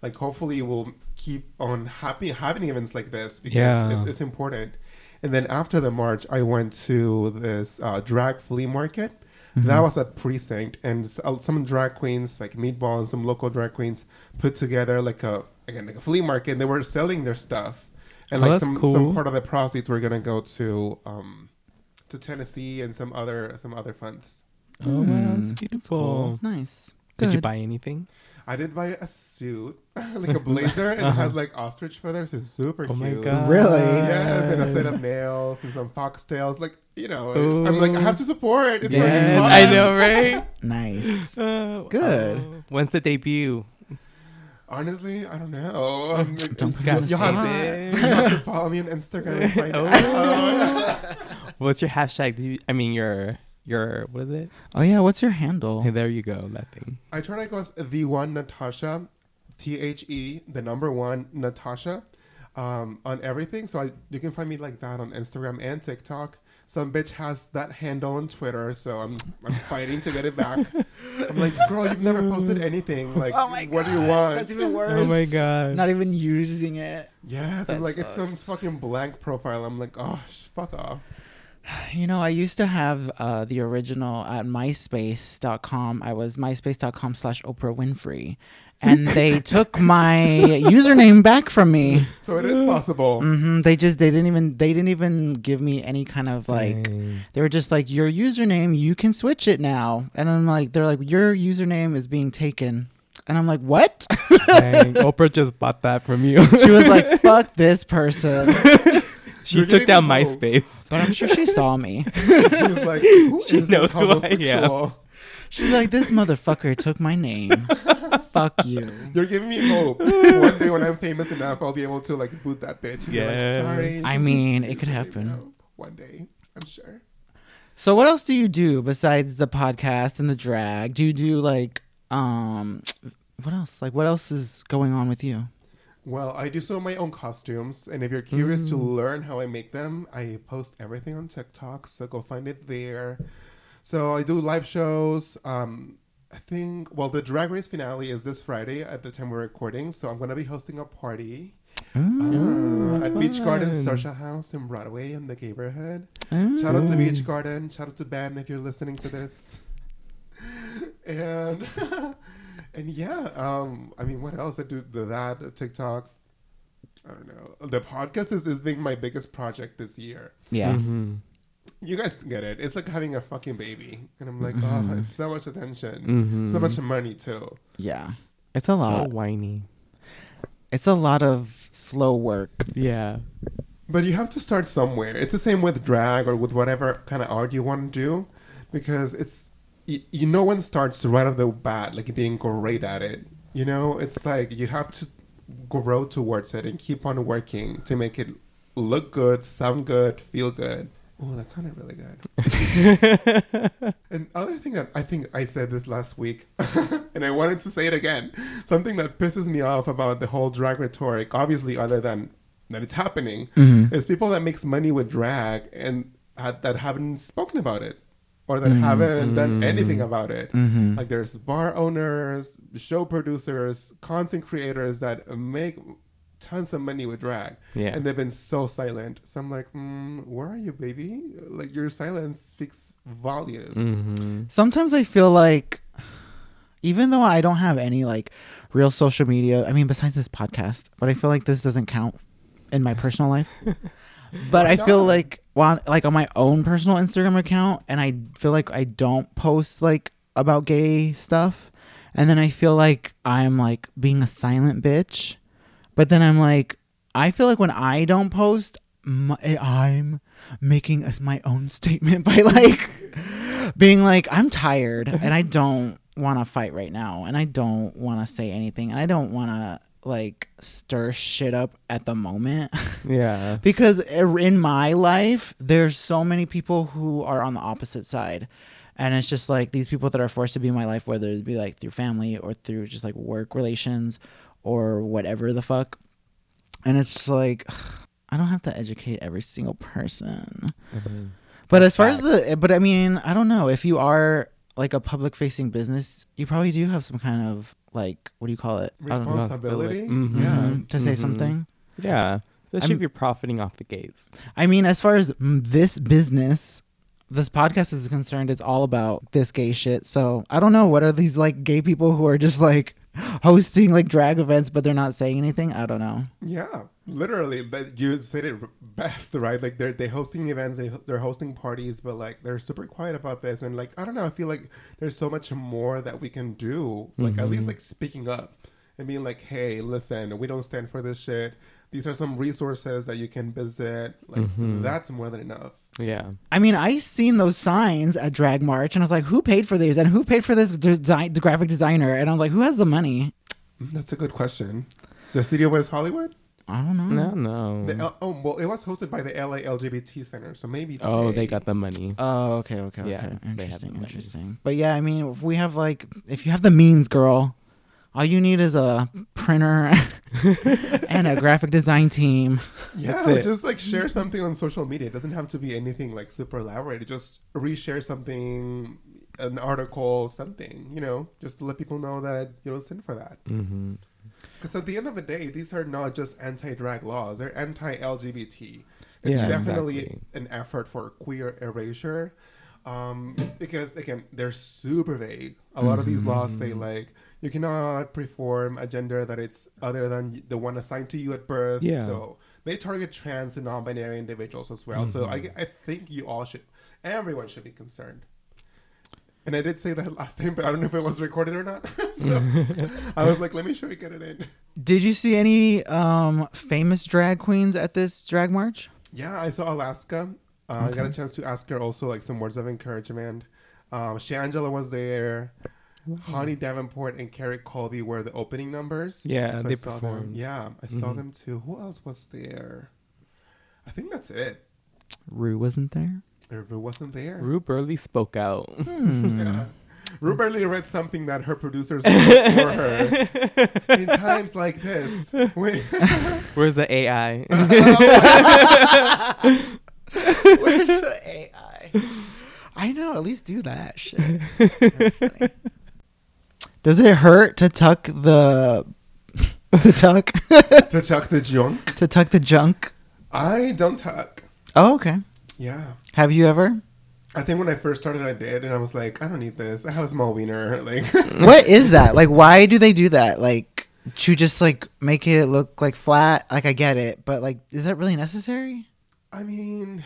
like hopefully we'll keep on happy having events like this because Yeah. it's, it's important. And then after the march, I went to this uh, drag flea market. That was at Precinct, and uh, some drag queens, like Meatball and some local drag queens, put together like a again like a flea market. And they were selling their stuff, and Oh, like some cool. some part of the proceeds were gonna go to um to Tennessee and some other some other funds. Oh wow, that's Mm. beautiful. Cool. Nice. Did you buy anything? I did buy a suit, like a blazer, and it has like ostrich feathers. It's super Uh-huh. Oh my cute. god! Really? Yes, and a set of nails and some foxtails. Like you know, I'm like I have to support. It's Yes, Yes, I know, right? Nice. Uh, Good. oh. When's the debut? Honestly, I don't know. Um, Don't put you, me on you the have spot. to, you have to follow me on Instagram and find Oh. What's your hashtag? Do you, I mean, your your what is it? Oh yeah, what's your handle? Hey, there you go. That thing. I try to go as the one Natasha, T H E, the number one Natasha, um, on everything. So I, you can find me like that on Instagram and TikTok. Some bitch has that handle on Twitter, so I'm I'm fighting to get it back. I'm like, girl, you've never posted anything. Like, Oh my what do you want? That's even worse. Oh my god. Not even using it. yes, That I'm like, it's some fucking blank profile. I'm like, oh, sh- fuck off. You know, I used to have uh, the original at myspace.com. I was myspace.com slash Oprah Winfrey. And they took my username back from me. So it is possible. hmm They just they didn't even they didn't even give me any kind of like Dang. they were just like your username you can switch it now and I'm like they're like your username is being taken and I'm like what Dang. Oprah just bought that from you. she was like fuck this person she You're took down me hope. MySpace. but I'm sure she saw me She was like, who She is knows this who I am. she's like this motherfucker took my name fuck you You're giving me hope. One day when I'm famous enough, I'll be able to like boot that bitch. And be Yes. like, sorry. I mean, it could happen. No, One day, I'm sure. So what else do you do besides the podcast and the drag? Do you do like um what else? Like what else is going on with you? Well, I do some of my own costumes, and if you're curious to learn how I make them, I post everything on TikTok, so go find it there. So I do live shows. Um, I think well, the Drag Race finale is this Friday at the time we're recording, so I'm gonna be hosting a party uh, at Beach Garden fun. Social House in Broadway in the neighborhood. Shout out to Beach Garden. Shout out to Ben if you're listening to this. And and yeah, um, I mean, what else? I do the that TikTok. I don't know. The podcast is, is being my biggest project this year. Yeah. Mm-hmm. You guys get it. It's like having a fucking baby. And I'm like, Mm-hmm. oh, it's so much attention. Mhm. So much money, too. Yeah. It's a lot. So whiny. It's a lot of slow work. Yeah. But you have to start somewhere. It's the same with drag or with whatever kind of art you want to do, because it's you, you no one starts right off the bat like being great at it. You know, it's like you have to grow towards it and keep on working to make it look good, sound good, feel good. Oh, that sounded really good. and other thing that I think I said this last week, and I wanted to say it again, something that pisses me off about the whole drag rhetoric, obviously other than that it's happening, mm-hmm. is people that makes money with drag and ha- that haven't spoken about it or that mm-hmm. haven't done mm-hmm. anything about it. Like there's bar owners, show producers, content creators that make tons of money with drag. Yeah. And they've been so silent. So I'm like, mm, where are you, baby? Like your silence speaks volumes. Mm-hmm. Sometimes I feel like, even though I don't have any like real social media, I mean, besides this podcast, but I feel like this doesn't count in my personal life. But Why I feel not? like, well, like on my own personal Instagram account, and I feel like I don't post like about gay stuff. And then I feel like I'm like being a silent bitch. But then I'm like, I feel like when I don't post, my, eh, I'm making a, my own statement by like being like, I'm tired and I don't want to fight right now. And I don't want to say anything. And I don't want to like stir shit up at the moment. Yeah. because in my life there's so many people who are on the opposite side and it's just like these people that are forced to be in my life whether it be like through family or through just like work relations or whatever the fuck and it's just like i don't have to educate every single person Mhm. but as far as the but i mean i don't know if you are like a public facing business you probably do have some kind of like what do you call it I don't know. Responsibility. Mhm. Yeah. To say Mhm. something Yeah. Especially I'm- if you're profiting off the gays. I mean, as far as this business, this podcast is concerned, it's all about this gay shit. So I don't know what are these like gay people who are just like hosting like drag events, but they're not saying anything. I don't know. Yeah, literally. But you said it best, right? Like they're they hosting events, they they're hosting parties, but like they're super quiet about this. And like I don't know, I feel like there's so much more that we can do. Like at least mm-hmm. like speaking up and being like, hey, listen, we don't stand for this shit. These are some resources that you can visit. Like that's more than enough. Yeah. I mean, I seen those signs at Drag March, and I was like, who paid for these, and who paid for this design, the graphic designer? And I was like, who has the money? Mm, That's a good question. The Studio West Hollywood. I don't know. No, no. The L- oh well, it was hosted by the LA LGBT Center, so maybe. oh, they got the money. Oh, okay, okay, okay. Yeah, they interesting, monies. interesting. But yeah, I mean, if we have like, if you have the means, girl, all you need is a printer and a graphic design team. Yeah, That's it. just like share something on social media. It doesn't have to be anything like super elaborate. Just reshare something, an article, something, you know, just to let people know that you don't stand for that. Mm-hmm. Because at the end of the day, these are not just anti drag laws, they're anti LGBT. It's Yeah, definitely exactly. an effort for queer erasure. Um, because again, they're super vague. A lot of these laws say like you cannot perform a gender that it's other than the one assigned to you at birth. Yeah. So they target trans and non-binary individuals as well. So I, I think you all should, everyone should be concerned. And I did say that last time, but I don't know if it was recorded or not. so I was like, let me sure we get it in. Did you see any um, famous drag queens at this drag march? Yeah, I saw Alaska. Uh, I got a chance to ask her also like some words of encouragement. Um, Shangela was there. Honey Davenport and Kerri Colby were the opening numbers. Yeah, I they saw them. performed. Yeah, I saw Mhm. them too. Who else was there? I think that's it. Ru wasn't there. Irva wasn't there. Ru barely spoke out. Hmm. Yeah. Ru barely read something that her producers wrote for her. In times like this, when, Where's the AI? Where's the AI? I know. At least do that shit. Does it hurt to tuck the to tuck to tuck the junk, to tuck the junk? I don't tuck. Oh, okay. Yeah. Have you ever? I think when I first started, I did, and I was like, I don't need this. I have a small wiener. Like, What is that? Like, why do they do that? Like, to just like make it look like flat. Like I get it, but like, is that really necessary? I mean,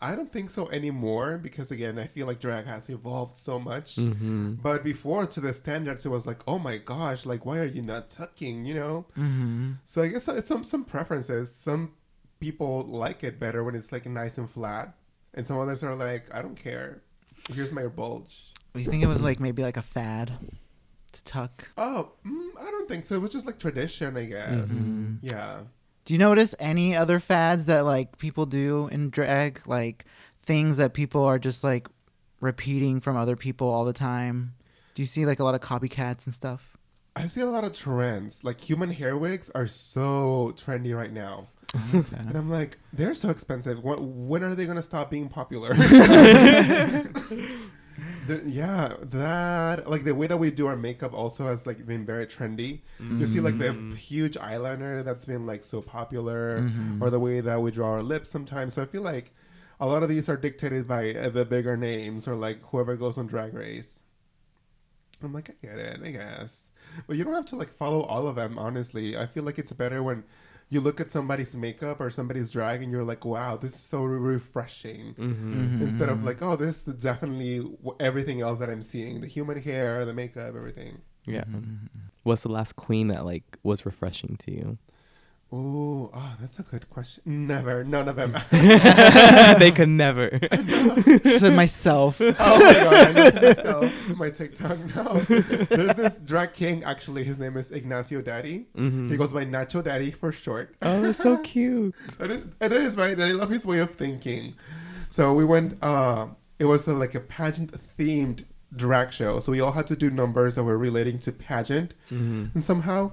I don't think so anymore because again, I feel like drag has evolved so much. Mm-hmm. But before, to the standards, it was like, oh my gosh, like why are you not tucking? You know. Mm-hmm. So I guess it's some some preferences. Some people like it better when it's like nice and flat, and some others are like, I don't care. Here's my bulge. Do you think it was like maybe like a fad to tuck? Oh, mm, I don't think so. It was just like tradition, I guess. Mhm. Yeah. Do you notice any other fads that like people do in drag? Like things that people are just like repeating from other people all the time? Do you see like a lot of copycats and stuff? I see a lot of trends. Like human hair wigs are so trendy right now. Okay. And I'm like, they're so expensive. When, when are they gonna stop being popular? The- yeah, that like the way that we do our makeup also has like been very trendy. You see like the huge eyeliner that's been like so popular, Mhm. or the way that we draw our lips sometimes. So I feel like a lot of these are dictated by uh, the bigger names or like whoever goes on Drag Race. I'm like, I get it, I guess, but you don't have to like follow all of them. Honestly, I feel like it's better when you look at somebody's makeup or somebody's drag and you're like, wow, this is so refreshing. Mm-hmm. Mhm. Instead of like, oh, this is definitely everything else that I'm seeing the human hair, the makeup, everything. Yeah. Mhm. What's the last queen that like was refreshing to you? Ooh, oh, that's a good question. Never, none of them. they could never. She said myself. oh my god, I know myself, my TikTok now. There's this drag king, actually, his name is Ignacio Daddy. Mhm. He goes by Nacho Daddy for short. Oh, that's so cute. That is, and it is right. And I love his way of thinking. So we went. Uh, it was a, like a pageant themed drag show. So we all had to do numbers that were relating to pageant, Mm-hmm. and somehow,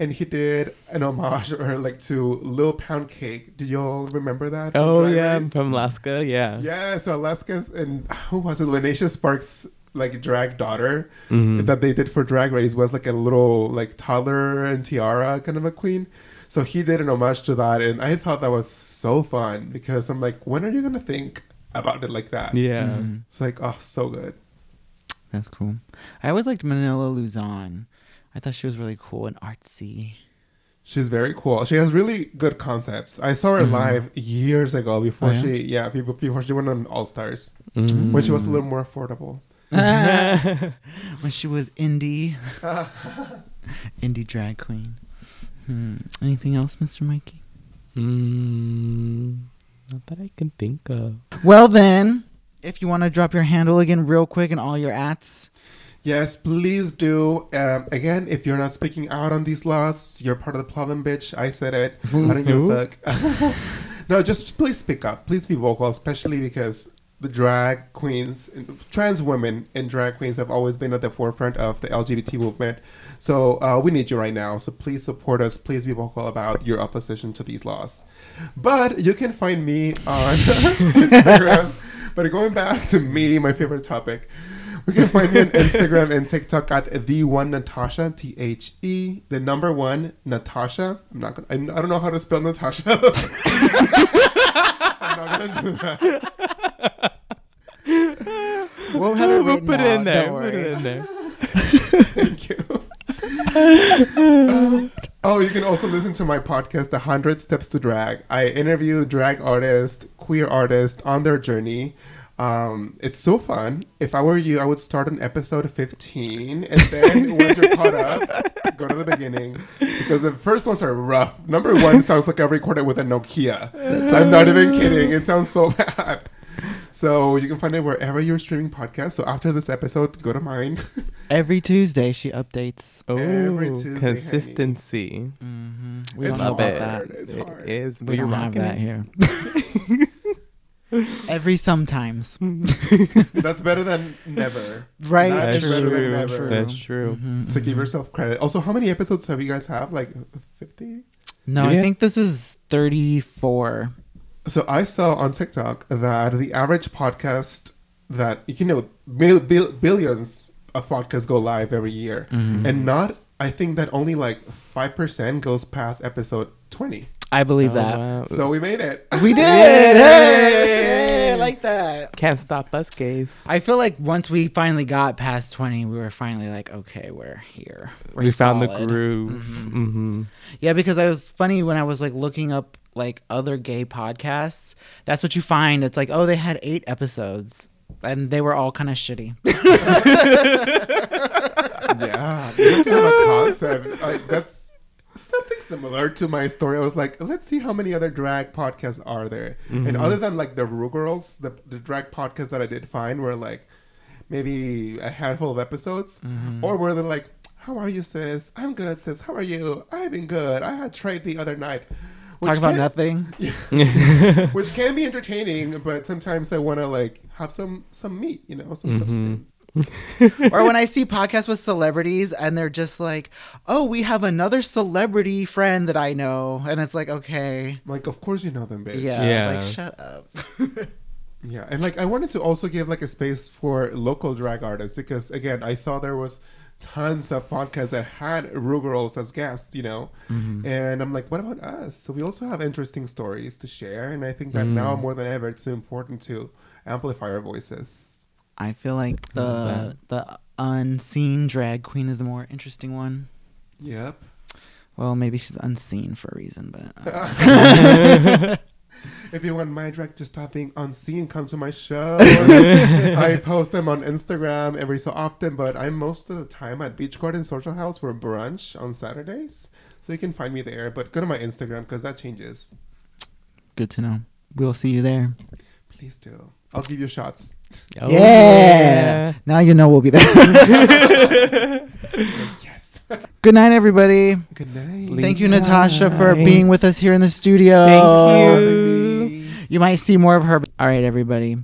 and he did an homage or like to Lil Poundcake. Do y'all remember that? Oh Drag yeah, Race? from Alaska. Yeah. Yeah. So Alaska's and who was it? Lineysha Sparx like drag daughter Mhm. that they did for Drag Race was like a little like toddler and tiara kind of a queen. So he did an homage to that, and I thought that was so fun because I'm like, when are you gonna think about it like that? Yeah. Mhm. It's like, oh, so good. That's cool. I always liked Manila Luzon. I thought she was really cool and artsy. She's very cool. She has really good concepts. I saw her Mhm. live years ago before Oh, yeah? she, yeah, be- before she went on All Stars Mhm. when she was a little more affordable. when she was indie, indie drag queen. Hmm. Anything else, Mr. Mikey? Mm, not that I can think of. Well then, if you want to drop your handle again real quick and all your ats. Yes, please do. Um, again, if you're not speaking out on these laws, you're part of the problem, bitch. I said it. I don't give a fuck. no, just please speak up. Please be vocal, especially because the drag queens, trans women and drag queens have always been at the forefront of the LGBT movement. So uh, we need you right now. So please support us. Please be vocal about your opposition to these laws. But you can find me on Instagram. but going back to me, my favorite topic. You can find me on Instagram and TikTok at the one Natasha T H E the number one Natasha. I'm not gonna. I'm, I don't know how to spell Natasha. I'm not gonna do that. We'll have it we'll put it in there. don't Put it in there. Thank you. Um, oh, you can also listen to my podcast, The Hundred Steps to Drag. I interview drag artists, queer artists on their journey. Um, it's so fun. If I were you, I would start on episode 15, and then once you're caught up, go to the beginning because the first ones are rough. Number one sounds like I recorded with a Nokia. I'm not even kidding. It sounds so bad. So you can find it wherever you're streaming podcasts. So after this episode, go to mine. Every Tuesday she updates. Oh, Every Tuesday, consistency. Mm-hmm. It's We don't Love have it. that. It's hard. is. We We're don't have that here. Every sometimes. That's better than never. Right. That That's is better than true. never. That's true. Mhm, So give mhm. yourself credit. Also, how many episodes have you guys have? Like 50? No, Yeah. I think this is 34. So I saw on TikTok that the average podcast that you know bil- bil- billions of podcasts go live every year, Mhm. and not I think that only like five percent goes past episode twenty. I believe Oh, that. wow. So we made it. We did. Yay! Hey, like like that. Can't stop us, gays. I feel like once we finally got past 20, we were finally like, okay, we're here. We're we found the solid. groove. Mhm. Mm-hmm. Yeah, because I was funny when I was like looking up like other gay podcasts. That's what you find. It's like, oh, they had eight episodes, and they were all kind of shitty. yeah, you have to have a concept. Like, that's something similar to my story. I was like, let's see how many other drag podcasts are there. And mm-hmm. other than like the Ru Girls, the the drag podcasts that I did find were like maybe a handful of episodes, mm-hmm. or were they like, "How are you, sis? I'm good, sis. How are you? I've been good. I had tried the other night." Which Talk about can- nothing. which can be entertaining, but sometimes I want to like have some some meat, you know, some mm-hmm. substance. or when I see podcasts with celebrities and they're just like, oh, we have another celebrity friend that I know. And it's like, okay. Like, of course you know them, bitch. Yeah. Yeah. Like, shut up. Yeah, and like I wanted to also give like a space for local drag artists because again I saw there was tons of podcasts that had Ru Girls as guests, you know, mm-hmm. and I'm like, what about us? So we also have interesting stories to share, and I think that mm. now more than ever it's so important to amplify our voices. I feel like the the unseen drag queen is the more interesting one. Yep. Well, maybe she's unseen for a reason, but uh, If you want my drag to stop being unseen, come to my show. I post them on Instagram every so often, but I'm most of the time at Beach Garden Social House for brunch on Saturdays. So you can find me there, but go to my Instagram because that changes. good to know. We'll see you there. Please do. I'll give you shots. Oh, yeah. Now you know we'll be there. Yes. good night, everybody. Good night. Thank you, Natasha, for being with us here in the studio. Thank you. You might see more of her. All right, everybody.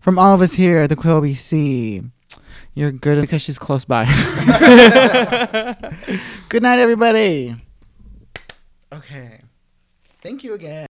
From all of us here at the Queer LBC, you're good because she's close by. good night, everybody. Okay. Thank you again.